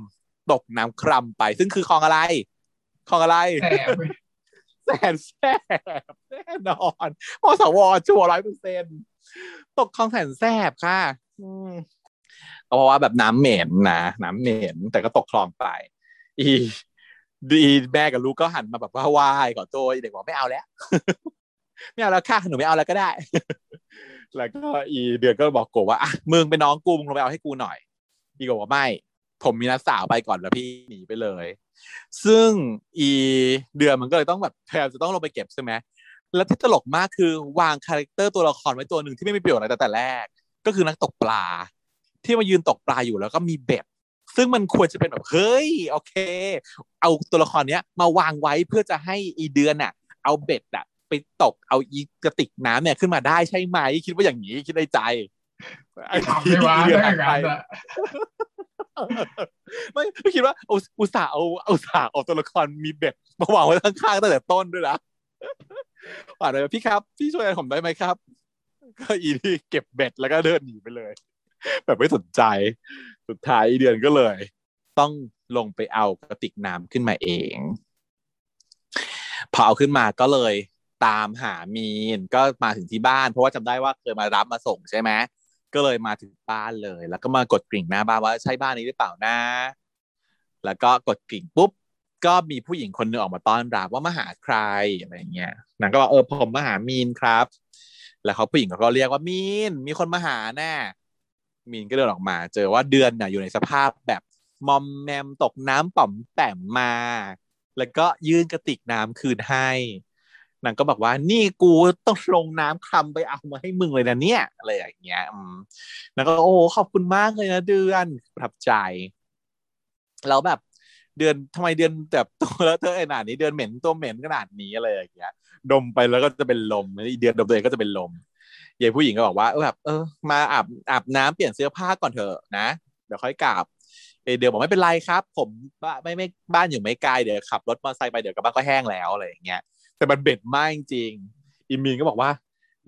ตกน้ำคร่ำไป ซึ่งคือคลองอะไรคลองอะไรแสบแสนแสบแน่นอนมสวชัวร้อยเปอร์เซ็นต กคลองแสนแสบค่ะอืมก็เพราะว่าแบบน้ำเหม็นนะน้ำเหม็นแต่ก็ตกคลองไป อีดีแม่กับลูกก็หันมาแบบว่าไหว้ขอโทษเด็กบอกไม่เอาแล้วไม่เอาแล้วค่ะหนูไม่เอาแล้วก็ได้ แล้วก็อีเดือนก็บอกโกว่าอะมึงเป็นน้องกูมึงลงไปเอาให้กูหน่อย อีโกบอกว่าไม่ ผมมีนัดสาวไปก่อนแล้วพี่หนีไปเลย ซึ่งอีเดือนมันก็เลยต้องแบบแทนจะต้องลงไปเก็บใช่ไหม แล้วที่ตลกมากคือวาง character ตัวละครไว้ตัวหนึ่งที่ไม่มีประโยชน์อะไรแต่แต่แรก ก็คือนักตกปลา ที่มายืนตกปลาอยู่แล้วก็มีเบ็ดซึ่งมันควรจะเป็นแบบเฮ้ยโอเค เอาตัวละครเนี้ย มาวางไว้เพื่อจะให้อีเดือนอะ เอาเบ็ดอะ ไปตกเอาอีกระติกน้ำเนี่ยขึ้นมาได้ใช่ไหมคิดว่าอย่างนี้คิดในใจถามไม่ว่าเดืได้อนไงไปอะไม่ไม่คิดว่าอุอุตส่าห์เอาอุตส่าห์เอาตัวละครมีเบ็ดมาวางไว้ข้างๆตั้งแต่ต้นด้วยนะ ป่านเลยพี่ครับ พี่ช่วยอะไรผมได้ไหมครับ ก็อีที่เก็บเบ็ดแล้วก็เดินหนีไปเลย แบบไม่สนใจ สุดท้ายเดือนก็เลย ต้องลงไปเอากระติกน้ำขึ้นมาเอง พอเอาขึ้นมาก็เลยตามหามีนก็มาถึงที่บ้าน เพราะว่าจำได้ว่าเคยมารับมาส่งใช่ไหมก็เลยมาถึงบ้านเลย แล้วก็มากดกริ่งหน้าบ้านว่าใช่บ้านนี้หรือเปล่านะ แล้วก็กดกริ่งปุ๊บ ก็มีผู้หญิงคนหนึงออกมาต้อนรับว่ามาหาใครอะไรเงี้ยนางก็บอกเออผมมาหามีนครับ แล้วเขาผู้หญิงเขาก็เรียกว่ามีน มีคนมาหาแน่มีนก็เดินออกมา เจอว่าเดือนน่ะอยู่ในสภาพแบบมอมแมมตกน้ำป่อมแปมมา แล้วก็ยื่นกระติกน้ำคืนให้นางก็บอกว่านี่กูต้องลงน้ำคลำไปเอามาให้มึงเลยนะเนี่ยอะไรอย่างเงี้ยนางก็โอ้ขอบคุณมากเลยนะเดือนประทับใจแล้วแบบ เดือนทำไมเดือนแบบตัวแล้วเธอขนาดนี้เดือนเหม็นตัวเหม็นขนาดนี้อะไรอย่างเงี้ยดมไปแล้วก็จะเป็นลมเดือนดมตัวเองก็จะเป็นลมยายผู้หญิงก็บอกว่าเออแบบเออมาอาบอาบน้ำเปลี่ยนเสื้อผ้าก่อนเถอะนะเดี๋ยวค่อยกลับเอเดี๋ยวบอกไม่เป็นไรครับ ผมบ้านไม่ไม่บ้านอยู่ไม่ไกลเดี๋ยวขับรถมอเตอร์ไซค์ไปเดี๋ยวกลับบ้านก็แห้งแล้วอะไรอย่างเงี้ยแต่มันเบ็ดมากจริงอีมีนก็บอกว่า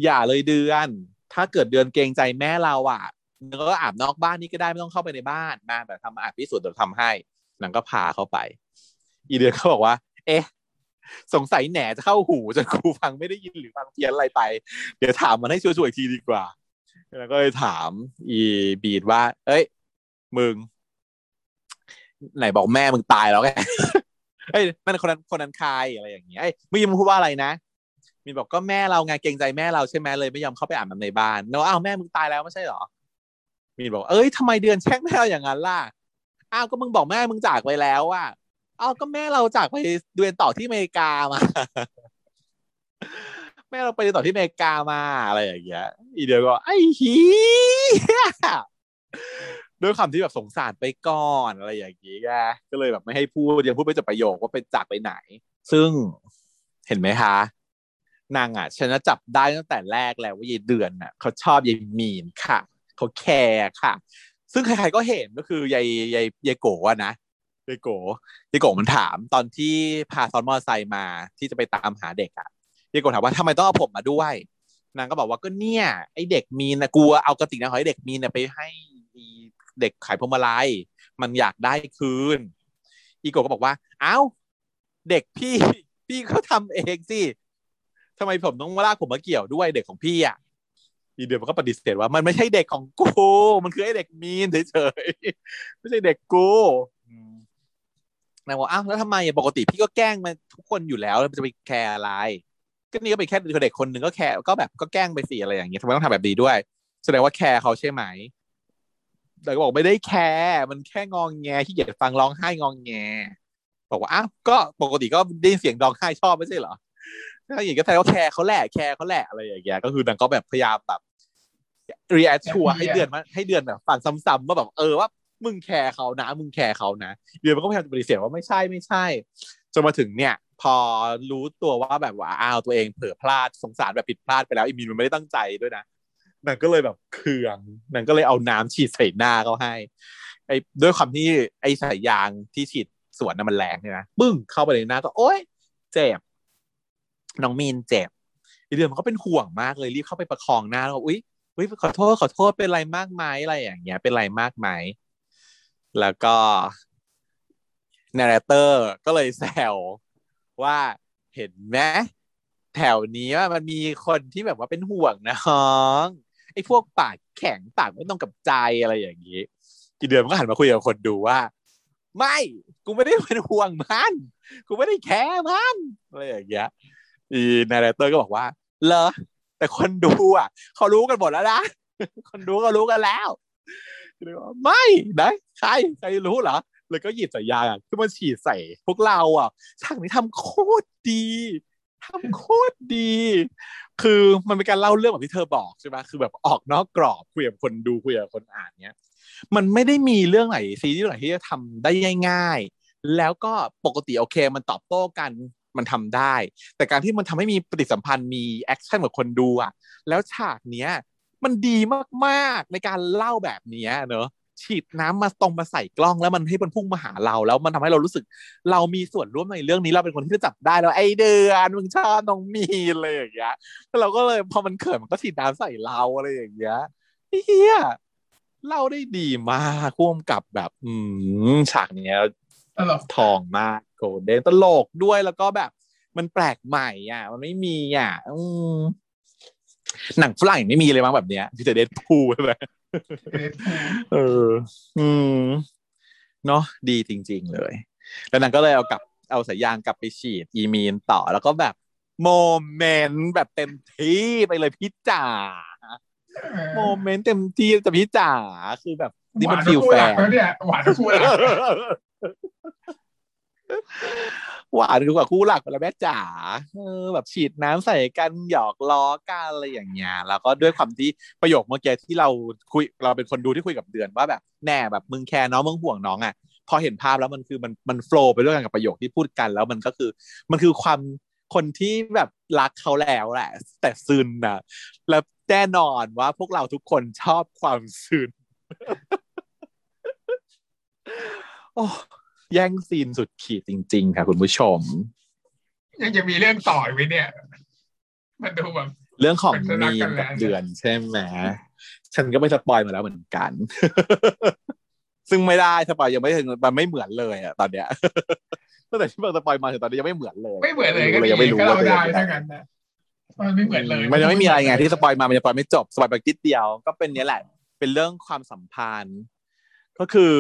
อย่าเลยเดือน ถ้าเกิดเดือนเกรงใจแม่เราอะเดือก็อาบนอกบ้านนี่ก็ได้ไม่ต้องเข้าไปในบ้านมาแบบทำอาบพิสูจน์เดี๋ยวทำให้ นางก็พาเข้าไป อีเดือนเขาบอกว่า เอ๊ะ สงสัยแหนจะเข้าหูจนครูฟังไม่ได้ยินหรือฟังเพี้ยนอะไรไป เดี๋ยวถามมันให้ช่วยๆอีกทีดีกว่าแล้วก็เลยถาม อีบีดว่า เอ้ย มึง ไหนบอกแม่มึงตายแล้วไงเอ้ยนั่นคนนั้นคนนั้นใครอะไรอย่างเงี้ยเอ้ยไม่ยอมพูดว่าอะไรนะมีบอกก็แม่เราไงเกรงใจแม่เราใช่ไหมเลยไม่ยอมเข้าไปอาบน้ำในบ้านเนาะอ้าวแม่มึงตายแล้วไม่ใช่หรอมีบอกเอ้ยทำไมเดือนแช่งแม่เราอย่างนั้นล่ะ อ้าวก็มึงบอกแม่มึงจากไปแล้วอะอ้าวก็แม่เราจากไปเรียนต่อที่อเมริกามา แม่เราไปเรียนต่อที่อเมริกามาอะไรอย่างเงี้ย อีเดียวก็ ไอ้ฮีด้วยคำที่แบบสงสารไปก่อนอะไรอย่างงี้แกก็เลยแบบไม่ให้พูดยังพูดไม่จบประโยคว่าไปจากไปไหน ซึ่งเห็นไหมคะนางอะฉันจับได้ตั้งแต่แรกแล้วว่ายายเดือนน่ะเขาชอบยายมีนค่ะเขาแคร์ค่ะ ซึ่งใครๆก็เห็นก็คือยายยายยายโกะนะยายโกยายโกมันถามตอนที่พาซ้อนมอเตอร์ไซค์มาที่จะไปตามหาเด็กอะยายโกถามว่าทำไมต้องเอาผมมาด้วยนางก็บอกว่าก็เนี่ยไอเด็กมีนนะกลัวเอากระติกน้ำของไอเด็กมีนไปให้เด็กขายพวงมาลัยมันอยากได้คืน อีโกก็บอกว่า เอ้า เด็กพี่ พี่เขาทำเองสิทำไมผมต้องมาลากผมมาเกี่ยวด้วยเด็กของพี่อะ อีเดียมันก็ปฏิเสธว่ามันไม่ใช่เด็กของกู มันคือไอ้เด็กมีนเฉยๆไม่ใช่เด็กกูนางบอกอ้าวแล้วทำไมปกติพี่ก็แกล้งมาทุกคนอยู่แล้วจะไปแคร์อะไรก็นี่ก็เป็นแค่เด็กคนหนึ่งก็แคร์ก็แบบก็แกล้งไปสิอะไรอย่างเงี้ยทำไมต้องทำแบบนี้ด้วย แสดงว่าแคร์เขาใช่ไหมแต่ก็บอกไม่ได้แคร์มันแค่งองแงที่อยากฟังร้องไห้งองแง บอกว่าอ้าวก็ปกติก็ได้เสียงร้องไห้ชอบไม่ใช่เหรอ ถ้าอย่างก็แสดงว่าแคร์เขาแหละแคร์เขาแหละอะไรอย่างเงี้ยก็คือนางก็แบบพยายามแบบ reassure ให้เดือนมาให้เดือนแบบฟังซ้ำๆว่าแบบเออว่ามึงแคร์เขานะ มึงแคร์เขานะเดือนมันก็พยายามปฏิเสธว่าไม่ใช่ไม่ใช่จนมาถึงเนี่ย พอรู้ตัวว่าแบบว่าอ้าวตัวเองเผลอพลาดสงสารแบบผิดพลาดไปแล้วอีมีนมันไม่ได้ตั้งใจด้วยนะนางก็เลยแบบเคืองนางก็เลยเอาน้ำฉีดใส่หน้าเขาให้ ไอ้ด้วยความที่ไอ้สายยางที่ฉีดสวนน่ะมันแรงใช่ไหมปึ้งเข้าไปในหน้าก็โอ๊ยเจ็บ น้องมีนเจ็บอีเดือนมันก็เป็นห่วงมากเลยรีบเข้าไปประคองหน้าแล้วอุ้ยอุ้ยขอโทษขอโทษเป็นไรมากไหมอะไรอย่างเงี้ย เป็นไรมากไหมแล้วก็นาร์เตอร์ก็เลยแซวว่าเห็นไหมแถวนี้ว่ามันมีคนที่แบบว่าเป็นห่วงนะฮองไอ้พวกปากแข็งปากไม่ต้องกับใจอะไรอย่างนี้กีเดือนมันก็หันมาคุยกับคนดูว่า ไม่ กูไม่ได้เป็นห่วงมัน กูไม่ได้แคร์มันอะไรอย่างเงี้ย อีนาร์เตอร์ก็บอกว่าเลอแต่คนดูอะ เขารู้กันหมดแล้วนะคนดูก็รู้กันแล้วไม่นใครใครรู้เหรอแล้วก็หยิบสายยางอะคือมันฉีดใส่พวกเราอะฉากนี้ทำโคตรดีทำโคตรดี คือมันเป็นการเล่าเรื่องแบบที่เธอบอกใช่ไหมคือแบบออกนอกกรอบคุยกับคนดูคุยกับคนอ่านเนี้ย มันไม่ได้มีเรื่องไหนซีรีส์ไหนที่จะทำได้ง่าย ๆ แล้วก็ปกติโอเค มันตอบโต้กัน มันทำได้ แต่การที่มันทำให้มีปฏิสัมพันธ์มี action กับคนดูอะแล้วฉากเนี้ยมันดีมากๆในการเล่าแบบนี้เนอะฉีดน้ำมาตรงมาใส่กล้องแล้วมันให้มันพุ่งมาหาเรา แล้วมันทำให้เรารู้สึก เรามีส่วนร่วมในเรื่องนี้เราเป็นคนที่จับได้แล้วไอเดือนมึงชอบน้องมีเลยอย่างเงี้ยแล้วเราก็เลยพอมันเขินมันก็ฉีดน้ำใส่เราอะไรอย่างเงี้ยเฮียเล่าได้ดีมากร่วมกับแบบ อืมฉากเนี้ยตลกทองมากโก ลเด้นตลกด้วยแล้วก็แบบ มันแปลกใหม่อะ มันไม่มีอะอืมหนังฝรั่งไม่มีเลยมั้งแบบเนี้ยที่จะเดดพูใช่ไหมเออ อืมเนาะดีจริง ๆ เลย แล้วนางก็เลยเอากลับเอาสายยางกลับไปฉีดอีมีนต่อแล้วก็แบบโมเมนต์แบบเต็มที่ไปเลยพี่จ๋าโมเมนต์เต็มที่แต่พี่จ๋าคือแบบนี่หมัวานนฟิทั้ลงคู่แฟหลักนแล้วเนี่ยหวานทั้งคู่หลัก หวานกว่าคู่หลักแล้วแม่จ๋าเออแบบฉีดน้ำใส่กันหยอกล้อกันอะไรอย่างเงี้ยแล้วก็ด้วยความที่ประโยคเมื่อกี้ที่เราคุยเราเป็นคนดูที่คุยกับเดือนว่าแบบแน่แบบมึงแคร์น้องมึงห่วงน้องอะพอเห็นภาพแล้วมันคือมันมันโฟล์ไปด้วยกันกับประโยคที่พูดกัน แล้วมันก็คือมันคือความคนที่แบบรักเขาแล้วแหละ แต่ซึนนะแล้วแน่นอนว่าพวกเราทุกคนชอบความซึนโอ้ แย่งซีนสุดขีดจริง ๆ ค่ะ คุณผู้ชม ยังจะมีเรื่องต่ออีกไหมเนี่ย มันดูแบบเรื่องของเป็นมีรักกันนแล้กับวเดือนใช่ไหมฉันก็ไปสปอยมาแล้วเหมือนกัน ซึ่งไม่ได้สปอยยังไม่ถึงมันไม่เหมือนเลยอะตอนเนี้ยตั้งแต่ที่เพิ่งสปอยมาถึงตอนนี้ยังไม่เหมือนเลย ไม่เหมือนเลยก็เลยดียังไม่รู้ก็ว่าเราจะได้ยังไงถ้างั้นนะมันไม่เหมือนเลย มันยังไม่มีอะไรไงที่สปอยมามันจะสปอยไม่จบสปอยไปนิดเดียว ก็เป็นเนี้ยแหละ เป็นเรื่องความสัมพันธ์ ก็คือ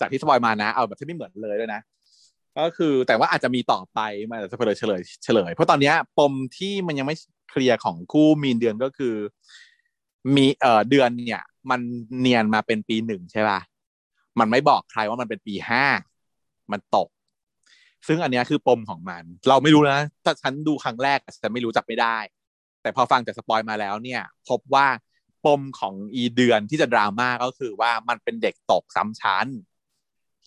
จากที่สปอยมานะ เอาแบบที่ไม่เหมือนเลยด้วยนะ ก็คือแต่ว่าอาจจะมีต่อไปมาแต่จะเฉลยเฉลยเฉลย เพราะตอนนี้ปมที่มันยังไม่เคลียร์ของคู่มีนเดือนก็คือ มีเอ่อเดือนเนี่ย มันเนียนมาเป็นปีหนึ่งใช่ป่ะมันไม่บอกใครว่ามันเป็นปีห้ามันตก ซึ่งอันเนี้ยคือปมของมัน เราไม่รู้นะถ้าฉันดูครั้งแรกฉันไม่รู้จับไม่ได้ แต่พอฟังจากสปอยมาแล้วเนี่ย พบว่า ปมของอีเดือนที่จะดราม่าก็คือว่ามันเป็นเด็กตกซ้ำชั้น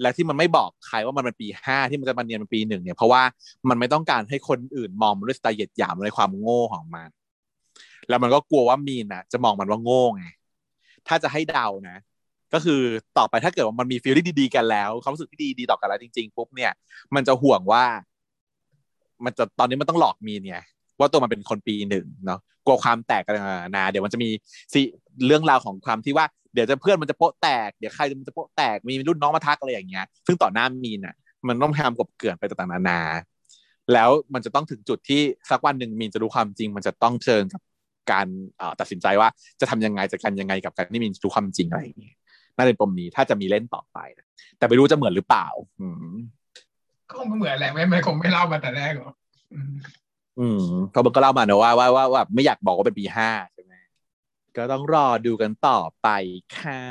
และที่มันไม่บอกใครว่ามันเป็นปีห้าที่มันจะมาเนียนเป็นปีหนึ่งเนี่ยเพราะว่ามันไม่ต้องการให้คนอื่นมองมันด้วยสไตล์เหยียดหยามในความโง่ของมัน แล้วมันก็กลัวว่ามีนนะจะมองมันว่าโง่ไงถ้าจะให้เดานะ ก็คือต่อไปถ้าเกิดว่ามันมีฟีลที่งดีๆกันแล้วความรู้สึกที่ดีดีต่อกันแล้วจริงๆปุ๊บเนี่ย มันจะห่วงว่า มันจะตอนนี้มันต้องหลอกมีนเนี่ย ว่าตัวมันเป็นคนปีหนึ่งเนาะกลัวความแตกกันนาเดี๋ยวมันจะมีสิเรื่องราวของความที่ว่าเดี๋ยวจะเพื่อนมันจะโป๊ะแตกเดี๋ยวใครมันจะโป๊ะแตกมีรุ่นน้องมาทักอะไรอย่างเงี้ย ซึ่งต่อหน้ามีนอะ มันต้องพยายามกบเกลื่อนไปต่างๆนานา แล้วมันจะต้องถึงจุดที่สักวันหนึ่งมีนจะรู้ความจริง มันจะต้องเชิญกับการตัดสินใจว่าจะทำยังไงจะกันยังไงกับการที่มีนรู้ความจริงอะไรอย่างเงี้ยน่าเป็นปมนี้ถ้าจะมีเล่นต่อไปแต่ไม่รู้จะเหมือนหรือเปล่า อืมก็คงไม่เหมือนแหละไม่ไม่คงไม่เล่ามาแต่แรกหรอก อืมเพราะมันก็เล่ามาเนอะว่าว่าว่าว่าไม่อยากบอกว่าเป็นปีห้าใช่ไหมก็ต้องรอดูกันต่อไปค่ะ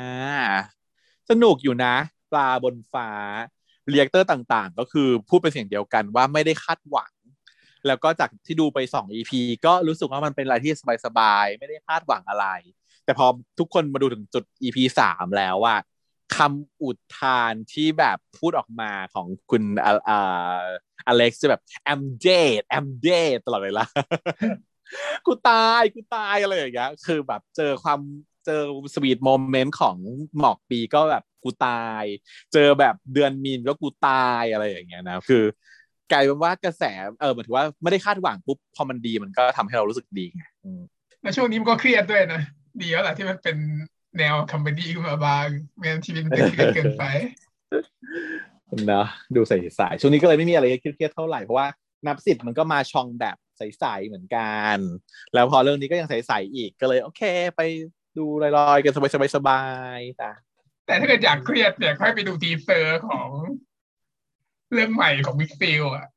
สนุกอยู่นะ ปลาบนฟ้าเรียกเตอร์ต่างๆ ก็คือพูดเป็นเสียงเดียวกันว่าไม่ได้คาดหวัง แล้วก็จากที่ดูไปสอง EP ก็รู้สึกว่ามันเป็นอะไรที่สบายๆ ไม่ได้คาดหวังอะไร แต่พอทุกคนมาดูถึงจุด EP สามแล้วว่า คำอุทานที่แบบพูดออกมาของคุณอ่าอ่าอเล็กซ์จะแบบ I'm dead I'm dead ตลอดเวลา กูตายกูตายอะไรอย่างเงี้ย คือแบบเจอความเจอ sweet moment ของหมอกปีก็แบบกูตาย เจอแบบเดือนมีนก็กูตายอะไรอย่างเงี้ยนะ คือกลายเป็นว่ากระแสเออหมายถึงว่าไม่ได้คาดหวังปุ๊บพอมันดีมันก็ทำให้เรารู้สึกดีไงอืมแล้วช่วงนี้มันก็เครียดด้วยนะ ดีแล้วแหละที่มันเป็น แนวคอมเมดี้ขึ้นมาบางไม่งั้นชีวิตมันจะเครียดเกินไปเนอะดูใสๆช่วงนี้ก็เลยไม่มีอะไรเครียดๆเท่าไหร่เพราะว่านับสิบมันก็มาชองแบบใสๆเหมือนกัน แล้วพอเรื่องนี้ก็ยังใสๆอีกก็เลย โอเค ไปดูลอยๆกันสบายๆจ้ะแต่ถ้าเกิดอยากเครียดเนี่ยค่อยไปดูทีเซอร์ของเรื่องใหม่ของมิกซ์อะ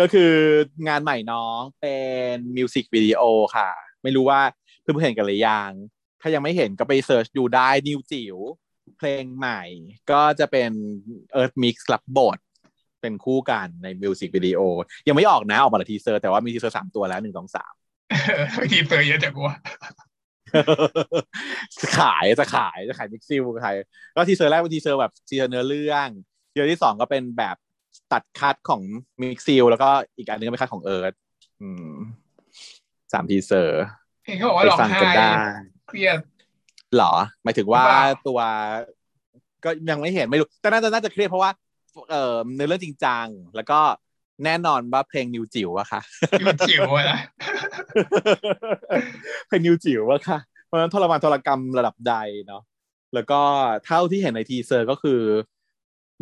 ก็คืองานใหม่น้องเป็นมิวสิกวิดีโอค่ะ ไม่รู้ว่าเพื่อนๆเห็นกันหรือยัง ถ้ายังไม่เห็นก็ไป search ดูได้นิวจิ๋วเพลงใหม่ก็จะเป็นเอิร์ธมิกซ์รับบทเป็นคู่กันในมิวสิกวิดีโอ ยังไม่ออกนะ ออกมาแต่ทีเซอร์ แต่ว่ามีทีเซอร์สามตัวแล้วหนึ่งสองสามทีเซอร์เยอะจังวะขายจะขายจะขายมิกซ์ขายก็ทีเซอร์แรกเป็นทีเซอร์แบบทีเซอร์เนื้อเรื่องทีเซอร์ที่สองก็เป็นแบบตัด cut ของมิกซ์แล้วก็อีกอันนึงก็เป็น cut ของเอิร์ธอืม สามทีเซอร์เห็นเขาบอกว่าไปร้องฟังไห้กันได้เครียดหรอหมายถึงว่าหรือเปล่าตัว ก็ยังไม่เห็นไม่รู้ แต่น่าจะน่าจะเครียดเพราะว่า เอ่อในเรื่องจริงจังแล้วก็แน่นอนว่าเพลงนิวจิ๋วอะค่ะจิ๋วจิ๋วอะนะเพลงนิวจิ๋วอะค่ะเพราะฉะนั้นทรมานทรกรรมระดับใดเนาะแล้วก็เท่าที่เห็นในทีเซอร์ก็คือ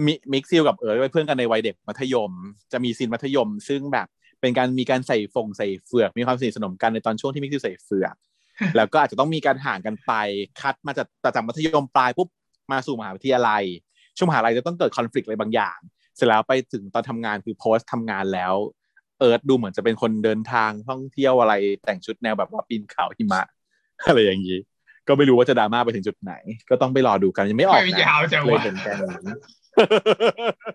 มิมิกซ์กับเอิร์ธเป็นเพื่อนกันในวัยเด็กมัธยม จะมีซีนมัธยม ซึ่งแบบ เป็นการมีการใส่ฝงใส่เฝือก มีความสนิทสนมกันในตอนช่วงที่มิกซ์ใส่เฝือก แล้วก็อาจจะต้องมีการห่างกันไป cut มาจากจากมัธยมปลายปุ๊บมาสู่มหาวิทยาลัย ช่วงมหาลัยจะต้องเกิดคอน FLICT อะไรบางอย่าง เสร็จแล้วไปถึงตอนทำงานคือโพสต์ทำงานแล้วเอิร์ธดูเหมือนจะเป็นคนเดินทางท่องเที่ยวอะไรแต่งชุดแนวแบบว่าปีนเขาหิมะอะไรอย่างนี้ ก็ไม่รู้ว่าจะดราม่าไปถึงจุดไหน ก็ต้องไปรอดูกันยังไม่ออกไม่นะยาวจังเลยวะเห็นแค่นี้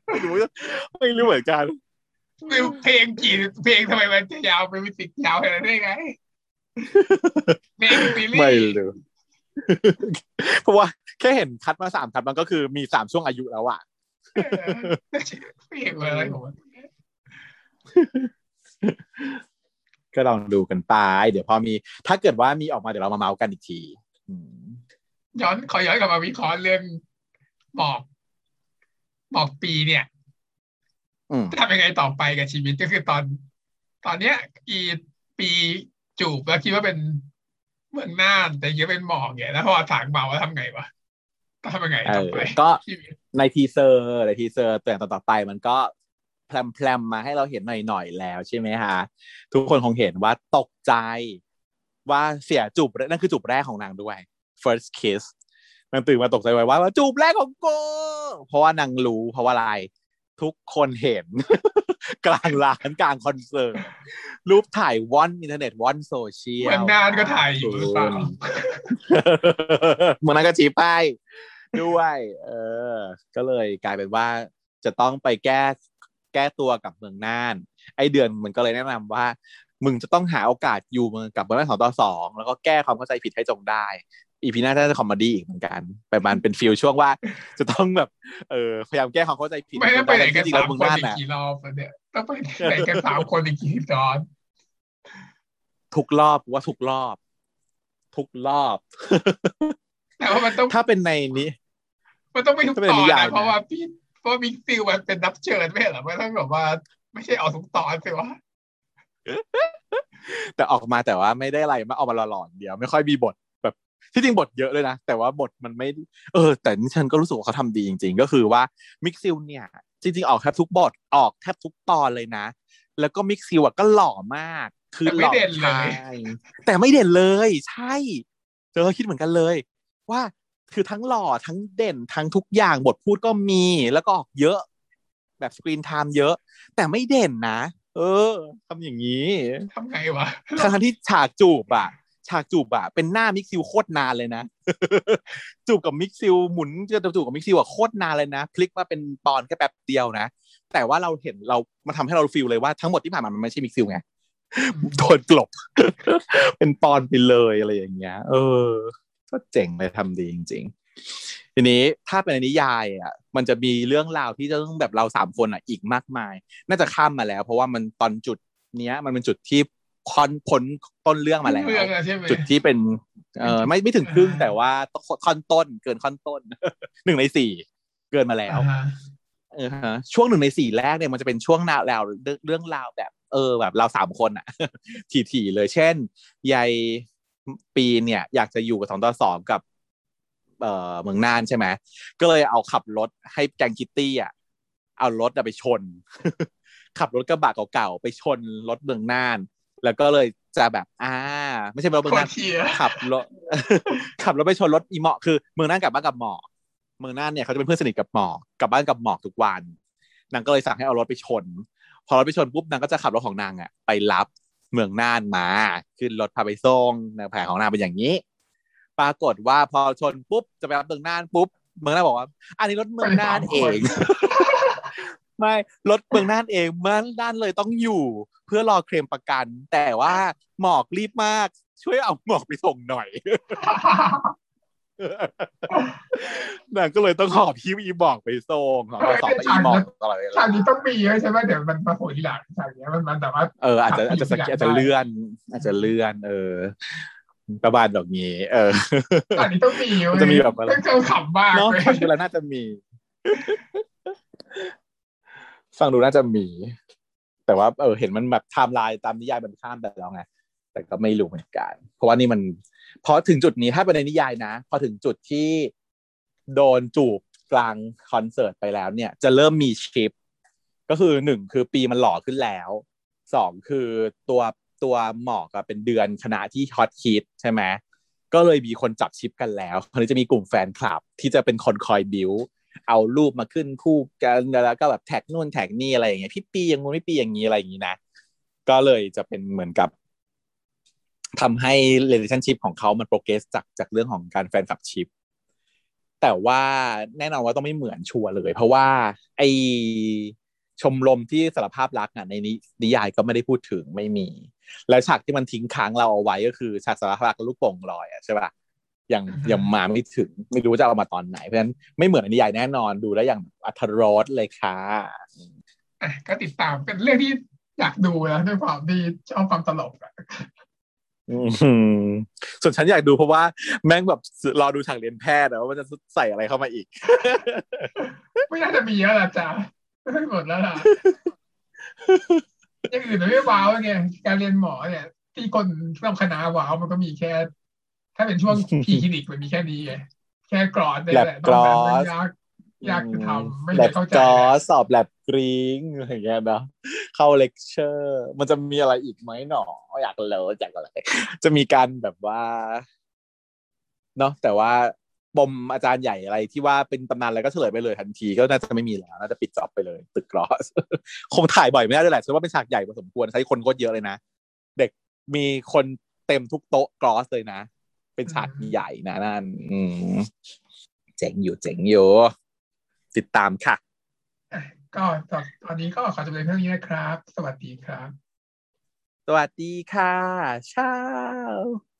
ไม่รู้ไม่รู้เหมือนกัน เพลงกี่เพลงทำไมมันจะยาวเป็นมิวสิกยาวขนาดนั้นได้ไงเพลงซีรีไม่ส์รู้เพราะว่าแค่เห็นคัดมาสามคัดมันก็คือมีสามช่วงอายุแล้วอะเออเพลงอะไรของมันก็ลองดูกันไป เดี๋ยวพอมี ถ้าเกิดว่ามีออกมาเดี๋ยวเรามาเมาท์กันอีกทีอืมย้อนขอย้อนกลับมาวิเคราะห์เรื่องหมอกหมอกปีเนี่ยอืม จะทำยังไงต่อไปกับชีวิตก็คือตอน ตอนเนี้ย อีปีจูบแล้วคิดว่าเป็นเมืองน่านแต่ยังเป็นหมอกเนี่ยแล้วพอถางเบาแล้วทำไงวะต้องทำยังไงเอต่ออไปก็ชีวิตในทีเซอร์ในทีเซอร์ตัวอย่างต่อๆไปมันก็แพลมๆมาให้เราเห็นหน่อยๆแล้วใช่ไหมฮะทุกคนคงเห็นว่าตกใจว่าเสียจูบนั่นคือจูบแรกของนางด้วย first kiss นางตื่นมาตกใจไว้ว่าว่าจูบแรกของกูเพราะว่านางรู้เพราะว่าอะไร ทุกคนเห็น กลางร้านกลางคอนเสิร์ตรูปถ่ายว่อนอินเทอร์เน็ตว่อนโซเชียลเมืองน่านก็ถ่ายอยู่หรือเปล่าเมืองน่านก็ชี้ป้ายด้วย เออ ก็เลยกลายเป็นว่าจะต้องไปแก้แก้ตัวกับเมืองน่าน ไอเดือนมันก็เลยแนะนำว่า มึงจะต้องหาโอกาสอยู่เมืองกับเมืองน่านสองต่อสองแล้วก็แก้ความเข้าใจผิดให้จงได้ EP หน้าจะคอมเมดี้อีกเหมือนกันประมาณเป็น feel ช่วงว่า จะต้องแบบเออพยายามแก้ความเข้าใจผิดไม่ได้ไปไหนกันจริงๆสาแล้วมเมืองคนน่านอีกน่ะกี่รอบแล้วเนี่ยต้องไปไหนกันสามคนอีกกี่ตอนทุกรอบว่าทุกรอบ ทุกรอบแต่ว่ามันต้องถ้าเป็นในนี้ มันต้องไม่ทุกถ้าเป็นตอนนิยายนะนะเพราะว่าพี่เพราะว่าบิ๊กซิลมันเป็นรับเชิญไม่ใช่เหรอมันต้องแบบว่า ไม่ใช่ออกทุกตอนสิวะ แต่ออกมาแต่ว่าไม่ได้อะไรมาเอามาหลอนๆเดียว ไม่ค่อยมีบทแบบที่จริงบทเยอะเลยนะ แต่ว่าบทมันไม่ เออ แต่นี่ฉันก็รู้สึกว่าเขาทำดีจริง ๆ ก็คือว่ามิกซ์เนี่ย จริง ๆ ออกแทบทุกบทออกแทบทุกตอนเลยนะ แล้วก็มิกซ์อะก็หล่อมาก คือหล่อชายแต่ไม่เด่นเลย ใช่เจอคิดเหมือนกันเลย ว่าคือทั้งหล่อทั้งเด่นทั้งทุกอย่างบทพูดก็มีแล้วก็ออกเยอะ แบบ screen time เยอะ แต่ไม่เด่นนะ เออทำอย่างนี้ทำไงวะทั้งๆที่ฉากจูบอะฉากจูบอะเป็นหน้ามิกซิลโคตรนานเลยนะ จูบกับมิกซิลหมุนจะจูบกับมิกซิลอะโคตรนานเลยนะพลิกมาเป็นตอนแค่แป๊บเดียวนะ แต่ว่าเราเห็นเรามาทำให้เราฟีลเลยว่าทั้งหมดที่ผ่านมามันไม่ใช่มิกซิลไงโดนกลบ เป็นปอนไปเลยอะไรอย่างเงี้ย เออ ก็เจ๋งเลยทำดีจริง ๆ ทีนี้ถ้าเป็นในนิยายอะ มันจะมีเรื่องราวที่จะต้องแบบเราสามคนอะอีกมากมาย น่าจะข้ามมาแล้ว เพราะว่ามันตอนจุดเนี้ย มันเป็นจุดที่คอนพ้นต้นเรื่องมาแล้วเรื่องอะใช่ไหมจุดที่เป็น เออไม่ไม่ถึงครึ่งอ่าแต่ว่าค่อนต้นเกินค่อนต้นหนึ่งในสี่เกินมาแล้วอ่าฮะเออฮะช่วงหนึ่งในสี่แรกเนี่ยมันจะเป็นช่วงราวราวเรื่องเรื่องราวแบบ เออแบบเราสามคนอะถี่ๆเลยเช่นยายปีเนี่ย อยากจะอยู่กับสองต่อสองกับ เอ่อเมืองน่านใช่ไหมก็เลยเอาขับรถให้แกงคิตตี้อะเอารถอะไปชน ขับรถกระบะเก่าๆไปชนรถเมืองน่าน แล้วก็เลยจะแบบ อ่า ไม่ใช่รถเมืโคองตน่ารนเชียร์ขับรถขับรถไปชนรถอีหมอกคือเมืองน่านกลับบ้านกับหมอกเมืองน่านเนี่ยเขาจะเป็นเพื่อนสนิทกับหมอกกลับบ้านกับหมอกทุกวันนางก็เลยสั่งให้เอารถไปชน พอรถไปชนปุ๊บนางก็จะขับรถของนางอะไปรับเมืองน่านมา ขึ้นรถพาไปส่งแนวแผนของนางเป็นอย่างนี้ ปรากฏว่าพอชนปุ๊บจะไปรับเมืองน่านปุ๊บเมืองน่านบอกว่า อันนี้รถเมืองน่านเองไม่รถเมืองน่านเองเมืองน่านเลยต้องอยู่ เพื่อรอเคลมประกัน แต่ว่าหมอกรีบมาก ช่วยเอาหมอกไปส่งหน่อยนางก็เลยต้องหอบพี่อีบอกไปส่งสองต่อสองไปอีบอกตลอดเวฉาลากนี้ต้องมีใช่ไหมเดี๋ยวมันมาโผล่ทีหลังฉากเนี้ยมันมันแต่ว่าเอออาจจะอาจจะสอยากเกได้อาจจะเลื่อน อาจจะเลื่อน เออ ประมาณแบบนี้ เออฉากนี้ต้องมีเว้ยมันจะมีแบบอะไรต้องเจอขำมากเนาะเลยฟังดูแล้วน่าจะมี ฟังดูน่าจะมี แต่ว่าเออเห็นมันแบบไทม์ไลน์ตามนิยายมันข้ามไปแล้วไงแต่ก็ไม่รู้เหมือนกัน เพราะว่านี่มันพอถึงจุดนี้ถ้าเป็นในนิยายนะ พอถึงจุดที่โดนจูบกลางคอนเสิร์ตไปแล้วเนี่ย จะเริ่มมี ship ก็คือหนึ่งคือปีมันหล่อขึ้นแล้วสองคือตัว ตัวหมอกอะเป็นเดือนคณะที่ฮอตฮิตใช่ไหมก็เลยมีคนจับ ship กันแล้วคราวนี้จะมีกลุ่มแฟนคลับ ที่จะเป็นคนคอยบิวเอารูปมาขึ้นคู่กันแล้วก็แบบแท็กนู่นแท็กนี่อะไรอย่างเงี้ยพี่ปีอย่างงู้นพี่ปีอย่างนี้อะไรอย่างงี้นะก็เลยจะเป็นเหมือนกับทำให้ relationship ของเขามันโปรเกรสจากจากเรื่องของการแฟนคลับชิปแต่ว่าแน่นอนว่าต้องไม่เหมือนชัวร์เลย เพราะว่าไอ ชมรมที่สารภาพรักอะในนินิยายก็ไม่ได้พูดถึงไม่มี แล้วฉากที่มันทิ้งค้างเราเอาไว้ก็คือฉากสารภาพรักกับลูกโป่งลอยอะใช่ป่ะยังยังมาไม่ถึงไม่รู้จะเอามาตอนไหนเพราะฉะนั้นไม่เหมือนในนิยายแน่นอนดูแล้วอย่างอัธรสเลยค่ะอะก็ติดตามเป็นเรื่องที่อยากดูนะด้วยความที่ชอบความตลกอะอืมส่วนฉันอยากดูเพราะว่าแม่งแบบรอดูฉากเรียนแพทย์อะว่ามันจะใส่อะไรเข้ามาอีก ไม่น่าจะมีแล้วล่ะจ้า ไม่หมดแล้วล่ะอย่างอื่นมันไม่ว้าวไงการเรียนหมอเนี่ย ที่คนทำคณะว้าวมันก็มีแค่ ถ้าเป็นช่วงพีคลินิกมันมีแค่นี้ไงแค่กรอดเนี่ยแหละแลบกรอสนอกนั้นมันยากยากจะทำไม่แลได้บเข้าใจกอสสอบแลบกริ้งอะไรอย่างเงี้ยเนาะเข้าเลคเชอร์ มันจะมีอะไรอีกไหมหนออยากรู้อยากอะไร จะมีการแบบว่าเนาะแต่ว่า ปมอาจารย์ใหญ่อะไรที่ว่าเป็นตำนานอะไรก็เฉลยไปเลยทันทีก็น่าจะไม่มีแล้วน่าจะปิดจ็อบไปเลย ตึกกรอสคงถ่ายบ่อยไม่ได้ด้วยแหละฉันว่าเป็นฉากใหญ่พอสมควรใช้คนโคตรเยอะเลยนะ เด็กมีคนเต็มทุกโต๊ะกรอสเลยนะ เป็นฉากใหญ่นะนั่นอืมเจ๋งอยู่เจ๋งอยู่ติดตามค่ะอะก็ตอนตอนนี้ก็ขอจบเลยเท่านี้นะครับ สวัสดีครับ สวัสดีค่ะเช้า